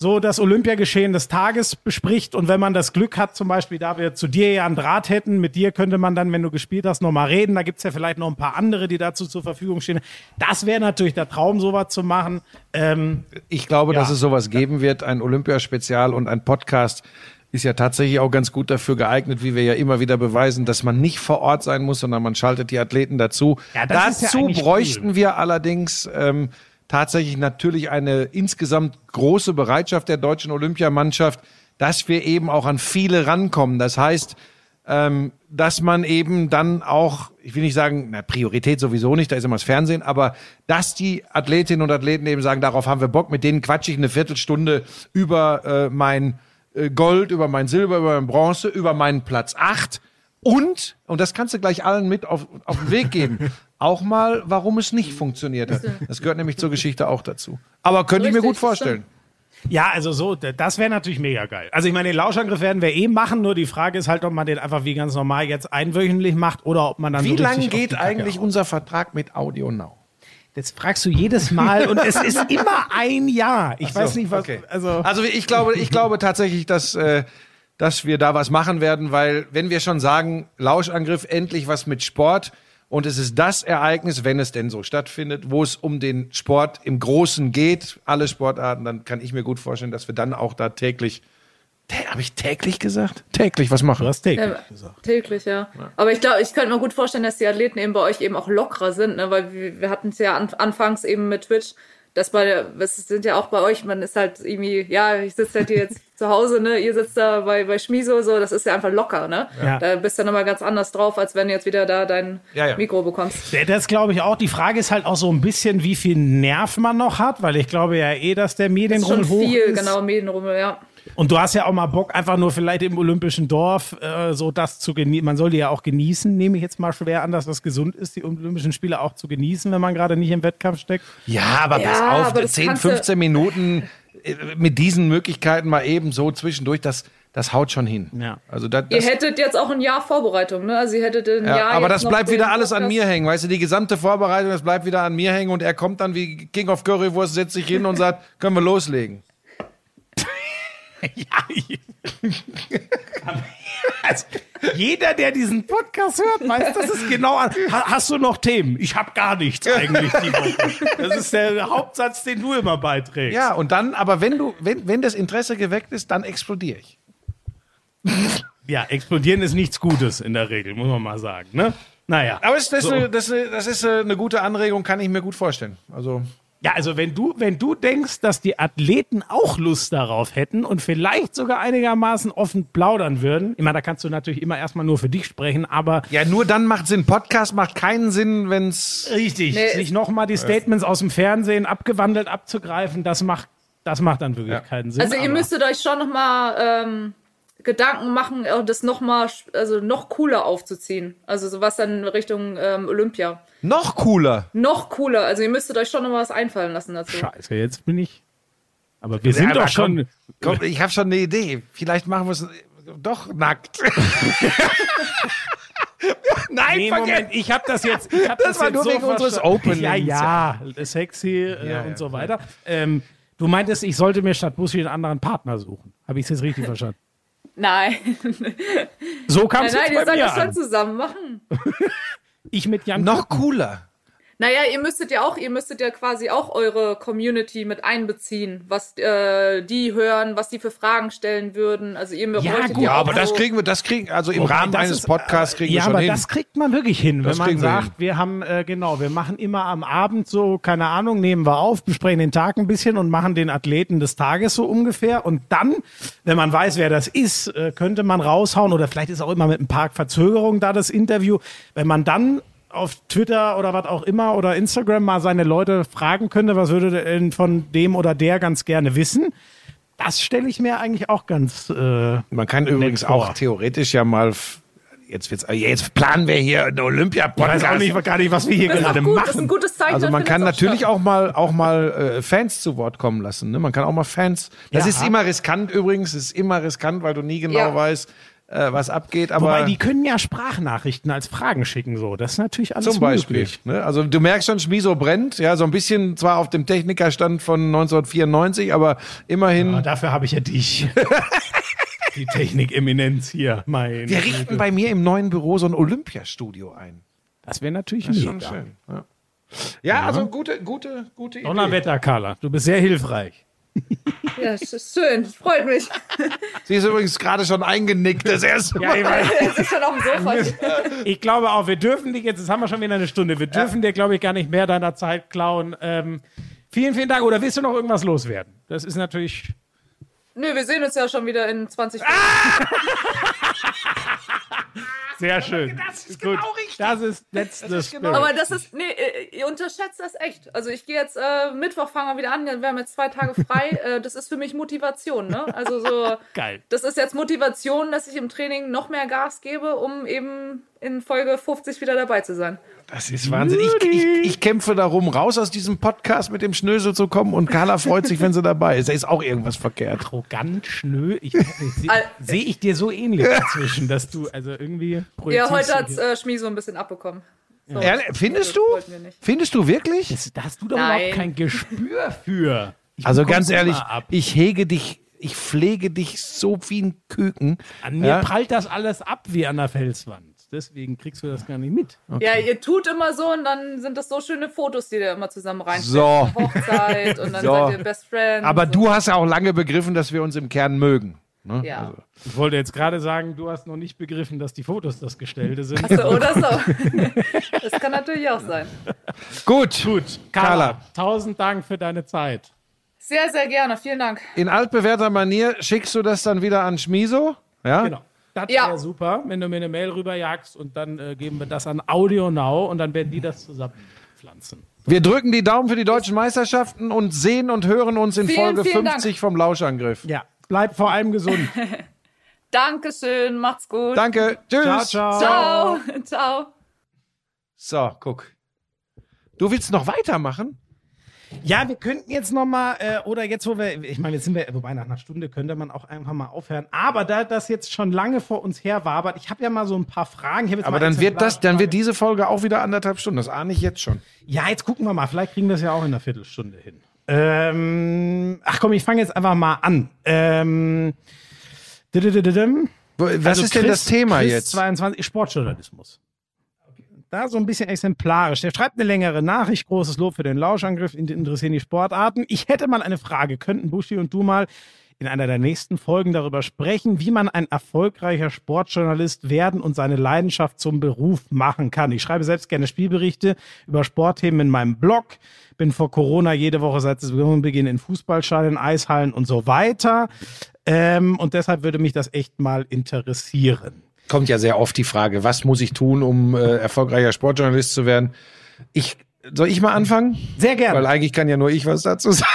so das Olympiageschehen des Tages bespricht und wenn man das Glück hat, zum Beispiel, da wir zu dir ja einen Draht hätten, mit dir könnte man dann, wenn du gespielt hast, nochmal reden. Da gibt's ja vielleicht noch ein paar andere, die dazu zur Verfügung stehen. Das wäre natürlich der Traum, sowas zu machen. Ähm, Ich glaube, Ja. dass es sowas geben wird, ein Olympiaspezial und ein Podcast ist ja tatsächlich auch ganz gut dafür geeignet, wie wir ja immer wieder beweisen, dass man nicht vor Ort sein muss, sondern man schaltet die Athleten dazu. Ja, das ja dazu eigentlich bräuchten cool. wir allerdings ähm, tatsächlich natürlich eine insgesamt große Bereitschaft der deutschen Olympiamannschaft, dass wir eben auch an viele rankommen. Das heißt, ähm, dass man eben dann auch, ich will nicht sagen, na, Priorität sowieso nicht, da ist immer das Fernsehen, aber dass die Athletinnen und Athleten eben sagen, darauf haben wir Bock, mit denen quatsche ich eine Viertelstunde über äh, mein äh, Gold, über mein Silber, über mein Bronze, über meinen Platz acht und, und das kannst du gleich allen mit auf, auf den Weg geben, auch mal, warum es nicht funktioniert hat. Das gehört nämlich zur Geschichte auch dazu. Aber könnte ich mir gut vorstellen. Ja, also so, das wäre natürlich mega geil. Also ich meine, den Lauschangriff werden wir eh machen, nur die Frage ist halt, ob man den einfach wie ganz normal jetzt einwöchentlich macht oder ob man dann Wie so lange geht eigentlich haut. unser Vertrag mit Audio Now? Das fragst du jedes Mal und es ist immer ein Jahr. Ich weiß nicht, was. Okay. Also, Also ich glaube, ich glaube tatsächlich, dass, äh, dass wir da was machen werden, weil wenn wir schon sagen, Lauschangriff endlich was mit Sport und es ist das Ereignis, wenn es denn so stattfindet, wo es um den Sport im Großen geht, alle Sportarten, dann kann ich mir gut vorstellen, dass wir dann auch da täglich, habe ich täglich gesagt? Täglich was machen. du hast täglich Ja, gesagt. täglich, ja. Aber ich glaube, ich könnte mir gut vorstellen, dass die Athleten eben bei euch eben auch lockerer sind, ne? weil wir, wir hatten es ja an, anfangs eben mit Twitch, dass bei der, es sind ja auch bei euch, man ist halt irgendwie, ja, ich sitze halt hier jetzt zu Hause, ne, ihr sitzt da bei, bei Schmiso, so, das ist ja einfach locker, ne? Ja. Da bist du nochmal ganz anders drauf, als wenn du jetzt wieder da dein Ja, ja. Mikro bekommst. Ja, Das glaube ich auch. Die Frage ist halt auch so ein bisschen, wie viel Nerv man noch hat, weil ich glaube ja eh, dass der Das ist Medienrummel schon hoch viel, ist. genau, Medienrummel, ja. Und du hast ja auch mal Bock, einfach nur vielleicht im Olympischen Dorf äh, so das zu genießen. Man soll die ja auch genießen, nehme ich jetzt mal schwer an, dass das gesund ist, die Olympischen Spiele auch zu genießen, wenn man gerade nicht im Wettkampf steckt. Ja, aber Ja, pass auf, aber das 10, kannst du- 15 Minuten äh, mit diesen Möglichkeiten mal eben so zwischendurch, das, das haut schon hin. Ja. Also das, Ihr das, hättet jetzt auch ein Jahr Vorbereitung, ne? Also ihr hättet ein Ja, Jahr aber das bleibt wieder alles an mir hängen. Weißt du, die gesamte Vorbereitung, das bleibt wieder an mir hängen und er kommt dann wie King of Currywurst, setzt sich hin und sagt, können wir loslegen. Also, jeder, der diesen Podcast hört, weiß, das ist genau an. Ha, hast du noch Themen? Ich habe gar nichts eigentlich. Das ist der Hauptsatz, den du immer beiträgst. Ja, und dann, aber wenn du, wenn, wenn das Interesse geweckt ist, dann explodiere ich. Ja, explodieren ist nichts Gutes in der Regel, muss man mal sagen. Ne? Naja. Aber das, das, So. eine, das, das ist eine gute Anregung, kann ich mir gut vorstellen. Also, Ja, also wenn du, wenn du denkst, dass die Athleten auch Lust darauf hätten und vielleicht sogar einigermaßen offen plaudern würden, ich meine, da kannst du natürlich immer erstmal nur für dich sprechen, aber ja, nur dann macht Sinn. Podcast macht keinen Sinn, wenn es. richtig, Nee, sich nochmal die Statements aus dem Fernsehen abgewandelt abzugreifen, das macht, das macht dann wirklich Ja. keinen Sinn. Also ihr müsstet euch schon noch mal ähm, Gedanken machen, äh, das noch mal, also noch cooler aufzuziehen. Also sowas dann Richtung ähm, Olympia. Noch cooler. Noch cooler. Also ihr müsstet euch schon noch mal was einfallen lassen dazu. Scheiße, jetzt bin ich. Aber wir sind Ja, aber doch schon. Komm, komm, ich habe schon eine Idee. Vielleicht machen wir es doch nackt. Nein, Nee, Moment, ich habe das jetzt. Ich hab das, Das war jetzt nur so wegen unseres. Openings, Ja, ja, sexy äh, Ja, ja, und so weiter. Ähm, du meintest, ich sollte mir statt Buschi einen anderen Partner suchen. Habe ich es jetzt richtig verstanden? Nein. So kam es nein, jetzt nein, ihr sollt mir das schon zusammen machen. Ich mit Jan Noch cooler. Naja, ihr müsstet ja auch, ihr müsstet ja quasi auch eure Community mit einbeziehen, was äh, die hören, was die für Fragen stellen würden. Also ihr Ja, wolltet gut, Ja, aber das kriegen wir, das kriegen, also im Wobei, Rahmen eines ist, Podcasts kriegen ja, wir schon aber hin. das kriegt man wirklich hin, Das wenn man wir sagt, hin. wir haben, äh, genau, wir machen immer am Abend so, keine Ahnung, nehmen wir auf, besprechen den Tag ein bisschen und machen den Athleten des Tages so ungefähr. Und dann, wenn man weiß, wer das ist, äh, könnte man raushauen oder vielleicht ist auch immer mit ein paar Verzögerungen da das Interview. Wenn man dann auf Twitter oder was auch immer oder Instagram mal seine Leute fragen könnte, was würde denn von dem oder der ganz gerne wissen, das stelle ich mir eigentlich auch ganz äh, Man kann übrigens vor. auch theoretisch ja mal, jetzt wird's, jetzt planen wir hier einen Ich weiß auch nicht, gar nicht, was wir hier Das gerade auch gut, das ist ein machen. gutes Zeichen. Also man kann natürlich statt- auch mal auch mal äh, Fans zu Wort kommen lassen. Ne? Man kann auch mal Fans. Das Ja. ist immer riskant übrigens. Es ist immer riskant, weil du nie genau Ja. weißt, äh, was abgeht. Aber Wobei, die können ja Sprachnachrichten als Fragen schicken, so. Das ist natürlich alles zum Beispiel. Ne? Also du merkst schon, Schmiso brennt, ja, so ein bisschen zwar auf dem Technikerstand von 1994, aber immerhin. Aber dafür habe ich ja dich. Die Technik-Eminenz hier, mein. wir richten bei mir im neuen Büro so ein Olympiastudio ein. Das wäre natürlich Das mega. schön. Ja, ja also gute, gute, gute Idee. Donnerwetter, Carla. Du bist sehr hilfreich. Ja, es ist schön, freut mich. Sie ist übrigens gerade schon eingenickt, das erste Mal. ich, weiß. Es ist schon auf dem Sofa. ich glaube auch, wir dürfen dich jetzt, jetzt haben wir schon wieder eine Stunde, wir dürfen dir, glaube ich, gar nicht mehr deiner Zeit klauen. Ähm, vielen, vielen Dank. Oder willst du noch irgendwas loswerden? Das ist natürlich. Nö, wir sehen uns ja schon wieder in 20 Sehr schön. Das ist genau richtig. Das ist letztes. genau Aber das ist, nee, äh, ihr unterschätzt das echt. Also ich gehe jetzt, äh, Mittwoch fangen wir wieder an, wir haben jetzt zwei Tage frei. äh, das ist für mich Motivation, ne? Also so, Geil. das ist jetzt Motivation, dass ich im Training noch mehr Gas gebe, um eben in Folge 50 wieder dabei zu sein. Das ist Wahnsinn. Ich, ich, ich kämpfe darum, raus aus diesem Podcast mit dem Schnösel zu kommen und Carla freut sich, wenn sie dabei ist. Da ist auch irgendwas verkehrt. Arrogant, schnö. Ich, ich sehe ich dir so ähnlich dazwischen, dass du also irgendwie Ja, heute hat äh, Schmi so ein bisschen abbekommen. So. Ehrlich, findest du? Findest du wirklich? Das- Da hast du doch Nein. überhaupt kein Gespür für. Ich Also ganz ehrlich, ich hege dich, ich pflege dich so wie ein Küken. An mir Ja? prallt das alles ab wie an der Felswand. Deswegen kriegst du das gar nicht mit. Ja, ihr tut immer so und dann sind das so schöne Fotos, die ihr immer zusammen reinstellt. So. Hochzeit und dann So. seid ihr Best Friends. Aber so. du hast ja auch lange begriffen, dass wir uns im Kern mögen. Ne? Ja. Also, Ich wollte jetzt gerade sagen, du hast noch nicht begriffen, dass die Fotos das Gestellte sind. so, oder so. Das kann natürlich auch sein. gut. Gut, Carla. Carla, tausend Dank für deine Zeit. Sehr, sehr gerne. Vielen Dank. In altbewährter Manier schickst du das dann wieder an Schmiso. Ja? Genau. Das Ja. wäre super, wenn du mir eine Mail rüberjagst und dann äh, geben wir das an Audio Now und dann werden die das zusammenpflanzen. Wir drücken die Daumen für die deutschen Meisterschaften und sehen und hören uns in Vielen, Folge vielen 50 vom Lauschangriff. Ja, bleib vor allem gesund. Dankeschön. Macht's gut. Danke. Tschüss. ciao, ciao. Ciao. Ciao. So, guck. Du willst noch weitermachen? Ja, wir könnten jetzt noch mal äh, oder jetzt, wo wir, ich meine, jetzt sind wir, wobei nach einer Stunde könnte man auch einfach mal aufhören. Aber da das jetzt schon lange vor uns her wabert, ich habe ja mal so ein paar Fragen. Aber dann wird das, dann wird diese Folge auch wieder anderthalb Stunden. Das ahne ich jetzt schon. Ja, jetzt gucken wir mal. Vielleicht kriegen wir es ja auch in einer Viertelstunde hin. Ähm, ach komm, ich fange jetzt einfach mal an. Ähm, Was Also ist denn Chris- das Thema Chris jetzt? 22 Sportjournalismus. Da so ein bisschen exemplarisch. Der schreibt eine längere Nachricht, großes Lob für den Lauschangriff, interessieren die Sportarten. Ich hätte mal eine Frage. Könnten Buschi und du mal in einer der nächsten Folgen darüber sprechen, wie man ein erfolgreicher Sportjournalist werden und seine Leidenschaft zum Beruf machen kann. Ich schreibe selbst gerne Spielberichte über Sportthemen in meinem Blog, bin vor Corona jede Woche seit Saisonbeginn in Fußballstadien, Eishallen und so weiter. Ähm, und deshalb würde mich das echt mal interessieren. Kommt ja sehr oft die Frage, was muss ich tun, um äh, erfolgreicher Sportjournalist zu werden? Ich, soll ich mal anfangen? Sehr gerne. Weil eigentlich kann ja nur ich was dazu sagen.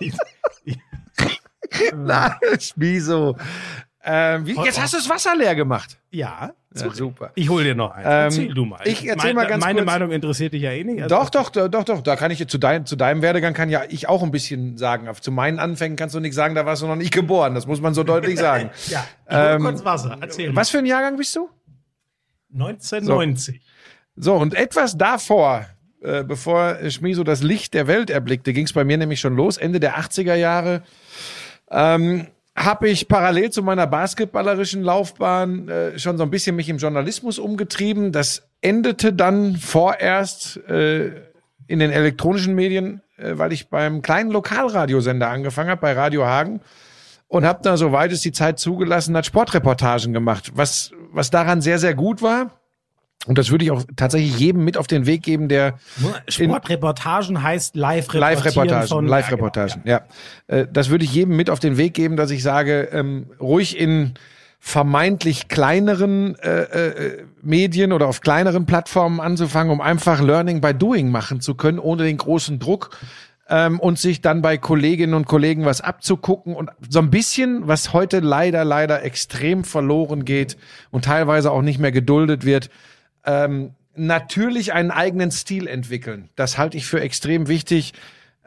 Na, Schmiso. Ähm, wie, jetzt hast du das Wasser leer gemacht. ja, Ja, super. ich hol dir noch einen. Ähm, erzähl du mal. ich erzähl mal ganz Meine kurz- Meinung interessiert dich ja eh nicht. Also- Doch, doch, doch, doch, doch. Da kann ich zu, dein, zu deinem Werdegang kann ja ich auch ein bisschen sagen. Aber zu meinen Anfängen kannst du nicht sagen, da warst du noch nicht geboren. Das muss man so deutlich sagen. Ja, Ähm, kurz Wasser. Erzähl Was für ein Jahrgang bist du? mal. 1990. So, und etwas davor, äh, bevor Schmiso das Licht der Welt erblickte, ging es bei mir nämlich schon los, Ende der 80er Jahre. Ähm, habe ich parallel zu meiner basketballerischen Laufbahn äh, schon so ein bisschen mich im Journalismus umgetrieben. Das endete dann vorerst äh, in den elektronischen Medien, äh, weil ich beim kleinen Lokalradiosender angefangen habe, bei Radio Hagen und habe da, soweit es die Zeit zugelassen hat, Sportreportagen gemacht, was, was daran sehr, sehr gut war. Und das würde ich auch tatsächlich jedem mit auf den Weg geben, der Sportreportagen heißt Live-Reportagen. Live-Reportagen, Live-Reportagen, ja. Äh, Das würde ich jedem mit auf den Weg geben, dass ich sage, ähm, ruhig in vermeintlich kleineren äh, äh, Medien oder auf kleineren Plattformen anzufangen, um einfach Learning by Doing machen zu können, ohne den großen Druck ähm, und sich dann bei Kolleginnen und Kollegen was abzugucken und so ein bisschen, was heute leider, leider extrem verloren geht und teilweise auch nicht mehr geduldet wird, ähm, natürlich einen eigenen Stil entwickeln. Das halte ich für extrem wichtig.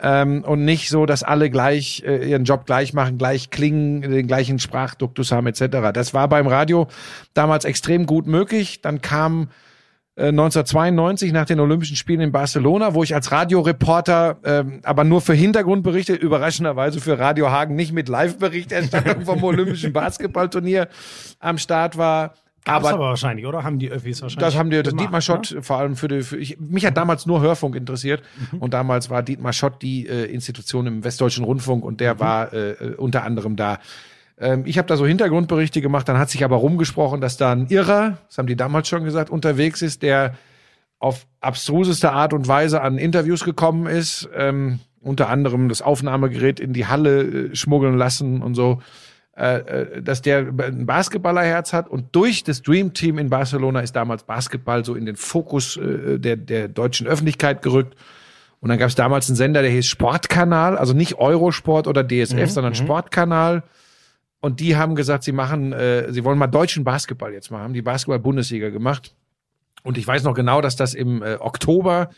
ähm, und nicht so, dass alle gleich äh, ihren Job gleich machen, gleich klingen, den gleichen Sprachduktus haben etc. Das war beim Radio damals extrem gut möglich. Dann kam äh, 1992 nach den Olympischen Spielen in Barcelona, wo ich als Radioreporter, ähm, aber nur für Hintergrundberichte, überraschenderweise für Radio Hagen nicht mit Live-Berichterstattung vom Olympischen Basketballturnier am Start war. Aber, Aber wahrscheinlich, oder? Haben die Öffis wahrscheinlich. das haben die, das gemacht, Dietmar Schott ne? vor allem für die, für ich, mich hat damals nur Hörfunk interessiert Mhm. und damals war Dietmar Schott die äh, Institution im Westdeutschen Rundfunk und Mhm. der war äh, äh, unter anderem da. Ähm, ich habe da so Hintergrundberichte gemacht, dann hat sich aber rumgesprochen, dass da ein Irrer, das haben die damals schon gesagt, unterwegs ist, der auf abstruseste Art und Weise an Interviews gekommen ist, ähm, unter anderem das Aufnahmegerät in die Halle äh, schmuggeln lassen und so dass der ein Basketballerherz hat und durch das Dream Team in Barcelona ist damals Basketball so in den Fokus äh, der, der deutschen Öffentlichkeit gerückt. Und dann gab es damals einen Sender, der hieß Sportkanal, also nicht Eurosport oder DSF, sondern Sportkanal. Und die haben gesagt, sie machen, äh, sie wollen mal deutschen Basketball jetzt machen, haben die Basketball-Bundesliga gemacht. Und ich weiß noch genau, dass das im äh, Oktober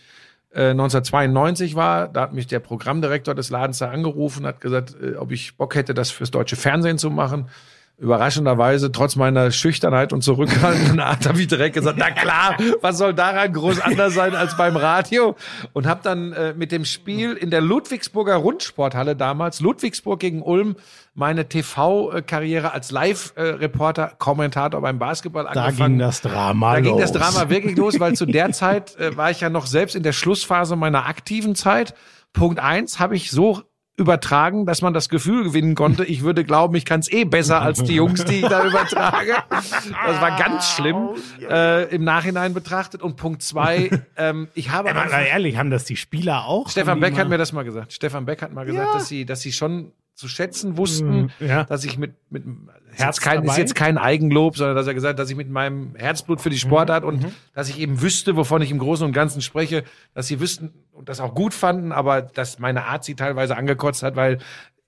äh, 1992 war. Da hat mich der Programmdirektor des Ladens da angerufen, hat gesagt, äh, ob ich Bock hätte, das fürs deutsche Fernsehen zu machen. Überraschenderweise, trotz meiner Schüchternheit und zurückhaltenden Art, habe ich direkt gesagt, na klar, was soll daran groß anders sein als beim Radio? Und habe dann äh, mit dem Spiel in der Ludwigsburger Rundsporthalle damals, Ludwigsburg gegen Ulm, meine TV-Karriere als Live-Reporter, Kommentator beim Basketball Da angefangen. ging das Drama Da ging das los. Drama wirklich los, weil zu der Zeit äh, war ich ja noch selbst in der Schlussphase meiner aktiven Zeit. Punkt eins habe ich so übertragen, dass man das Gefühl gewinnen konnte, ich würde glauben, ich kann es eh besser als die Jungs, die ich da übertrage. Das war ganz schlimm äh, im Nachhinein betrachtet. Und Punkt zwei, ähm, ich habe Aber ehrlich, haben das die Spieler auch? Stefan Beck hat mir das mal gesagt. Stefan Beck hat mal gesagt, Ja. dass sie, dass sie schon zu schätzen wussten, Ja. dass ich mit, mit Herz kein, ist jetzt kein Eigenlob, sondern dass er gesagt hat, dass ich mit meinem Herzblut für die Sportart Mhm. und dass ich eben wüsste, wovon ich im Großen und Ganzen spreche, dass sie wüssten und das auch gut fanden, aber dass meine Art sie teilweise angekotzt hat, weil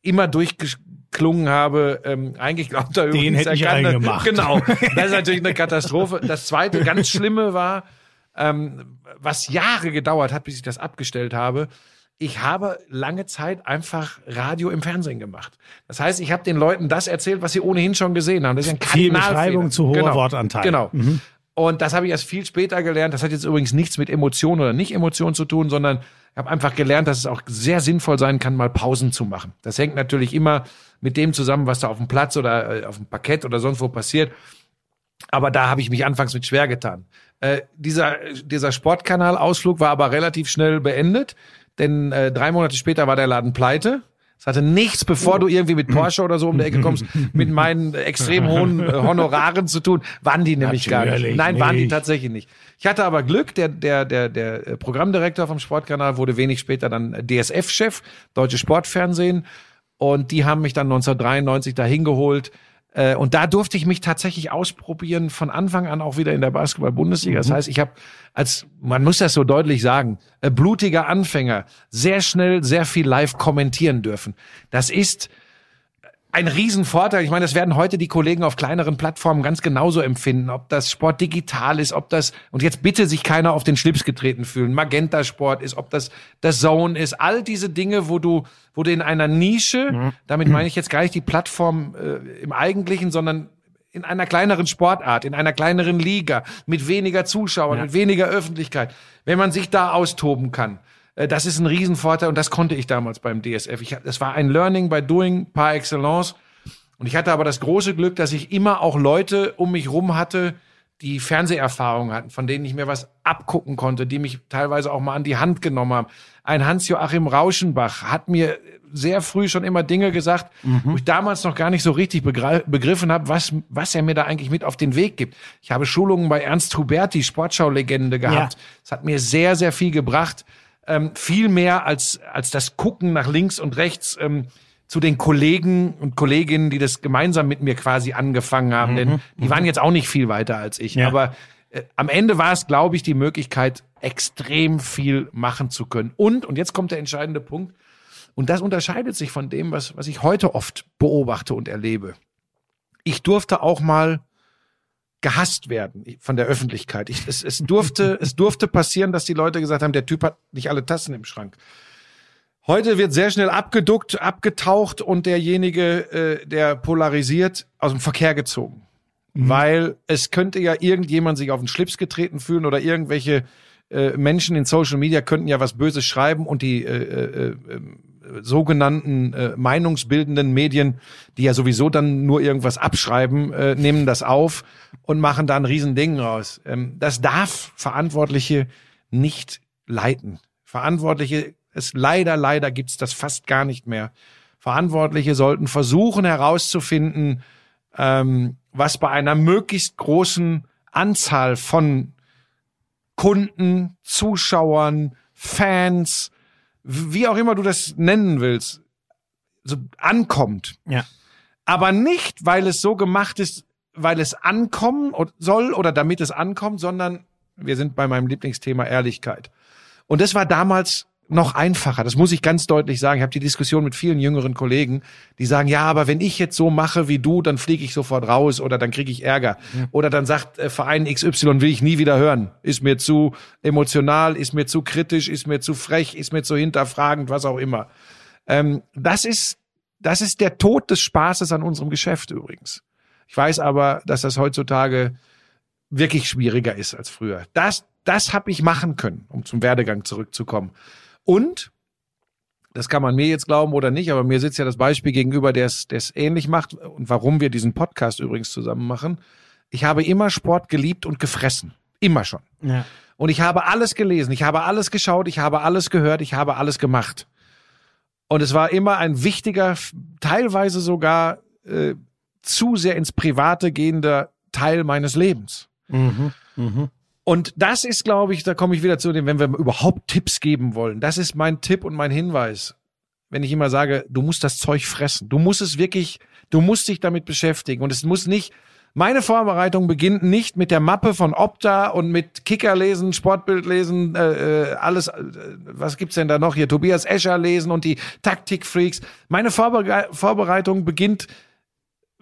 immer durchgeklungen habe, ähm, eigentlich glaubt er Den übrigens, hätte er ich kann- reingemacht. Genau. Das ist natürlich eine Katastrophe. Das zweite ganz Schlimme war, ähm, was Jahre gedauert hat, bis ich das abgestellt habe. Ich habe lange Zeit einfach Radio im Fernsehen gemacht. Das heißt, ich habe den Leuten das erzählt, was sie ohnehin schon gesehen haben. Das ist ein Viel. Beschreibung zu hoher genau. Wortanteil. Genau. Mhm. Und das habe ich erst viel später gelernt. Das hat jetzt übrigens nichts mit Emotionen oder nicht Emotionen zu tun, sondern ich habe einfach gelernt, dass es auch sehr sinnvoll sein kann, mal Pausen zu machen. Das hängt natürlich immer mit dem zusammen, was da auf dem Platz oder äh, auf dem Parkett oder sonst wo passiert. Aber da habe ich mich anfangs mit schwer getan. Äh, dieser, dieser Sportkanalausflug war aber relativ schnell beendet, denn äh, drei Monate später war der Laden pleite. Es hatte nichts, bevor du irgendwie mit Porsche oder so um die Ecke kommst, mit meinen extrem hohen äh, Honoraren zu tun. Waren die nämlich gar nicht. Natürlich Nein, waren die nicht. tatsächlich nicht. Ich hatte aber Glück, der, der, der, der äh, Programmdirektor vom Sportkanal wurde wenig später dann DSF-Chef, Deutsche Sportfernsehen. Und die haben mich dann 1993 dahin geholt. Äh, Und da durfte ich mich tatsächlich ausprobieren, von Anfang an auch wieder in der Basketball-Bundesliga. Das heißt, ich habe als, man muss das so deutlich sagen, äh, blutiger Anfänger sehr schnell sehr viel live kommentieren dürfen. Das ist ein Riesenvorteil. Ich meine, das werden heute die Kollegen auf kleineren Plattformen ganz genauso empfinden. Ob das Sport digital ist, ob das, und jetzt bitte sich keiner auf den Schlips getreten fühlen, Magenta Sport ist, ob das das Zone ist, all diese Dinge, wo du, wo du in einer Nische, damit meine ich jetzt gar nicht die Plattform äh, im Eigentlichen, sondern in einer kleineren Sportart, in einer kleineren Liga, mit weniger Zuschauern, mit weniger Öffentlichkeit, wenn man sich da austoben kann. Äh, Das ist ein Riesenvorteil und das konnte ich damals beim DSF. Ich, das war ein Learning by Doing par excellence. Und ich hatte aber das große Glück, dass ich immer auch Leute um mich rum hatte, die Fernseherfahrung hatten, von denen ich mir was abgucken konnte, die mich teilweise auch mal an die Hand genommen haben. Ein Hans-Joachim Rauschenbach hat mir sehr früh schon immer Dinge gesagt, wo ich damals noch gar nicht so richtig begriffen habe, was, was er mir da eigentlich mit auf den Weg gibt. Ich habe Schulungen bei Ernst Huberti, Sportschau-Legende gehabt. Ja. Es hat mir sehr, sehr viel gebracht. Ähm, viel mehr als, als das Gucken nach links und rechts ähm, zu den Kollegen und Kolleginnen, die das gemeinsam mit mir quasi angefangen haben. Denn die waren jetzt auch nicht viel weiter als ich. Ja. Aber äh, am Ende war es, glaube ich, die Möglichkeit, extrem viel machen zu können. Und, und jetzt kommt der entscheidende Punkt, und das unterscheidet sich von dem, was, was ich heute oft beobachte und erlebe. Ich durfte auch mal gehasst werden von der Öffentlichkeit. Ich, es, es, durfte, es durfte passieren, dass die Leute gesagt haben, der Typ hat nicht alle Tassen im Schrank. Heute wird sehr schnell abgeduckt, abgetaucht und derjenige, äh, der polarisiert, aus dem Verkehr gezogen. Weil es könnte ja irgendjemand sich auf den Schlips getreten fühlen oder irgendwelche äh, Menschen in Social Media könnten ja was Böses schreiben und die äh, äh, äh, sogenannten äh, meinungsbildenden Medien, die ja sowieso dann nur irgendwas abschreiben, äh, nehmen das auf und machen da ein Riesending raus. Ähm, das darf Verantwortliche nicht leiten. Verantwortliche, es leider, leider gibt's das fast gar nicht mehr. Verantwortliche sollten versuchen herauszufinden, ähm, was bei einer möglichst großen Anzahl von Kunden, Zuschauern, Fans, wie auch immer du das nennen willst, so ankommt. Ja. Aber nicht, weil es so gemacht ist, weil es ankommen soll oder damit es ankommt, sondern wir sind bei meinem Lieblingsthema Ehrlichkeit. Und das war damals noch einfacher. Das muss ich ganz deutlich sagen. Ich habe die Diskussion mit vielen jüngeren Kollegen, die sagen, ja, aber wenn ich jetzt so mache wie du, dann fliege ich sofort raus oder dann kriege ich Ärger. Oder dann sagt äh, Verein XY, will ich nie wieder hören. Ist mir zu emotional, ist mir zu kritisch, ist mir zu frech, ist mir zu hinterfragend, was auch immer. Ähm, das ist, das ist der Tod des Spaßes an unserem Geschäft übrigens. Ich weiß aber, dass das heutzutage wirklich schwieriger ist als früher. Das, das habe ich machen können, um zum Werdegang zurückzukommen. Und, das kann man mir jetzt glauben oder nicht, aber mir sitzt ja das Beispiel gegenüber, der es ähnlich macht und warum wir diesen Podcast übrigens zusammen machen. Ich habe immer Sport geliebt und gefressen. Immer schon. Ja. Und ich habe alles gelesen, ich habe alles geschaut, ich habe alles gehört, ich habe alles gemacht. Und es war immer ein wichtiger, teilweise sogar äh, zu sehr ins Private gehender Teil meines Lebens. Mhm. Mhm. Und das ist, glaube ich, da komme ich wieder zu dem, wenn wir überhaupt Tipps geben wollen. Das ist mein Tipp und mein Hinweis. Wenn ich immer sage, du musst das Zeug fressen. Du musst es wirklich, du musst dich damit beschäftigen. Und es muss nicht, meine Vorbereitung beginnt nicht mit der Mappe von Opta und mit Kicker lesen, Sportbild lesen, äh, äh, alles, äh, was gibt's denn da noch hier? Tobias Escher lesen und die Taktikfreaks. Meine Vorbere Vorbereitung beginnt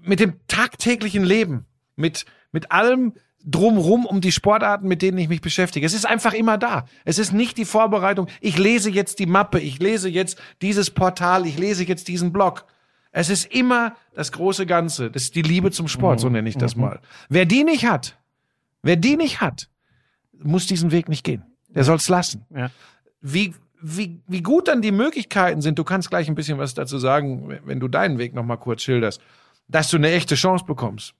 mit dem tagtäglichen Leben, mit, mit allem drumrum um die Sportarten, mit denen ich mich beschäftige. Es ist einfach immer da. Es ist nicht die Vorbereitung, ich lese jetzt die Mappe, ich lese jetzt dieses Portal, ich lese jetzt diesen Blog. Es ist immer das große Ganze. Das ist die Liebe zum Sport, so nenne ich das mal. Wer die nicht hat, wer die nicht hat, muss diesen Weg nicht gehen. Der soll's lassen Ja. wie, wie, wie gut dann die Möglichkeiten sind, du kannst gleich ein bisschen was dazu sagen, wenn- wenn du deinen Weg nochmal kurz schilderst, dass du eine echte Chance bekommst.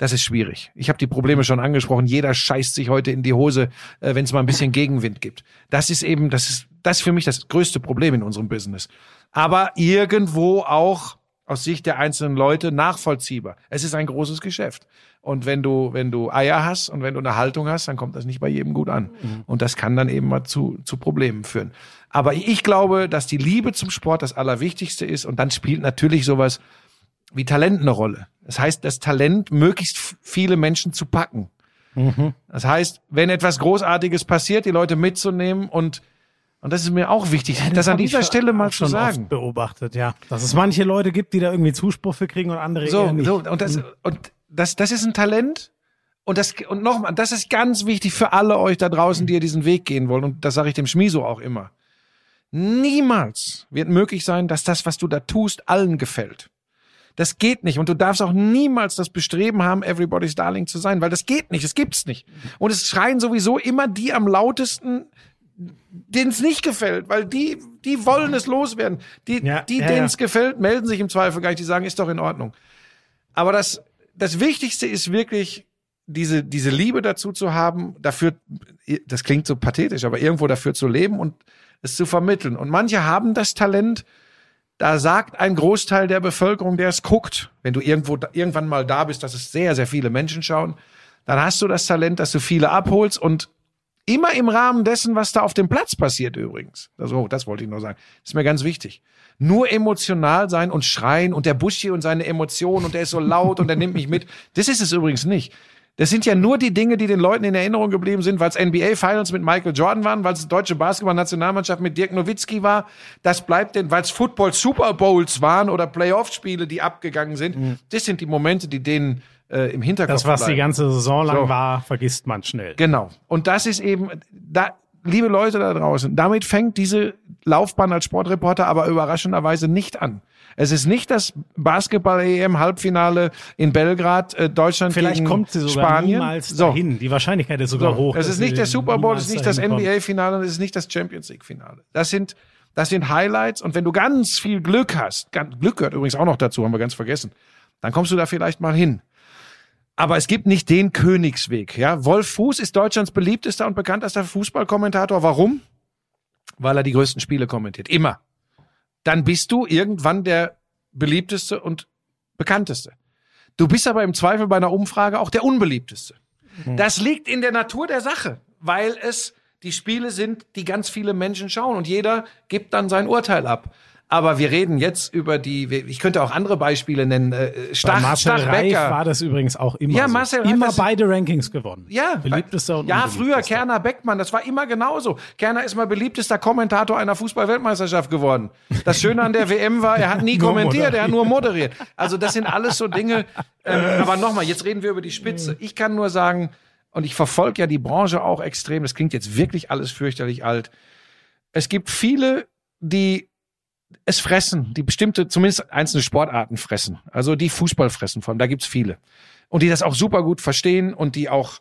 Das ist schwierig. Ich habe die Probleme schon angesprochen. Jeder scheißt sich heute in die Hose, äh, wenn es mal ein bisschen Gegenwind gibt. Das ist eben, das ist, das ist für mich das größte Problem in unserem Business. Aber irgendwo auch aus Sicht der einzelnen Leute nachvollziehbar. Es ist ein großes Geschäft. Und wenn du, wenn du Eier hast und wenn du eine Haltung hast, dann kommt das nicht bei jedem gut an. Und das kann dann eben mal zu, zu Problemen führen. Aber ich glaube, dass die Liebe zum Sport das Allerwichtigste ist. Und dann spielt natürlich sowas wie Talent eine Rolle. Das heißt, das Talent, möglichst viele Menschen zu packen. Das heißt, wenn etwas Großartiges passiert, die Leute mitzunehmen und und das ist mir auch wichtig, das, an hab ich dieser Stelle mal zu sagen. Oft beobachtet, ja. Dass es manche Leute gibt, die da irgendwie Zuspruch für kriegen und andere eher So, nicht. so und das und das das ist ein Talent und das und nochmal, das ist ganz wichtig für alle euch da draußen, die ihr diesen Weg gehen wollen und das sage ich dem Schmiso auch immer. Niemals wird möglich sein, dass das, was du da tust, allen gefällt. Das geht nicht und du darfst auch niemals das Bestreben haben, everybody's darling zu sein, weil das geht nicht, das gibt's nicht. Und es schreien sowieso immer die am lautesten, denen es nicht gefällt, weil die die wollen es loswerden. Die Ja, die ja, denen ja. es gefällt, melden sich im Zweifel gar nicht, die sagen, ist doch in Ordnung. Aber das, das Wichtigste ist wirklich, diese, diese Liebe dazu zu haben, dafür, das klingt so pathetisch, aber irgendwo dafür zu leben und es zu vermitteln. Und manche haben das Talent, da sagt ein Großteil der Bevölkerung, der es guckt, wenn du irgendwo, irgendwann mal da bist, dass es sehr, sehr viele Menschen schauen, dann hast du das Talent, dass du viele abholst und immer im Rahmen dessen, was da auf dem Platz passiert übrigens. Oh, das wollte ich nur sagen. Das ist mir ganz wichtig. Nur emotional sein und schreien und der Buschi und seine Emotionen und der ist so laut und der nimmt mich mit. Das ist es übrigens nicht. Das sind ja nur die Dinge, die den Leuten in Erinnerung geblieben sind, weil es NBA Finals mit Michael Jordan waren, weil es deutsche Basketball-Nationalmannschaft mit Dirk Nowitzki war. Das bleibt denn, weil es Football Super Bowls waren oder Playoff-Spiele, die abgegangen sind. Das sind die Momente, die denen äh, im Hinterkopf Das, was die bleiben. ganze Saison lang So. war, vergisst man schnell. Genau. Und das ist eben, da, liebe Leute da draußen, damit fängt diese Laufbahn als Sportreporter aber überraschenderweise nicht an. Es ist nicht das Basketball-EM-Halbfinale in Belgrad, äh, Deutschland Vielleicht gegen kommt sie sogar Spanien. niemals so, dahin. Die Wahrscheinlichkeit ist sogar so. hoch. Es ist nicht der Super Bowl, es ist nicht das. NBA-Finale, es ist nicht das Champions League-Finale. Das sind, das sind Highlights. Und wenn du ganz viel Glück hast, Glück gehört übrigens auch noch dazu, haben wir ganz vergessen, dann kommst du da vielleicht mal hin. Aber es gibt nicht den Königsweg. Ja, Wolf Fuß ist Deutschlands beliebtester und bekanntester Fußballkommentator. Warum? Weil er die größten Spiele kommentiert. Immer. Dann bist du irgendwann der beliebteste und bekannteste. Du bist aber im Zweifel bei einer Umfrage auch der unbeliebteste. Das liegt in der Natur der Sache, weil es die Spiele sind, die ganz viele Menschen schauen und jeder gibt dann sein Urteil ab. Aber wir reden jetzt über die, ich könnte auch andere Beispiele nennen. äh, Bei Stach, Marcel Reif Stachbecker. war das übrigens auch immer Ja, so. Marcel Reif, Immer beide Rankings gewonnen. Ja, Beliebtester und ja, früher Kerner Beckmann, das war immer genauso. Kerner ist mal beliebtester Kommentator einer Fußball-Weltmeisterschaft geworden. Das Schöne an der WM war, er hat nie kommentiert, er hat nur moderiert. Also das sind alles so Dinge. Ähm, aber nochmal, jetzt reden wir über die Spitze. Ich kann nur sagen, und ich verfolge ja die Branche auch extrem, das klingt jetzt wirklich alles fürchterlich alt. Es gibt viele, die es fressen, die bestimmte, zumindest einzelne Sportarten fressen. Also die Fußball fressen vor allem, da gibt's viele. Und die das auch super gut verstehen und die auch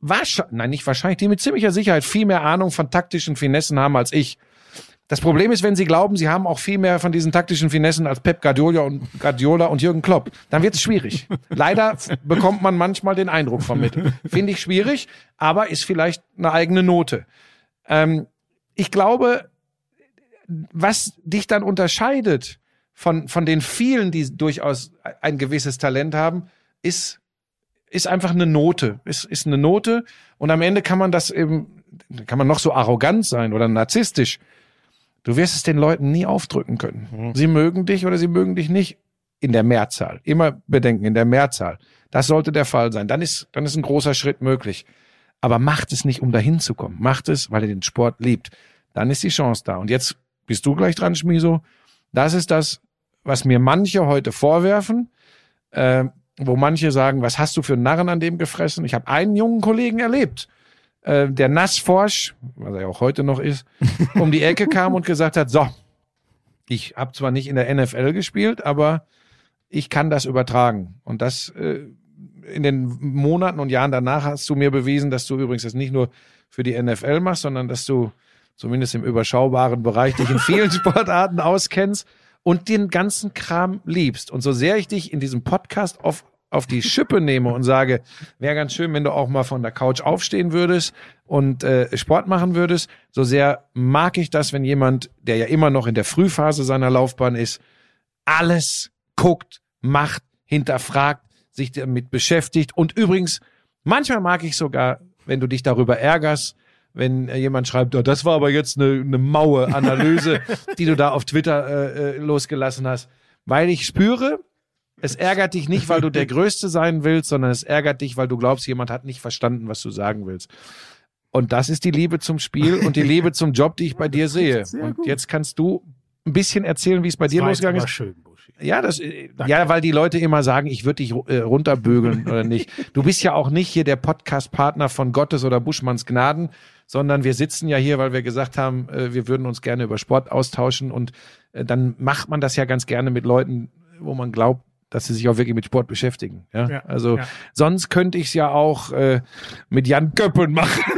wahrscheinlich, nein, nicht wahrscheinlich, die mit ziemlicher Sicherheit viel mehr Ahnung von taktischen Finessen haben als ich. Das Problem ist, wenn sie glauben, sie haben auch viel mehr von diesen taktischen Finessen als Pep Guardiola und, Guardiola und Jürgen Klopp, dann wird es schwierig. Leider bekommt man manchmal den Eindruck vermittelt. Finde ich schwierig, aber ist vielleicht eine eigene Note. Ähm, ich glaube, was dich dann unterscheidet von, von den vielen, die durchaus ein gewisses Talent haben, ist, ist einfach eine Note. Ist, ist eine Note. Und am Ende kann man das eben, kann man noch so arrogant sein oder narzisstisch. Du wirst es den Leuten nie aufdrücken können. Sie mögen dich oder sie mögen dich nicht in der Mehrzahl. Immer bedenken, in der Mehrzahl. Das sollte der Fall sein. Dann ist, dann ist ein großer Schritt möglich. Aber macht es nicht, um dahin zu kommen. Macht es, weil ihr den Sport liebt. Dann ist die Chance da. Und jetzt bist du gleich dran, Schmiso. Das ist das, was mir manche heute vorwerfen, äh, wo manche sagen, was hast du für einen Narren an dem gefressen? Ich habe einen jungen Kollegen erlebt, äh, der Nassforsch, was er ja auch heute noch ist, um die Ecke kam und gesagt hat, so, ich habe zwar nicht in der NFL gespielt, aber ich kann das übertragen. Und das äh, in den Monaten und Jahren danach hast du mir bewiesen, dass du übrigens das nicht nur für die NFL machst, sondern dass du zumindest im überschaubaren Bereich dich in vielen Sportarten auskennst und den ganzen Kram liebst. Und so sehr ich dich in diesem Podcast auf, auf die Schippe nehme und sage, wäre ganz schön, wenn du auch mal von der Couch aufstehen würdest und äh, Sport machen würdest, so sehr mag ich das, wenn jemand, der ja immer noch in der Frühphase seiner Laufbahn ist, alles guckt, macht, hinterfragt, sich damit beschäftigt. Und übrigens, manchmal mag ich sogar, wenn du dich darüber ärgerst, wenn äh, jemand schreibt, oh, das war aber jetzt eine, eine maue Analyse, die du da auf Twitter äh, äh, losgelassen hast. Weil ich spüre, es ärgert dich nicht, weil du der Größte sein willst, sondern es ärgert dich, weil du glaubst, jemand hat nicht verstanden, was du sagen willst. Und das ist die Liebe zum Spiel und die Liebe zum Job, die ich bei dir sehe. Und jetzt kannst du ein bisschen erzählen, wie es bei dir War jetzt losgegangen ist. schön. Ja, das, äh, ja, weil die Leute immer sagen, ich würde dich äh, runterbügeln oder nicht. Du bist ja auch nicht hier der Podcast-Partner von Gottes oder Buschmanns Gnaden, sondern wir sitzen ja hier, weil wir gesagt haben, äh, wir würden uns gerne über Sport austauschen und äh, dann macht man das ja ganz gerne mit Leuten, wo man glaubt, dass sie sich auch wirklich mit Sport beschäftigen. Ja, Ja, also ja. sonst könnte ich es ja auch äh, mit Jan Göppen machen.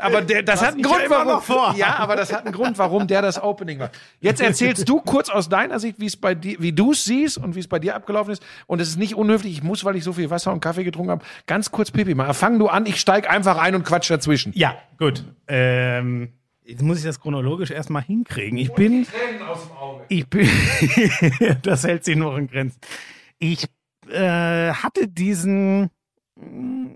aber der, das hat einen Grund, warum. Ja, aber das hat einen Grund, warum der das Opening macht. Jetzt erzählst du kurz aus deiner Sicht, wie es bei dir, wie du es siehst und wie es bei dir abgelaufen ist. Und es ist nicht unhöflich. Ich muss, weil ich so viel Wasser und Kaffee getrunken habe, ganz kurz Pipi mal. Fang du an. Ich steig einfach ein und quatsch dazwischen. Ja, gut. Ähm, jetzt muss ich das chronologisch erstmal hinkriegen. Ich bin. Ich bin. das hält sich noch in Grenzen. Ich äh, hatte diesen mm,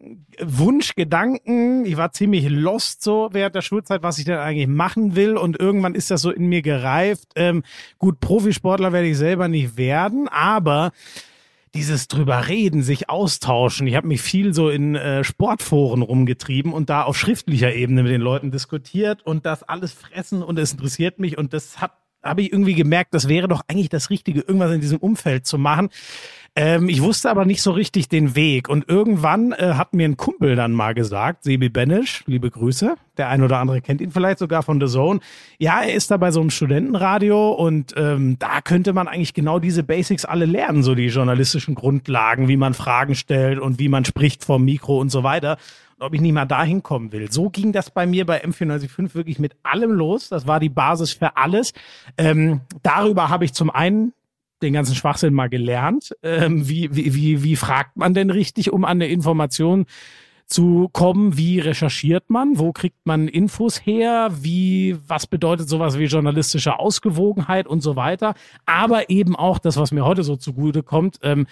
Wunsch, Gedanken, ich war ziemlich lost so während der Schulzeit, was ich denn eigentlich machen will und irgendwann ist das so in mir gereift. Ähm, gut, Profisportler werde ich selber nicht werden, aber dieses drüber reden, sich austauschen. Ich habe mich viel so in äh, Sportforen rumgetrieben und da auf schriftlicher Ebene mit den Leuten diskutiert und das alles fressen und es interessiert mich und das hat habe ich irgendwie gemerkt, das wäre doch eigentlich das Richtige, irgendwas in diesem Umfeld zu machen. Ähm, ich wusste aber nicht so richtig den Weg. Und irgendwann äh, hat mir ein Kumpel dann mal gesagt, Sebi Benisch, liebe Grüße, der ein oder andere kennt ihn vielleicht sogar von The Zone. Ja, er ist da bei so einem Studentenradio und ähm, da könnte man eigentlich genau diese Basics alle lernen, so die journalistischen Grundlagen, wie man Fragen stellt und wie man spricht vom Mikro und so weiter. Ob ich nicht mal dahin kommen will. So ging das bei mir bei M495 wirklich mit allem los. Das war die Basis für alles. Ähm, darüber habe ich zum einen den ganzen Schwachsinn mal gelernt. Ähm, wie, wie, wie, wie fragt man denn richtig, um an eine Information zu kommen? Wie recherchiert man? Wo kriegt man Infos her? Wie, was bedeutet sowas wie journalistische Ausgewogenheit und so weiter? Aber eben auch das, was mir heute so zugute kommt, ähm,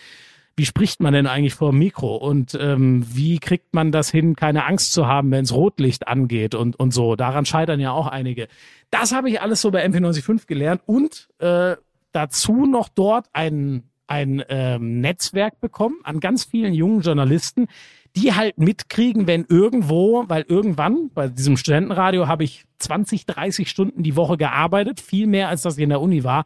wie spricht man denn eigentlich vor dem Mikro und ähm, wie kriegt man das hin, keine Angst zu haben, wenn es Rotlicht angeht und, und so. Daran scheitern ja auch einige. Das habe ich alles so bei MP95 gelernt und äh, dazu noch dort ein, ein ähm, Netzwerk bekommen an ganz vielen jungen Journalisten, die halt mitkriegen, wenn irgendwo, weil irgendwann bei diesem Studentenradio habe ich 20, 30 Stunden die Woche gearbeitet, viel mehr als das in der Uni war.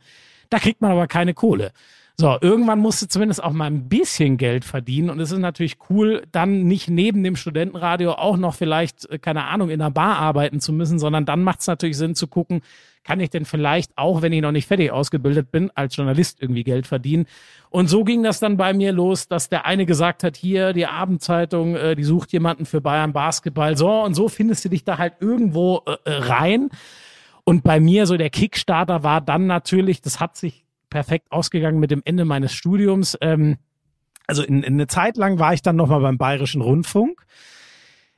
Da kriegt man aber keine Kohle. So, irgendwann musst du zumindest auch mal ein bisschen Geld verdienen und es ist natürlich cool, dann nicht neben dem Studentenradio auch noch vielleicht, äh, keine Ahnung, in einer Bar arbeiten zu müssen, sondern dann macht es natürlich Sinn zu gucken, kann ich denn vielleicht, auch wenn ich noch nicht fertig ausgebildet bin, als Journalist irgendwie Geld verdienen? Und so ging das dann bei mir los, dass der eine gesagt hat, hier, die Abendzeitung, äh, die sucht jemanden für Bayern Basketball. So, und so findest du dich da halt irgendwo äh, äh rein. Und bei mir so der Kickstarter war dann natürlich, das hat sich perfekt ausgegangen mit dem Ende meines Studiums. Ähm, also in, in eine Zeit lang war ich dann nochmal beim Bayerischen Rundfunk.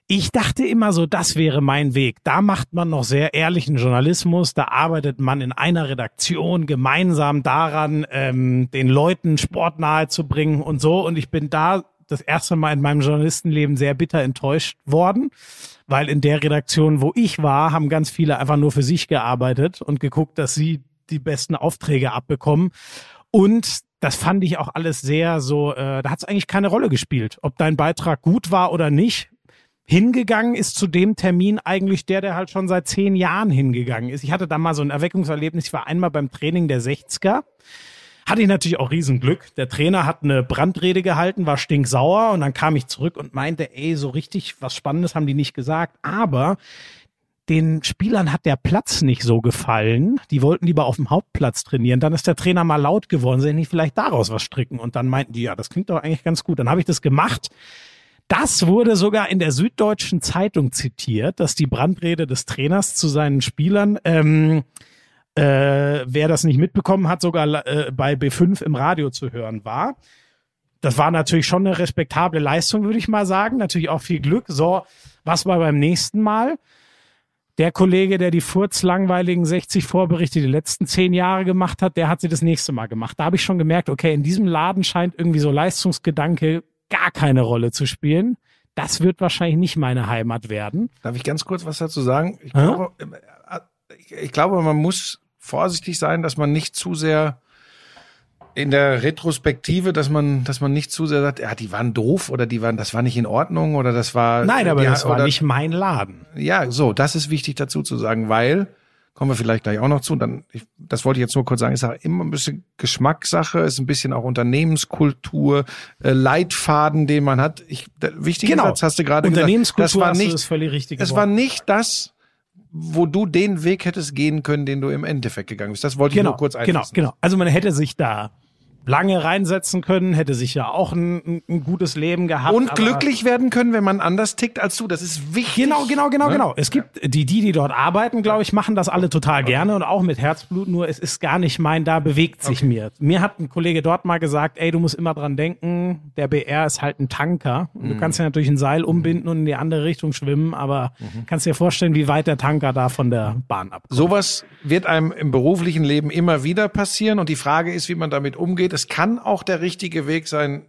Ich dachte immer so, das wäre mein Weg. Da macht man noch sehr ehrlichen Journalismus. Da arbeitet man in einer Redaktion gemeinsam daran, ähm, den Leuten Sport nahe zu bringen und so. Und ich bin da das erste Mal in meinem Journalistenleben sehr bitter enttäuscht worden, weil in der Redaktion, wo ich war, haben ganz viele einfach nur für sich gearbeitet und geguckt, dass sie die besten Aufträge abbekommen. Und das fand ich auch alles sehr so, äh, da hat es eigentlich keine Rolle gespielt, ob dein Beitrag gut war oder nicht. Hingegangen ist zu dem Termin eigentlich der, der halt schon seit zehn Jahren hingegangen ist. Ich hatte da mal so ein Erweckungserlebnis. Ich war einmal beim Training der 60er. Hatte ich natürlich auch Riesenglück. Der Trainer hat eine Brandrede gehalten, war stinksauer und dann kam ich zurück und meinte, ey, so richtig was Spannendes haben die nicht gesagt. Aber den Spielern hat der Platz nicht so gefallen. Die wollten lieber auf dem Hauptplatz trainieren. Dann ist der Trainer mal laut geworden, sie nicht vielleicht daraus was stricken. Und dann meinten die, ja, das klingt doch eigentlich ganz gut. Dann habe ich das gemacht. Das wurde sogar in der Süddeutschen Zeitung zitiert, dass die Brandrede des Trainers zu seinen Spielern, ähm, äh, wer das nicht mitbekommen hat, sogar äh, bei B5 im Radio zu hören war. Das war natürlich schon eine respektable Leistung, würde ich mal sagen. Natürlich auch viel Glück. So, was war beim nächsten Mal? Der Kollege, der die furzlangweiligen 60 Vorberichte die letzten zehn Jahre gemacht hat, der hat sie das nächste Mal gemacht. Da habe ich schon gemerkt, okay, in diesem Laden scheint irgendwie so Leistungsgedanke gar keine Rolle zu spielen. Das wird wahrscheinlich nicht meine Heimat werden. Darf ich ganz kurz was dazu sagen? Ich, glaube, äh, ich glaube, man muss vorsichtig sein, dass man nicht zu sehr in der Retrospektive, dass man, dass man nicht zu sehr sagt, ja, die waren doof oder die waren, das war nicht in Ordnung oder das war. Nein, aber ja, das war oder, nicht mein Laden. Ja, so, das ist wichtig dazu zu sagen, weil, kommen wir vielleicht gleich auch noch zu, dann, ich, das wollte ich jetzt nur kurz sagen, ist auch immer ein bisschen Geschmackssache, ist ein bisschen auch Unternehmenskultur, äh, Leitfaden, den man hat. Ich, der, wichtige genau. Satz hast du gerade Unternehmenskultur gesagt. Das war nicht, das völlig richtig. Es war nicht das, wo du den Weg hättest gehen können, den du im Endeffekt gegangen bist. Das wollte genau, ich nur kurz einfassen. Genau, genau. Also man hätte sich da lange reinsetzen können, hätte sich ja auch ein, ein gutes Leben gehabt. Und glücklich werden können, wenn man anders tickt als du. Das ist wichtig. Genau, genau, genau, ne? genau. Es gibt die, die, die dort arbeiten, glaube ich, machen das alle total gerne und auch mit Herzblut. Nur es ist gar nicht mein, da bewegt sich okay. mir. Mir hat ein Kollege dort mal gesagt, ey, du musst immer dran denken, der BR ist halt ein Tanker. Mhm. Du kannst ja natürlich ein Seil umbinden und in die andere Richtung schwimmen, aber mhm. kannst dir vorstellen, wie weit der Tanker da von der Bahn abkommt. Sowas wird einem im beruflichen Leben immer wieder passieren und die Frage ist, wie man damit umgeht es kann auch der richtige Weg sein,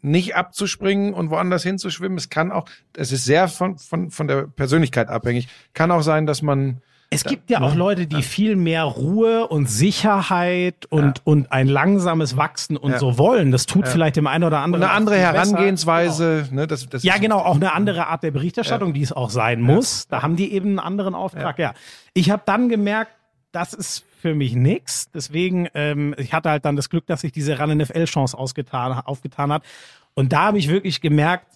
nicht abzuspringen und woanders hinzuschwimmen. Es kann auch, es ist sehr von, von, von der Persönlichkeit abhängig. Kann auch sein, dass man es gibt ja auch Leute, die viel mehr Ruhe und Sicherheit und, ja. und ein langsames Wachsen und ja. so wollen. Das tut ja. vielleicht dem einen oder anderen. Und eine andere Herangehensweise. Genau. Ne, das, das ja, genau, auch eine andere Art der Berichterstattung, die es auch sein muss. Da haben die eben einen anderen Auftrag. Ja. Ich habe dann gemerkt, das ist für mich nix. Deswegen, ähm, ich hatte halt dann das Glück, dass sich diese Run NFL-Chance ausgetan, aufgetan hat. Und da habe ich wirklich gemerkt,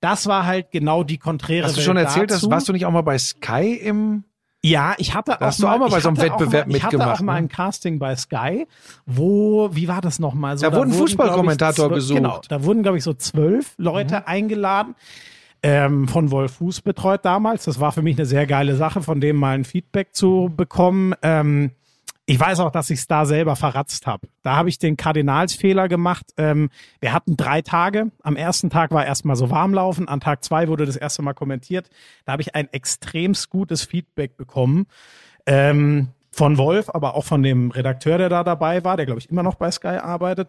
das war halt genau die konträre Hast du Welt schon erzählt, dazu. dass, warst du nicht auch mal bei Sky im. Ja, ich hatte auch, hast du auch mal bei ich so einem hatte Wettbewerb mal, Ich hatte mitgemacht, auch mal ne? ein Casting bei Sky, wo, wie war das nochmal? So, Da wurden glaub ich, Fußballkommentator gesucht. Genau, da wurden, glaube ich, so zwölf Leute eingeladen. Ähm, von Wolf Fuß betreut damals. Das war für mich eine sehr geile Sache, von dem mal ein Feedback zu bekommen. Ähm, ich weiß auch, dass ich es da selber verratzt habe. Da habe ich den Kardinalsfehler gemacht. Ähm, wir hatten drei Tage. Am ersten Tag war erstmal so warmlaufen. An Tag zwei wurde das erste Mal kommentiert. Da habe ich ein extremst gutes Feedback bekommen. Ähm, von Wolf, aber auch von dem Redakteur, der da dabei war, der glaube ich immer noch bei Sky arbeitet.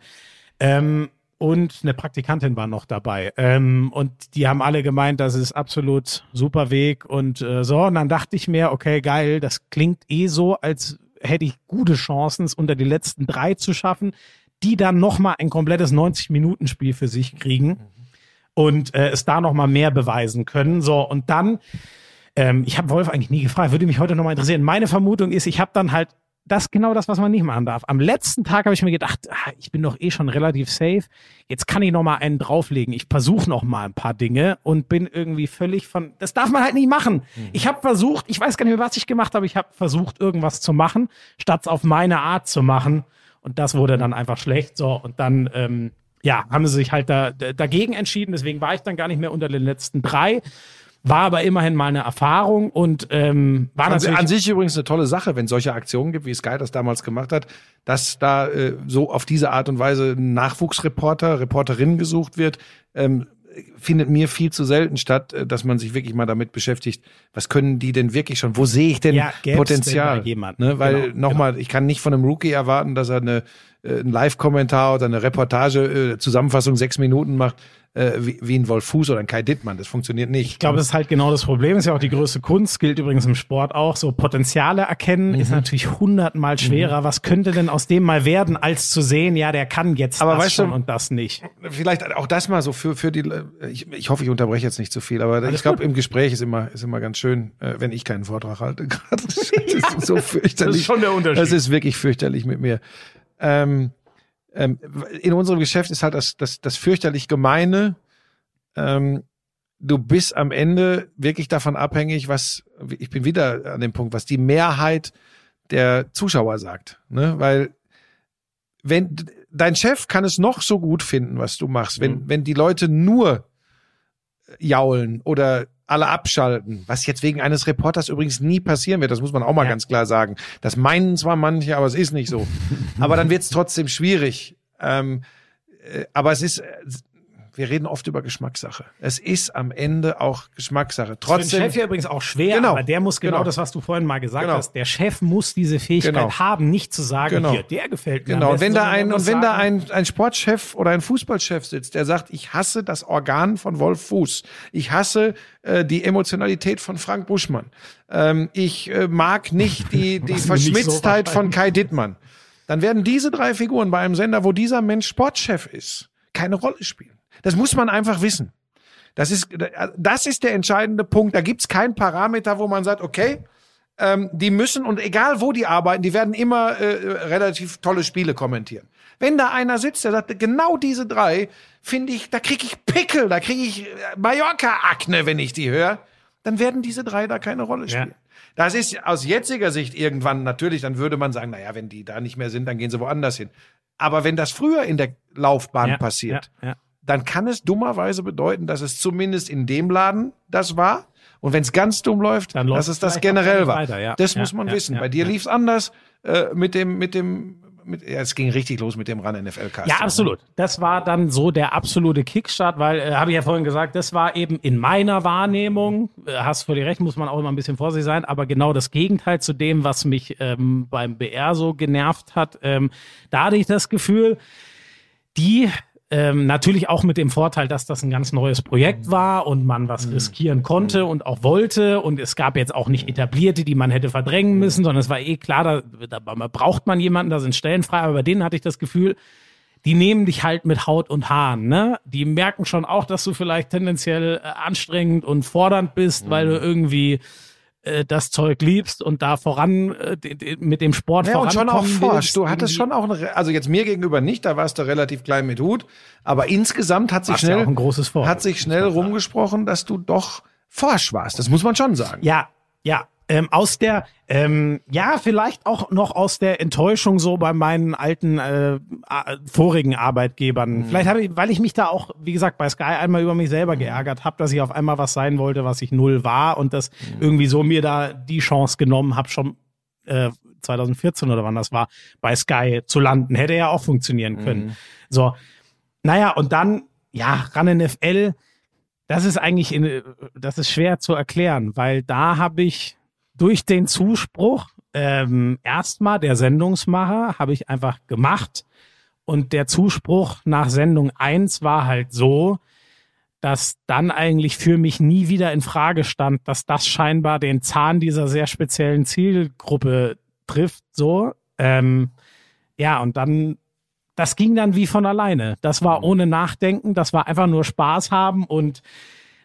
Ähm, und eine Praktikantin war noch dabei. Ähm, und die haben alle gemeint, das ist absolut super Weg und äh, so. Und dann dachte ich mir, okay, geil, das klingt eh so, als hätte ich gute Chancen, es unter die letzten drei zu schaffen, die dann nochmal ein komplettes 90-Minuten-Spiel für sich kriegen und äh, es da nochmal mehr beweisen können. So, und dann, ähm, ich habe Wolf eigentlich nie gefragt, würde mich heute nochmal interessieren. Meine Vermutung ist, ich habe dann halt das genau das, was man nicht machen darf. Am letzten Tag habe ich mir gedacht, ah, ich bin doch eh schon relativ safe. Jetzt kann ich noch mal einen drauflegen. Ich versuche noch mal ein paar Dinge und bin irgendwie völlig von. Das darf man halt nicht machen. Ich habe versucht, ich weiß gar nicht mehr, was ich gemacht habe. Ich habe versucht, irgendwas zu machen, statt es auf meine Art zu machen. Und das wurde dann einfach schlecht. So und dann ähm, ja haben sie sich halt da, dagegen entschieden. Deswegen war ich dann gar nicht mehr unter den letzten drei. War aber immerhin mal eine Erfahrung und ähm, war An, natürlich an sich übrigens eine tolle Sache, wenn es solche Aktionen gibt, wie Sky das damals gemacht hat, dass da äh, so auf diese Art und Weise ein Nachwuchsreporter, Reporterin gesucht wird, ähm, findet mir viel zu selten statt, äh, dass man sich wirklich mal damit beschäftigt, was können die denn wirklich schon, wo sehe ich denn Ja, Potenzial? denn jemanden? Ne, weil Genau, nochmal, ich kann nicht von einem Rookie erwarten, dass er eine, äh, einen Live-Kommentar oder eine Reportage, äh, Zusammenfassung sechs Minuten macht, äh, wie, wie ein Wolf Fuß oder ein Kai Dittmann. Das funktioniert nicht. Ich glaube, das ist halt genau das Problem. Ist ja auch die größte Kunst, gilt übrigens im Sport auch. So Potenziale erkennen ist natürlich hundertmal schwerer. Was könnte denn aus dem mal werden, als zu sehen, ja, der kann jetzt Aber das weißt du- schon und das nicht. vielleicht auch das mal so für für die ich, ich hoffe ich unterbreche jetzt nicht zu viel aber ich glaube im Gespräch ist immer ist immer ganz schön äh, wenn ich keinen Vortrag halte gerade das ist so fürchterlich Das ist schon der Unterschied. das ist wirklich fürchterlich mit mir ähm, ähm, in unserem Geschäft ist halt das das das fürchterlich gemeine. Ähm, du bist am Ende wirklich davon abhängig was ich bin wieder an dem Punkt was die Mehrheit der Zuschauer sagt ne? Weil wenn dein Chef kann es noch so gut finden, was du machst, wenn, Mhm. wenn die Leute nur jaulen oder alle abschalten, was jetzt wegen eines Reporters übrigens nie passieren wird, das muss man auch mal Ja. ganz klar sagen. Das meinen zwar manche, aber es ist nicht so. aber dann wird es trotzdem schwierig. Ähm, äh, aber es ist, äh, wir reden oft über Geschmackssache. Es ist am Ende auch Geschmackssache. Für den Trotzdem, Chef ja übrigens auch schwer, Genau. aber der muss genau, Genau. das, was du vorhin mal gesagt Genau. hast. Der Chef muss diese Fähigkeit Genau. haben, nicht zu sagen, Genau. hier, der gefällt mir. Genau, und besten, wenn da ein, und wenn da sagen, ein, ein Sportchef oder ein Fußballchef sitzt, der sagt, ich hasse das Organ von Wolf Fuß, ich hasse äh, die Emotionalität von Frank Buschmann, ähm, ich äh, mag nicht die, die so Verschmitztheit war. von Kai Dittmann, dann werden diese drei Figuren bei einem Sender, wo dieser Mensch Sportchef ist, keine Rolle spielen. Das muss man einfach wissen. Das ist, das ist der entscheidende Punkt. Da gibt's keinen Parameter, wo man sagt, okay, ähm, die müssen, und egal wo die arbeiten, die werden immer äh, relativ tolle Spiele kommentieren. Wenn da einer sitzt, der sagt, genau diese drei, finde ich, da kriege ich Pickel, da kriege ich äh, Mallorca-Akne, wenn ich die höre, dann werden diese drei da keine Rolle Ja. spielen. Das ist aus jetziger Sicht irgendwann natürlich, dann würde man sagen, naja, wenn die da nicht mehr sind, dann gehen sie woanders hin. Aber wenn das früher in der Laufbahn ja, passiert, Ja, ja. Dann kann es dummerweise bedeuten, dass es zumindest in dem Laden das war. Und wenn es ganz dumm läuft, Dann dass es es das generell war. weiter, ja. Das Ja, muss man ja, wissen. Bei dir ja. lief's anders äh, mit dem, mit dem, mit, ja, es ging richtig los mit dem Run NFL Cast. Ja, absolut. Das war dann so der absolute Kickstart, weil, äh, habe ich ja vorhin gesagt, das war eben in meiner Wahrnehmung, äh, hast völlig recht, muss man auch immer ein bisschen vorsichtig sein, aber genau das Gegenteil zu dem, was mich ähm, beim BR so genervt hat. Ähm, da hatte ich das Gefühl, die ähm, natürlich auch mit dem Vorteil, dass das ein ganz neues Projekt war und man was riskieren konnte und auch wollte. Und es gab jetzt auch nicht etablierte, die man hätte verdrängen müssen, sondern es war eh klar, da, da braucht man jemanden, da sind Stellen frei. Aber bei denen hatte ich das Gefühl, die nehmen dich halt mit Haut und Haaren, ne? Die merken schon auch, dass du vielleicht tendenziell äh, anstrengend und fordernd bist, weil du irgendwie äh, das Zeug liebst und da voran äh, mit dem Sport Ja, und schon auch vorankommen forsch. Du hattest schon auch, eine, also jetzt mir gegenüber nicht, da warst du relativ klein mit Hut, aber insgesamt hat sich ja schnell, Vorbild, hat sich schnell rumgesprochen, dass du doch forsch warst. Das muss man schon sagen. Ja, ja. Ähm, aus der, ähm, ja, vielleicht auch noch aus der Enttäuschung so bei meinen alten äh, vorigen Arbeitgebern. Mhm. Vielleicht habe ich, weil ich mich da auch, wie gesagt, bei Sky einmal über mich Mhm. selber geärgert habe, dass ich auf einmal was sein wollte, was ich null war und das Mhm. irgendwie so mir da die Chance genommen habe, schon äh, 2014 oder wann das war, bei Sky zu landen. Hätte ja auch funktionieren können. Mhm. So. Naja, und dann, ja, ran NFL, das ist eigentlich, in, das ist schwer zu erklären, weil da habe ich durch den Zuspruch ähm, erstmal der Sendungsmacher habe ich einfach gemacht und der Zuspruch nach Sendung 1 war halt so, dass dann eigentlich für mich nie wieder in Frage stand, dass das scheinbar den Zahn dieser sehr speziellen Zielgruppe trifft, so. Ähm, ja, und dann, das ging dann wie von alleine. Das war ohne Nachdenken, das war einfach nur Spaß haben und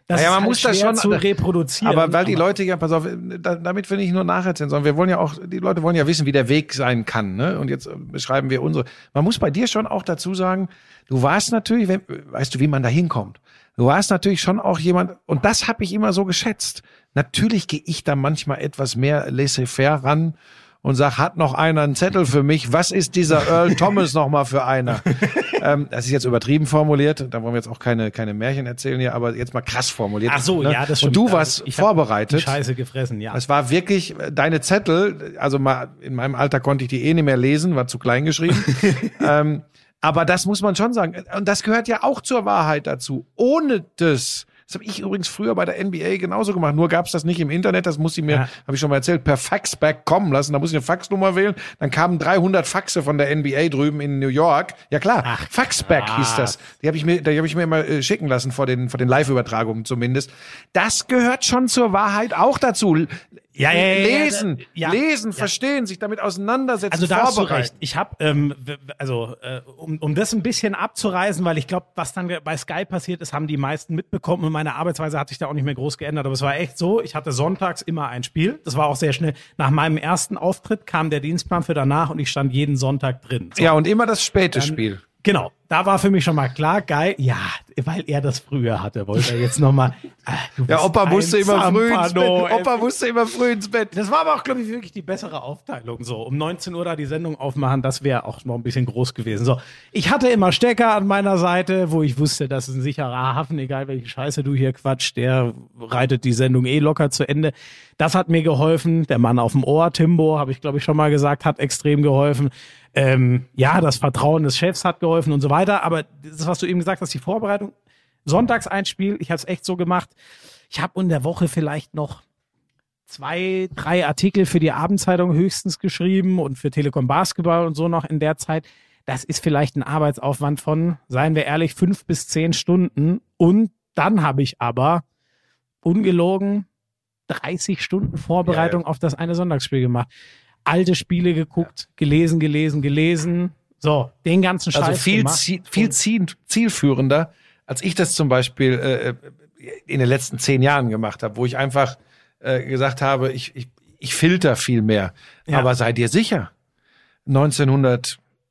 das Naja, man halt muss das schon- zu reproduzieren. Aber weil die Leute ja, pass auf, da, damit wir nicht nur nacherzählen, sondern wir wollen ja auch, die Leute wollen ja wissen, wie der Weg sein kann. Ne? Und jetzt äh, beschreiben wir unsere. Man muss bei dir schon auch dazu sagen, du warst natürlich, wenn, weißt du, wie man da hinkommt. Du warst natürlich schon auch jemand, und das habe ich immer so geschätzt. Natürlich gehe ich da manchmal etwas mehr laissez-faire ran und sag, hat noch einer einen Zettel für mich? Was ist dieser Earl Thomas noch mal für einer? ähm, das ist jetzt übertrieben formuliert. Da wollen wir jetzt auch keine, keine Märchen erzählen hier, aber jetzt mal krass formuliert. Ach so, ne? ja, das stimmt. Und du Also warst ich hab vorbereitet. Scheiße gefressen, ja. Es war wirklich, äh, deine Zettel, also mal, in meinem Alter konnte ich die eh nicht mehr lesen, war zu klein geschrieben. ähm, aber das muss man schon sagen. Und das gehört ja auch zur Wahrheit dazu. Ohne das, das habe ich übrigens früher bei der NBA genauso gemacht, nur gab's das nicht im Internet, das muss ich mir, Ja. habe ich schon mal erzählt, per Faxback kommen lassen. Da muss ich eine Faxnummer wählen. Dann kamen 300 Faxe von der NBA drüben in New York. Ja klar, Ach, Faxback hieß das. Die habe ich mir, die habe ich mir immer äh, schicken lassen vor den, vor den Live-Übertragungen zumindest. Das gehört schon zur Wahrheit auch dazu. Ja, ja, ja, lesen, ja. lesen, verstehen, sich damit auseinandersetzen, Also da hast du recht. vorbereiten. Ich habe, ähm, also äh, um, um das ein bisschen abzureißen, weil ich glaube, was dann bei Sky passiert ist, haben die meisten mitbekommen und meine Arbeitsweise hat sich da auch nicht mehr groß geändert. Aber es war echt so, ich hatte sonntags immer ein Spiel. Das war auch sehr schnell. Nach meinem ersten Auftritt kam der Dienstplan für danach und ich stand jeden Sonntag drin. So. Ja, und immer das späte Spiel. Genau, da war für mich schon mal klar, geil, ja, weil er das früher hatte, wollte er jetzt nochmal. Ja, Opa musste immer früh ins Bett. Opa musste immer früh ins Bett. Das war aber auch, glaube ich, wirklich die bessere Aufteilung. So, um 19 Uhr da die Sendung aufmachen, das wäre auch noch ein bisschen groß gewesen. So, ich hatte immer Stecker an meiner Seite, wo ich wusste, das ist ein sicherer Hafen, egal welche Scheiße du hier quatscht, der reitet die Sendung eh locker zu Ende. Das hat mir geholfen. Der Mann auf dem Ohr, Timbo, habe ich, glaube ich, schon mal gesagt, hat extrem geholfen. Ähm, ja, das Vertrauen des Chefs hat geholfen und so weiter. Aber das, was du eben gesagt hast, die Vorbereitung, Sonntags ein Spiel, ich habe es echt so gemacht. Ich habe in der Woche vielleicht noch zwei, drei Artikel für die Abendzeitung höchstens geschrieben und für Telekom Basketball und so noch in der Zeit. Das ist vielleicht ein Arbeitsaufwand von, seien wir ehrlich, fünf bis zehn Stunden. Und dann habe ich aber ungelogen 30 Stunden Vorbereitung auf das eine Sonntagsspiel gemacht. Alte Spiele geguckt, gelesen, gelesen, gelesen. So, den ganzen Scheiß Also viel, gemacht. zie- viel ziel, zielführender, als ich das zum Beispiel äh, in den letzten zehn Jahren gemacht habe, wo ich einfach äh, gesagt habe, ich, ich, ich filter viel mehr. Ja. Aber sei dir sicher,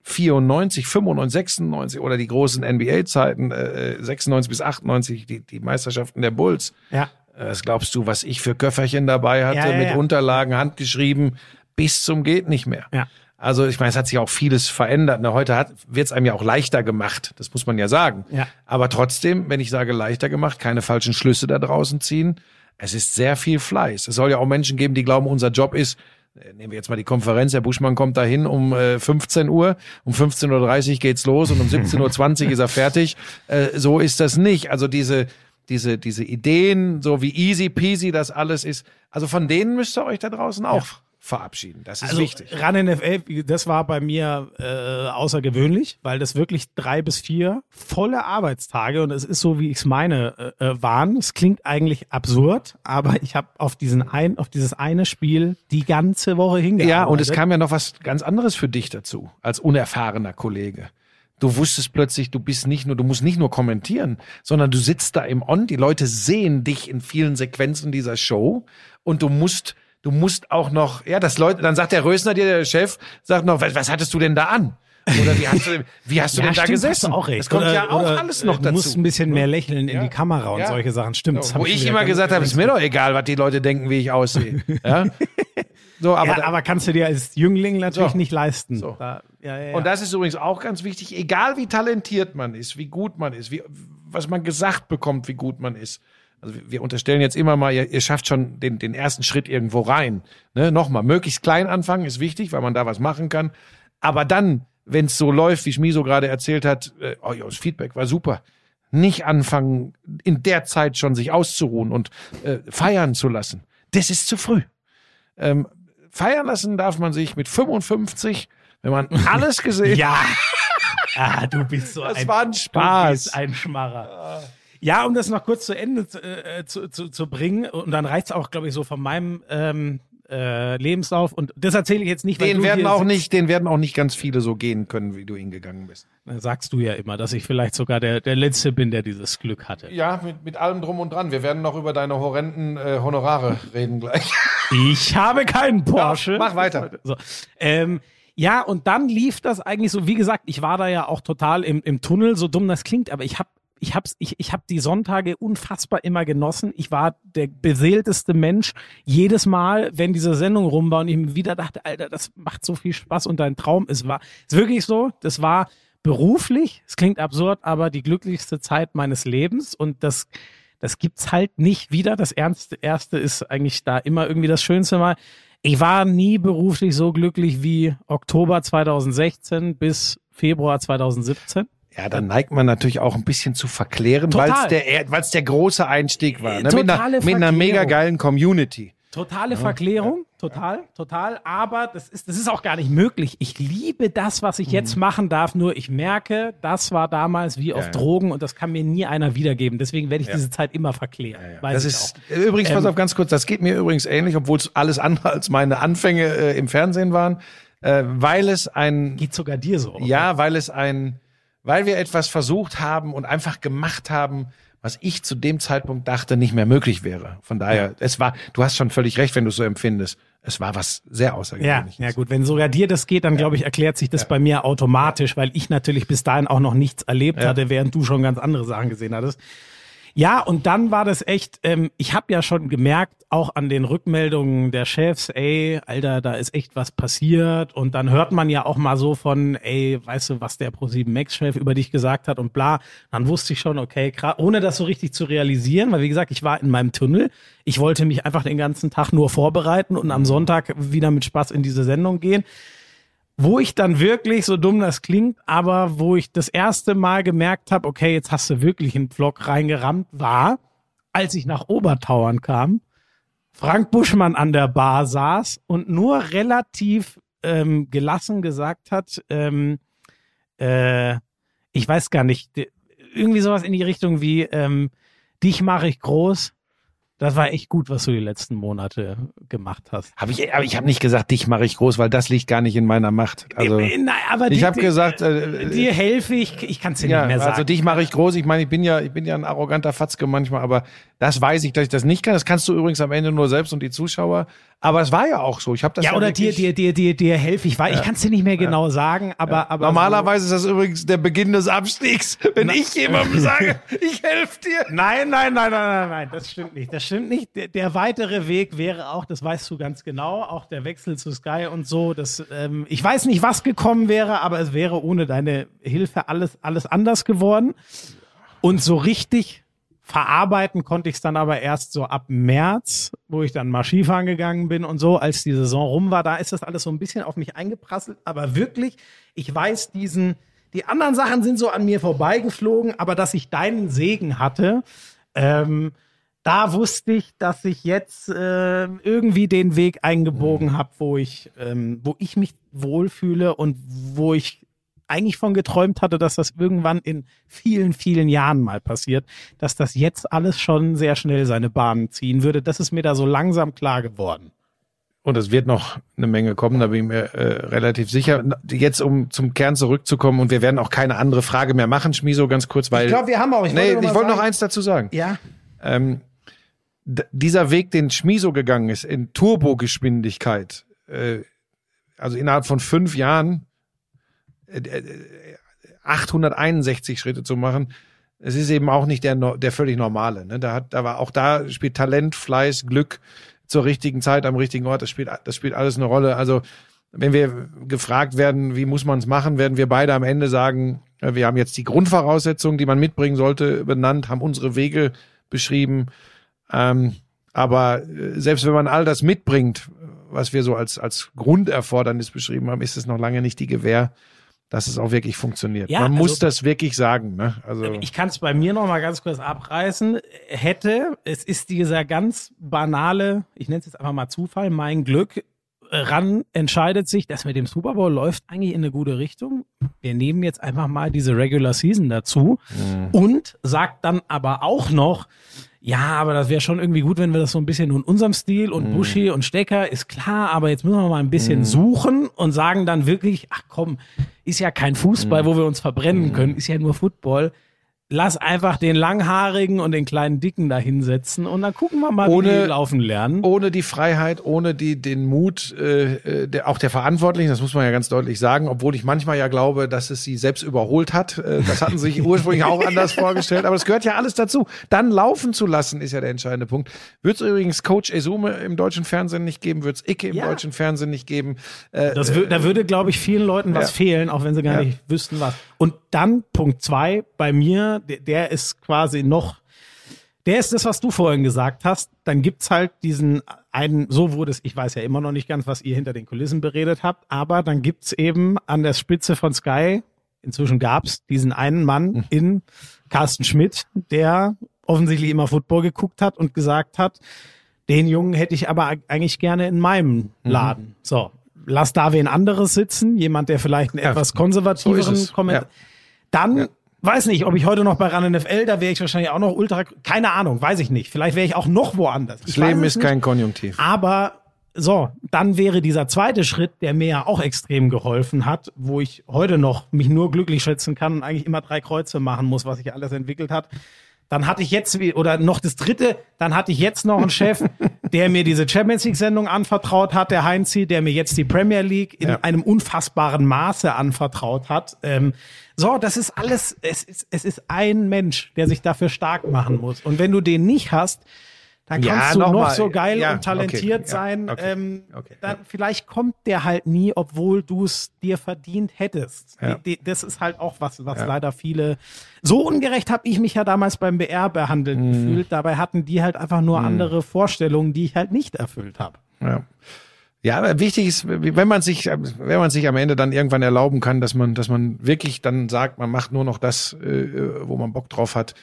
1994, 95, 96 oder die großen NBA-Zeiten, äh, 96 bis 98, die, die Meisterschaften der Bulls, ja. Äh, Was glaubst du, was ich für Köfferchen dabei hatte, Ja, ja, mit. Unterlagen, handgeschrieben, bis zum geht nicht mehr. Ja. Also ich meine, es hat sich auch vieles verändert. Ne, heute wird es einem ja auch leichter gemacht, das muss man ja sagen. Ja. Aber trotzdem, wenn ich sage leichter gemacht, keine falschen Schlüsse da draußen ziehen. Es ist sehr viel Fleiß. Es soll ja auch Menschen geben, die glauben, unser Job ist, äh, nehmen wir jetzt mal die Konferenz, Herr Buschmann kommt dahin um äh, 15 Uhr, um 15.30 Uhr geht's los und um 17.20 Uhr ist er fertig. Äh, so ist das nicht. Also diese, diese, diese Ideen, so wie easy peasy das alles ist, also von denen müsst ihr euch da draußen auch verabschieden. Das ist Also wichtig. ran NFL, das war bei mir äh, außergewöhnlich, weil das wirklich drei bis vier volle Arbeitstage und es ist so, wie ich es meine, äh, äh, waren. Es klingt eigentlich absurd, aber ich habe auf diesen ein, auf dieses eine Spiel die ganze Woche hingearbeitet. Ja, und es kam ja noch was ganz anderes für dich dazu, als unerfahrener Kollege. Du wusstest plötzlich, du bist nicht nur, du musst nicht nur kommentieren, sondern du sitzt da im On, die Leute sehen dich in vielen Sequenzen dieser Show und du musst, du musst auch noch, ja, das Leute, dann sagt der Rösner dir, der Chef, sagt noch, was, was hattest du denn da an? Oder wie hast du, wie hast du denn da stimmt, hast gesessen? du auch recht. Das kommt Oder- ja auch alles noch äh, dazu. Du musst ein bisschen mehr lächeln in Ja. die Kamera und Ja. solche Sachen. Stimmt. hab Wo ich wieder immer gesagt habe, ist mir doch egal, was die Leute denken, wie ich aussehe. Ja? So, aber, ja, da- aber kannst du dir als Jüngling natürlich So. nicht leisten. So. Da, ja, ja, ja. Und das ist übrigens auch ganz wichtig, egal wie talentiert man ist, wie gut man ist, wie, was man gesagt bekommt, wie gut man ist. Also wir- unterstellen jetzt immer mal, ihr, ihr schafft schon den, den ersten Schritt irgendwo rein. Ne? Nochmal, möglichst klein anfangen ist wichtig, weil man da was machen kann. Aber dann, wenn es so läuft, wie Schmiso gerade erzählt hat, äh, oh ja, das Feedback war super. Nicht anfangen, in der Zeit schon sich auszuruhen und äh, feiern zu lassen. Das ist zu früh. Ähm, feiern lassen darf man sich mit 55, wenn man alles gesehen ja. ah, du bist so Das ein, war ein Du Spaß. bist ein Schmarrer. Ja, um das noch kurz zu Ende zu, äh, zu, zu, zu bringen, und dann reicht's auch, glaube ich, so von meinem ähm, äh, Lebenslauf. Und das erzähle ich jetzt nicht, Den werden auch sitzt. nicht, den werden auch nicht ganz viele so gehen können, wie du ihn gegangen bist. Sagst du ja immer, dass ich vielleicht sogar der, der Letzte bin, der dieses Glück hatte. Ja, mit, mit allem drum und dran. Wir werden noch über deine horrenden äh, Honorare reden gleich. Ich habe keinen Porsche. Ja, mach weiter. So. Ähm, ja, und dann lief das eigentlich so, wie gesagt, ich war da ja auch total im, im Tunnel, so dumm das klingt, aber ich habe ich hab's, ich, ich hab die Sonntage unfassbar immer genossen. Ich war der beseelteste Mensch jedes Mal, wenn diese Sendung rum war und ich mir wieder dachte, Alter, das macht so viel Spaß und dein Traum. Es war, ist wirklich so, das war beruflich, es klingt absurd, aber die glücklichste Zeit meines Lebens und das, das gibt's halt nicht wieder. Das Ernste, erste ist eigentlich da immer irgendwie das Schönste mal. Ich war nie beruflich so glücklich wie Oktober 2016 bis Februar 2017. Ja, dann neigt man natürlich auch ein bisschen zu verklären, weil es der, weil's der große Einstieg war. Ne? Mit, einer, mit einer mega geilen Community. Totale Verklärung, total, total. Aber das ist, das ist auch gar nicht möglich. Ich liebe das, was ich jetzt machen darf. Nur ich merke, das war damals wie auf ja. Drogen und das kann mir nie einer wiedergeben. Deswegen werde ich diese Zeit immer verklären. Weiß Das ist auch. übrigens, pass Ähm, auf ganz kurz, das geht mir übrigens ähnlich, obwohl es alles andere als meine Anfänge äh, im Fernsehen waren, äh, weil es ein Geht sogar dir so. Ja, weil es ein, weil wir etwas versucht haben und einfach gemacht haben, was ich zu dem Zeitpunkt dachte, nicht mehr möglich wäre. Von daher, es war, du hast schon völlig recht, wenn du es so empfindest. Es war was sehr Ja, außergewöhnliches. ja gut, wenn sogar dir das geht, dann glaube ich, erklärt sich das bei mir automatisch, weil ich natürlich bis dahin auch noch nichts erlebt Ja. hatte, während du schon ganz andere Sachen gesehen hattest. Ja, und dann war das echt, ähm, ich habe ja schon gemerkt, auch an den Rückmeldungen der Chefs, ey, Alter, da ist echt was passiert. Und dann hört man ja auch mal so von, ey, weißt du, was der Pro7 Max-Chef über dich gesagt hat und bla. Dann wusste ich schon, okay, ohne das so richtig zu realisieren, weil wie gesagt, ich war in meinem Tunnel. Ich wollte mich einfach den ganzen Tag nur vorbereiten und am Sonntag wieder mit Spaß in diese Sendung gehen wo ich dann wirklich, so dumm das klingt, aber wo ich das erste Mal gemerkt habe, okay, jetzt hast du wirklich einen Vlog reingerammt, war, als ich nach Obertauern kam, Frank Buschmann an der Bar saß und nur relativ ähm, gelassen gesagt hat, ähm, äh, ich weiß gar nicht, irgendwie sowas in die Richtung wie, ähm, dich mache ich groß. Das war echt gut, was du die letzten Monate gemacht hast. Hab ich, aber ich habe nicht gesagt, dich mache ich groß, weil das liegt gar nicht in meiner Macht. Also Äh, Nein, aber ich habe gesagt, äh, Dir helfe ich, ich kann es dir ja, nicht mehr sagen. also dich mache ich groß. Ich meine, ich bin ja, ich bin ja ein arroganter Fatzke manchmal, aber das weiß ich, dass ich das nicht kann. Das kannst du übrigens am Ende nur selbst und die Zuschauer. Aber es war ja auch so. Ich habe das ja, oder dir, dir, dir, dir, dir helfe ich. Weil Ich kann es dir nicht mehr genau sagen, aber, aber Normalerweise ist das übrigens der Beginn des Abstiegs, wenn ich jemandem sage, ich helfe dir. So, nein, nein, nein, nein, nein, nein, das stimmt nicht. Das stimmt nicht. Der, der weitere Weg wäre auch, das weißt du ganz genau, auch der Wechsel zu Sky und so. Das, ähm, ich weiß nicht, was gekommen wäre, aber es wäre ohne deine Hilfe alles, alles anders geworden. Und so richtig verarbeiten konnte ich es dann aber erst so ab März, wo ich dann mal Skifahren gegangen bin und so, als die Saison rum war, da ist das alles so ein bisschen auf mich eingeprasselt. Aber wirklich, ich weiß diesen, die anderen Sachen sind so an mir vorbeigeflogen, aber dass ich deinen Segen hatte, ähm, da wusste ich, dass ich jetzt äh, irgendwie den Weg eingebogen habe, wo ich, ähm, wo ich mich wohlfühle und wo ich eigentlich von geträumt hatte, dass das irgendwann in vielen, vielen Jahren mal passiert, dass das jetzt alles schon sehr schnell seine Bahnen ziehen würde. Das ist mir da so langsam klar geworden. Und es wird noch eine Menge kommen, da bin ich mir äh, relativ sicher. Jetzt, um zum Kern zurückzukommen, und wir werden auch keine andere Frage mehr machen, Schmiso, ganz kurz, weil. Ich glaube, wir haben auch. Ich nee, wollte ich noch wollte noch eins dazu sagen. Ja. Ähm, dieser Weg, den Schmiso gegangen ist, in Turbogeschwindigkeit, äh, also innerhalb von fünf Jahren 861 Schritte zu machen, es ist eben auch nicht der, der völlig normale. Ne? Da, hat, da war auch da spielt Talent, Fleiß, Glück zur richtigen Zeit am richtigen Ort. Das spielt, das spielt alles eine Rolle. Also wenn wir gefragt werden, wie muss man es machen, werden wir beide am Ende sagen, äh, wir haben jetzt die Grundvoraussetzungen, die man mitbringen sollte, benannt, haben unsere Wege beschrieben. Ähm, aber äh, selbst wenn man all das mitbringt, was wir so als, als Grunderfordernis beschrieben haben, ist es noch lange nicht die Gewähr, dass es auch wirklich funktioniert. Ja, man also- muss das wirklich sagen. Ne? Also Ich kann es bei mir noch mal ganz kurz abreißen. Hätte, es ist dieser ganz banale, ich nenne es jetzt einfach mal Zufall, mein Glück, ran entscheidet sich, dass mit dem Super Bowl läuft eigentlich in eine gute Richtung. Wir nehmen jetzt einfach mal diese Regular Season dazu und sagt dann aber auch noch, ja, aber das wäre schon irgendwie gut, wenn wir das so ein bisschen in unserem Stil und Buschi und Stecker ist klar, aber jetzt müssen wir mal ein bisschen suchen und sagen dann wirklich, ach komm, ist ja kein Fußball, wo wir uns verbrennen können, ist ja nur Football. Lass einfach den Langhaarigen und den kleinen Dicken da hinsetzen und dann gucken wir mal, wie Ohne- die laufen lernen. ohne die Freiheit, ohne die, den Mut, äh, äh, der, auch der Verantwortlichen, das muss man ja ganz deutlich sagen, obwohl ich manchmal ja glaube, dass es sie selbst überholt hat. Äh, das hatten sie sich ursprünglich auch anders vorgestellt, aber es gehört ja alles dazu. Dann laufen zu lassen, ist ja der entscheidende Punkt. Wird es übrigens Coach Esume im deutschen Fernsehen nicht geben, wird es Icke im Ja. deutschen Fernsehen nicht geben. Äh, Das da würde, glaube ich, vielen Leuten was Ja. fehlen, auch wenn sie gar Ja. nicht wüssten, was. Und dann Punkt zwei bei mir, der, der ist quasi noch, der ist das, was du vorhin gesagt hast. Dann gibt's halt diesen einen, so wurde es, ich weiß ja immer noch nicht ganz, was ihr hinter den Kulissen beredet habt, aber dann gibt's eben an der Spitze von Sky, inzwischen gab's diesen einen Mann in Carsten Schmidt, der offensichtlich immer Football geguckt hat und gesagt hat, den Jungen hätte ich aber eigentlich gerne in meinem Laden. So, lass da wen anderes sitzen, jemand, der vielleicht einen Ja, etwas so konservativeren es. Kommentar. Ja. Dann weiß nicht, ob ich heute noch bei RAN NFL, da wäre ich wahrscheinlich auch noch ultra, keine Ahnung, weiß ich nicht. Vielleicht wäre ich auch noch woanders. das Leben ist kein Konjunktiv. Aber so, dann wäre dieser zweite Schritt, der mir ja auch extrem geholfen hat, wo ich heute noch mich nur glücklich schätzen kann und eigentlich immer drei Kreuze machen muss, was sich alles entwickelt hat. Dann hatte ich jetzt, oder noch das dritte, dann hatte ich jetzt noch einen Chef, der mir diese Champions League Sendung anvertraut hat, der Heinzi, der mir jetzt die Premier League in Ja. einem unfassbaren Maße anvertraut hat. Ähm, so, das ist alles, es ist, es ist ein Mensch, der sich dafür stark machen muss. Und wenn du den nicht hast, dann Ja, kannst du noch noch so geil Ja, und talentiert okay, ja, sein. okay, ähm, okay, dann ja. vielleicht kommt der halt nie, obwohl du es dir verdient hättest. Ja. Das ist halt auch was, was Ja. leider viele. So ungerecht habe ich mich ja damals beim BR behandelt Mhm. gefühlt. Dabei hatten die halt einfach nur andere Vorstellungen, die ich halt nicht erfüllt habe. Ja. Ja, aber wichtig ist, wenn man sich, wenn man sich am Ende dann irgendwann erlauben kann, dass man, dass man wirklich dann sagt, man macht nur noch das, äh, wo man Bock drauf hat.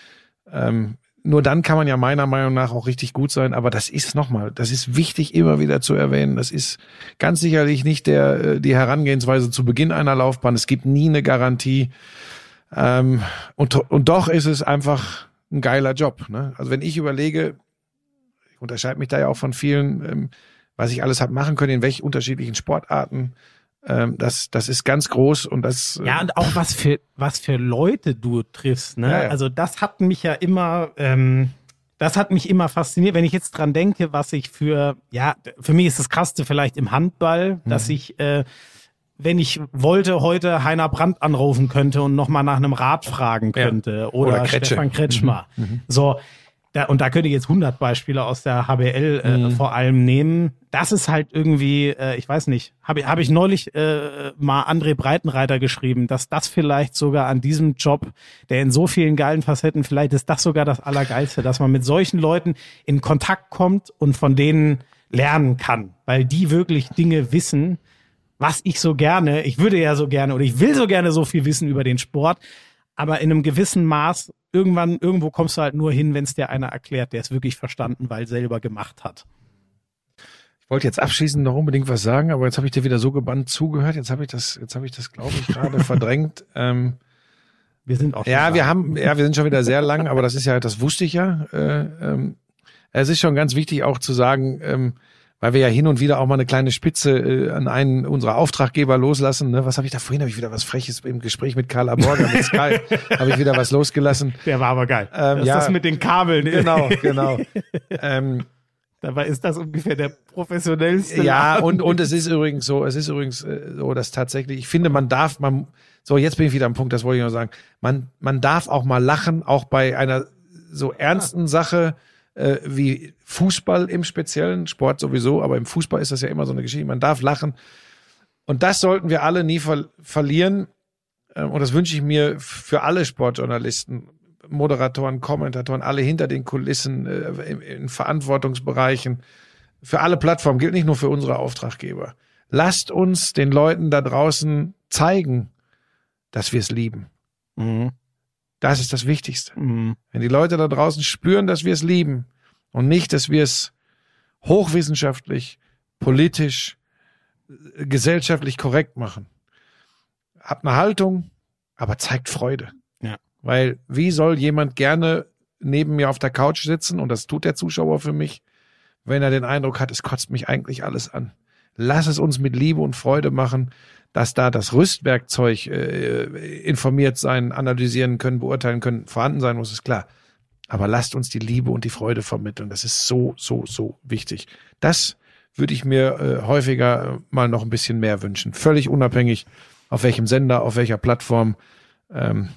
Ähm, nur dann kann man ja meiner Meinung nach auch richtig gut sein. Aber das ist nochmal, das ist wichtig immer wieder zu erwähnen. Das ist ganz sicherlich nicht der, äh, die Herangehensweise zu Beginn einer Laufbahn. Es gibt nie eine Garantie. Ähm, und, und doch ist es einfach ein geiler Job. Ne? Also wenn ich überlege, ich unterscheide mich da ja auch von vielen, ähm, was ich alles habe machen können, in welchen unterschiedlichen Sportarten. Ähm, das, das ist ganz groß und das. äh, Ja, und auch was für, was für Leute du triffst, ne? Ja, ja. Also das hat mich ja immer, ähm, das hat mich immer fasziniert, wenn ich jetzt dran denke, was ich für, ja, für mich ist das krasseste vielleicht im Handball, dass Mhm. ich, äh, wenn ich wollte, heute Heiner Brandt anrufen könnte und nochmal nach einem Rat fragen Ja. könnte oder, Oder Kretsche. Mhm. Stefan Kretschmer. So, da, und da könnte ich jetzt 100 Beispiele aus der HBL äh, Mhm. vor allem nehmen. Das ist halt irgendwie, äh, ich weiß nicht, habe ich, hab ich neulich äh, mal André Breitenreiter geschrieben, dass das vielleicht sogar an diesem Job, der in so vielen geilen Facetten, vielleicht ist das sogar das Allergeilste, dass man mit solchen Leuten in Kontakt kommt und von denen lernen kann, weil die wirklich Dinge wissen, was ich so gerne, ich würde ja so gerne oder ich will so gerne so viel wissen über den Sport, aber in einem gewissen Maß, irgendwann, irgendwo kommst du halt nur hin, wenn es dir einer erklärt, der es wirklich verstanden, weil selber gemacht hat. Ich wollte jetzt abschließend noch unbedingt was sagen, aber jetzt habe ich dir wieder so gebannt zugehört. Jetzt habe ich das, jetzt habe ich das, glaube ich, gerade verdrängt. Ähm, Wir sind auch schon ja, da. wir haben, ja, wir sind schon wieder sehr lang, aber das ist ja, das wusste ich ja. Äh, ähm, es ist schon ganz wichtig auch zu sagen, ähm, weil wir ja hin und wieder auch mal eine kleine Spitze äh, an einen unserer Auftraggeber loslassen. Ne? Was habe ich da vorhin? Habe ich wieder was Freches im Gespräch mit Carla Borger mit Sky. habe ich wieder was losgelassen. Der war aber geil. Ähm, das ja. ist das mit den Kabeln. Genau, genau. ähm, Dabei ist das ungefähr der professionellste. ja, Laden. und, und es ist übrigens so, es ist übrigens äh, so, dass tatsächlich, ich finde, man darf, man, so jetzt bin ich wieder am Punkt, das wollte ich noch sagen, man, man darf auch mal lachen, auch bei einer so ernsten Sache äh, wie Fußball im speziellen, Sport sowieso, aber im Fußball ist das ja immer so eine Geschichte, man darf lachen. Und das sollten wir alle nie ver verlieren. Ähm, Und das wünsche ich mir für alle Sportjournalisten, Moderatoren, Kommentatoren, alle hinter den Kulissen, äh, in, in Verantwortungsbereichen, für alle Plattformen, gilt nicht nur für unsere Auftraggeber. Lasst uns den Leuten da draußen zeigen, dass wir es lieben. Mhm. Das ist das Wichtigste. Mhm. Wenn die Leute da draußen spüren, dass wir es lieben und nicht, dass wir es hochwissenschaftlich, politisch, äh, gesellschaftlich korrekt machen. Habt eine Haltung, aber zeigt Freude. Weil wie soll jemand gerne neben mir auf der Couch sitzen, und das tut der Zuschauer für mich, wenn er den Eindruck hat, es kotzt mich eigentlich alles an. Lass es uns mit Liebe und Freude machen, dass da das Rüstwerkzeug äh, informiert sein, analysieren können, beurteilen können, vorhanden sein muss, ist klar. Aber lasst uns die Liebe und die Freude vermitteln. Das ist so, so, so wichtig. Das würde ich mir äh, häufiger äh, mal noch ein bisschen mehr wünschen. Völlig unabhängig, auf welchem Sender, auf welcher Plattform. Ähm,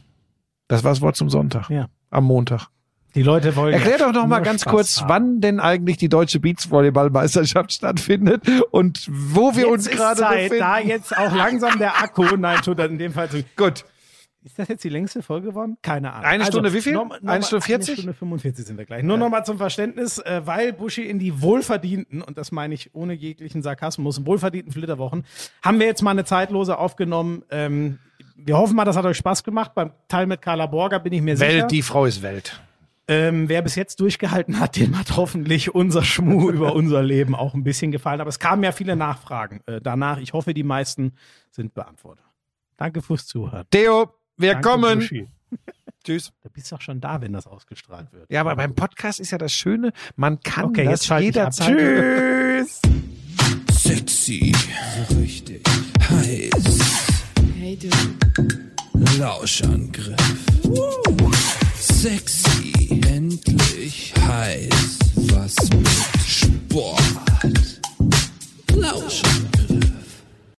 das war das Wort zum Sonntag. Ja. Am Montag. Die Leute wollen. Erklär doch noch mal ganz Spaß kurz, haben. wann denn eigentlich die deutsche Beachvolleyballmeisterschaft stattfindet und wo wir jetzt uns ist gerade Zeit, befinden. da jetzt auch langsam der Akku, nein, tut er in dem Fall zu. Gut. Ist das jetzt die längste Folge geworden? Keine Ahnung. Eine Stunde wie viel? noch- noch Eine Stunde 40? Eine Stunde 45 sind wir gleich. Nur noch mal zum Verständnis, äh, weil Buschi in die wohlverdienten, und das meine ich ohne jeglichen Sarkasmus, wohlverdienten Flitterwochen, haben wir jetzt mal eine zeitlose aufgenommen. Ähm, wir hoffen mal, das hat euch Spaß gemacht. Beim Teil mit Carla Borger bin ich mir sicher. Welt, die Frau ist Welt. Ähm, wer bis jetzt durchgehalten hat, dem hat hoffentlich unser Schmuh über unser Leben auch ein bisschen gefallen. Aber es kamen ja viele Nachfragen äh, danach. Ich hoffe, die meisten sind beantwortet. Danke fürs Zuhören. Theo, wir Danke, kommen. Buschi. Tschüss. Du bist doch schon da, wenn das ausgestrahlt wird. Ja, aber beim Podcast ist ja das Schöne, man kann Okay, das jederzeit. Tschüss. Sexy, so richtig heiß. Hey du, Lauschangriff. Sexy, endlich heiß. Was mit Sport. Lauschangriff.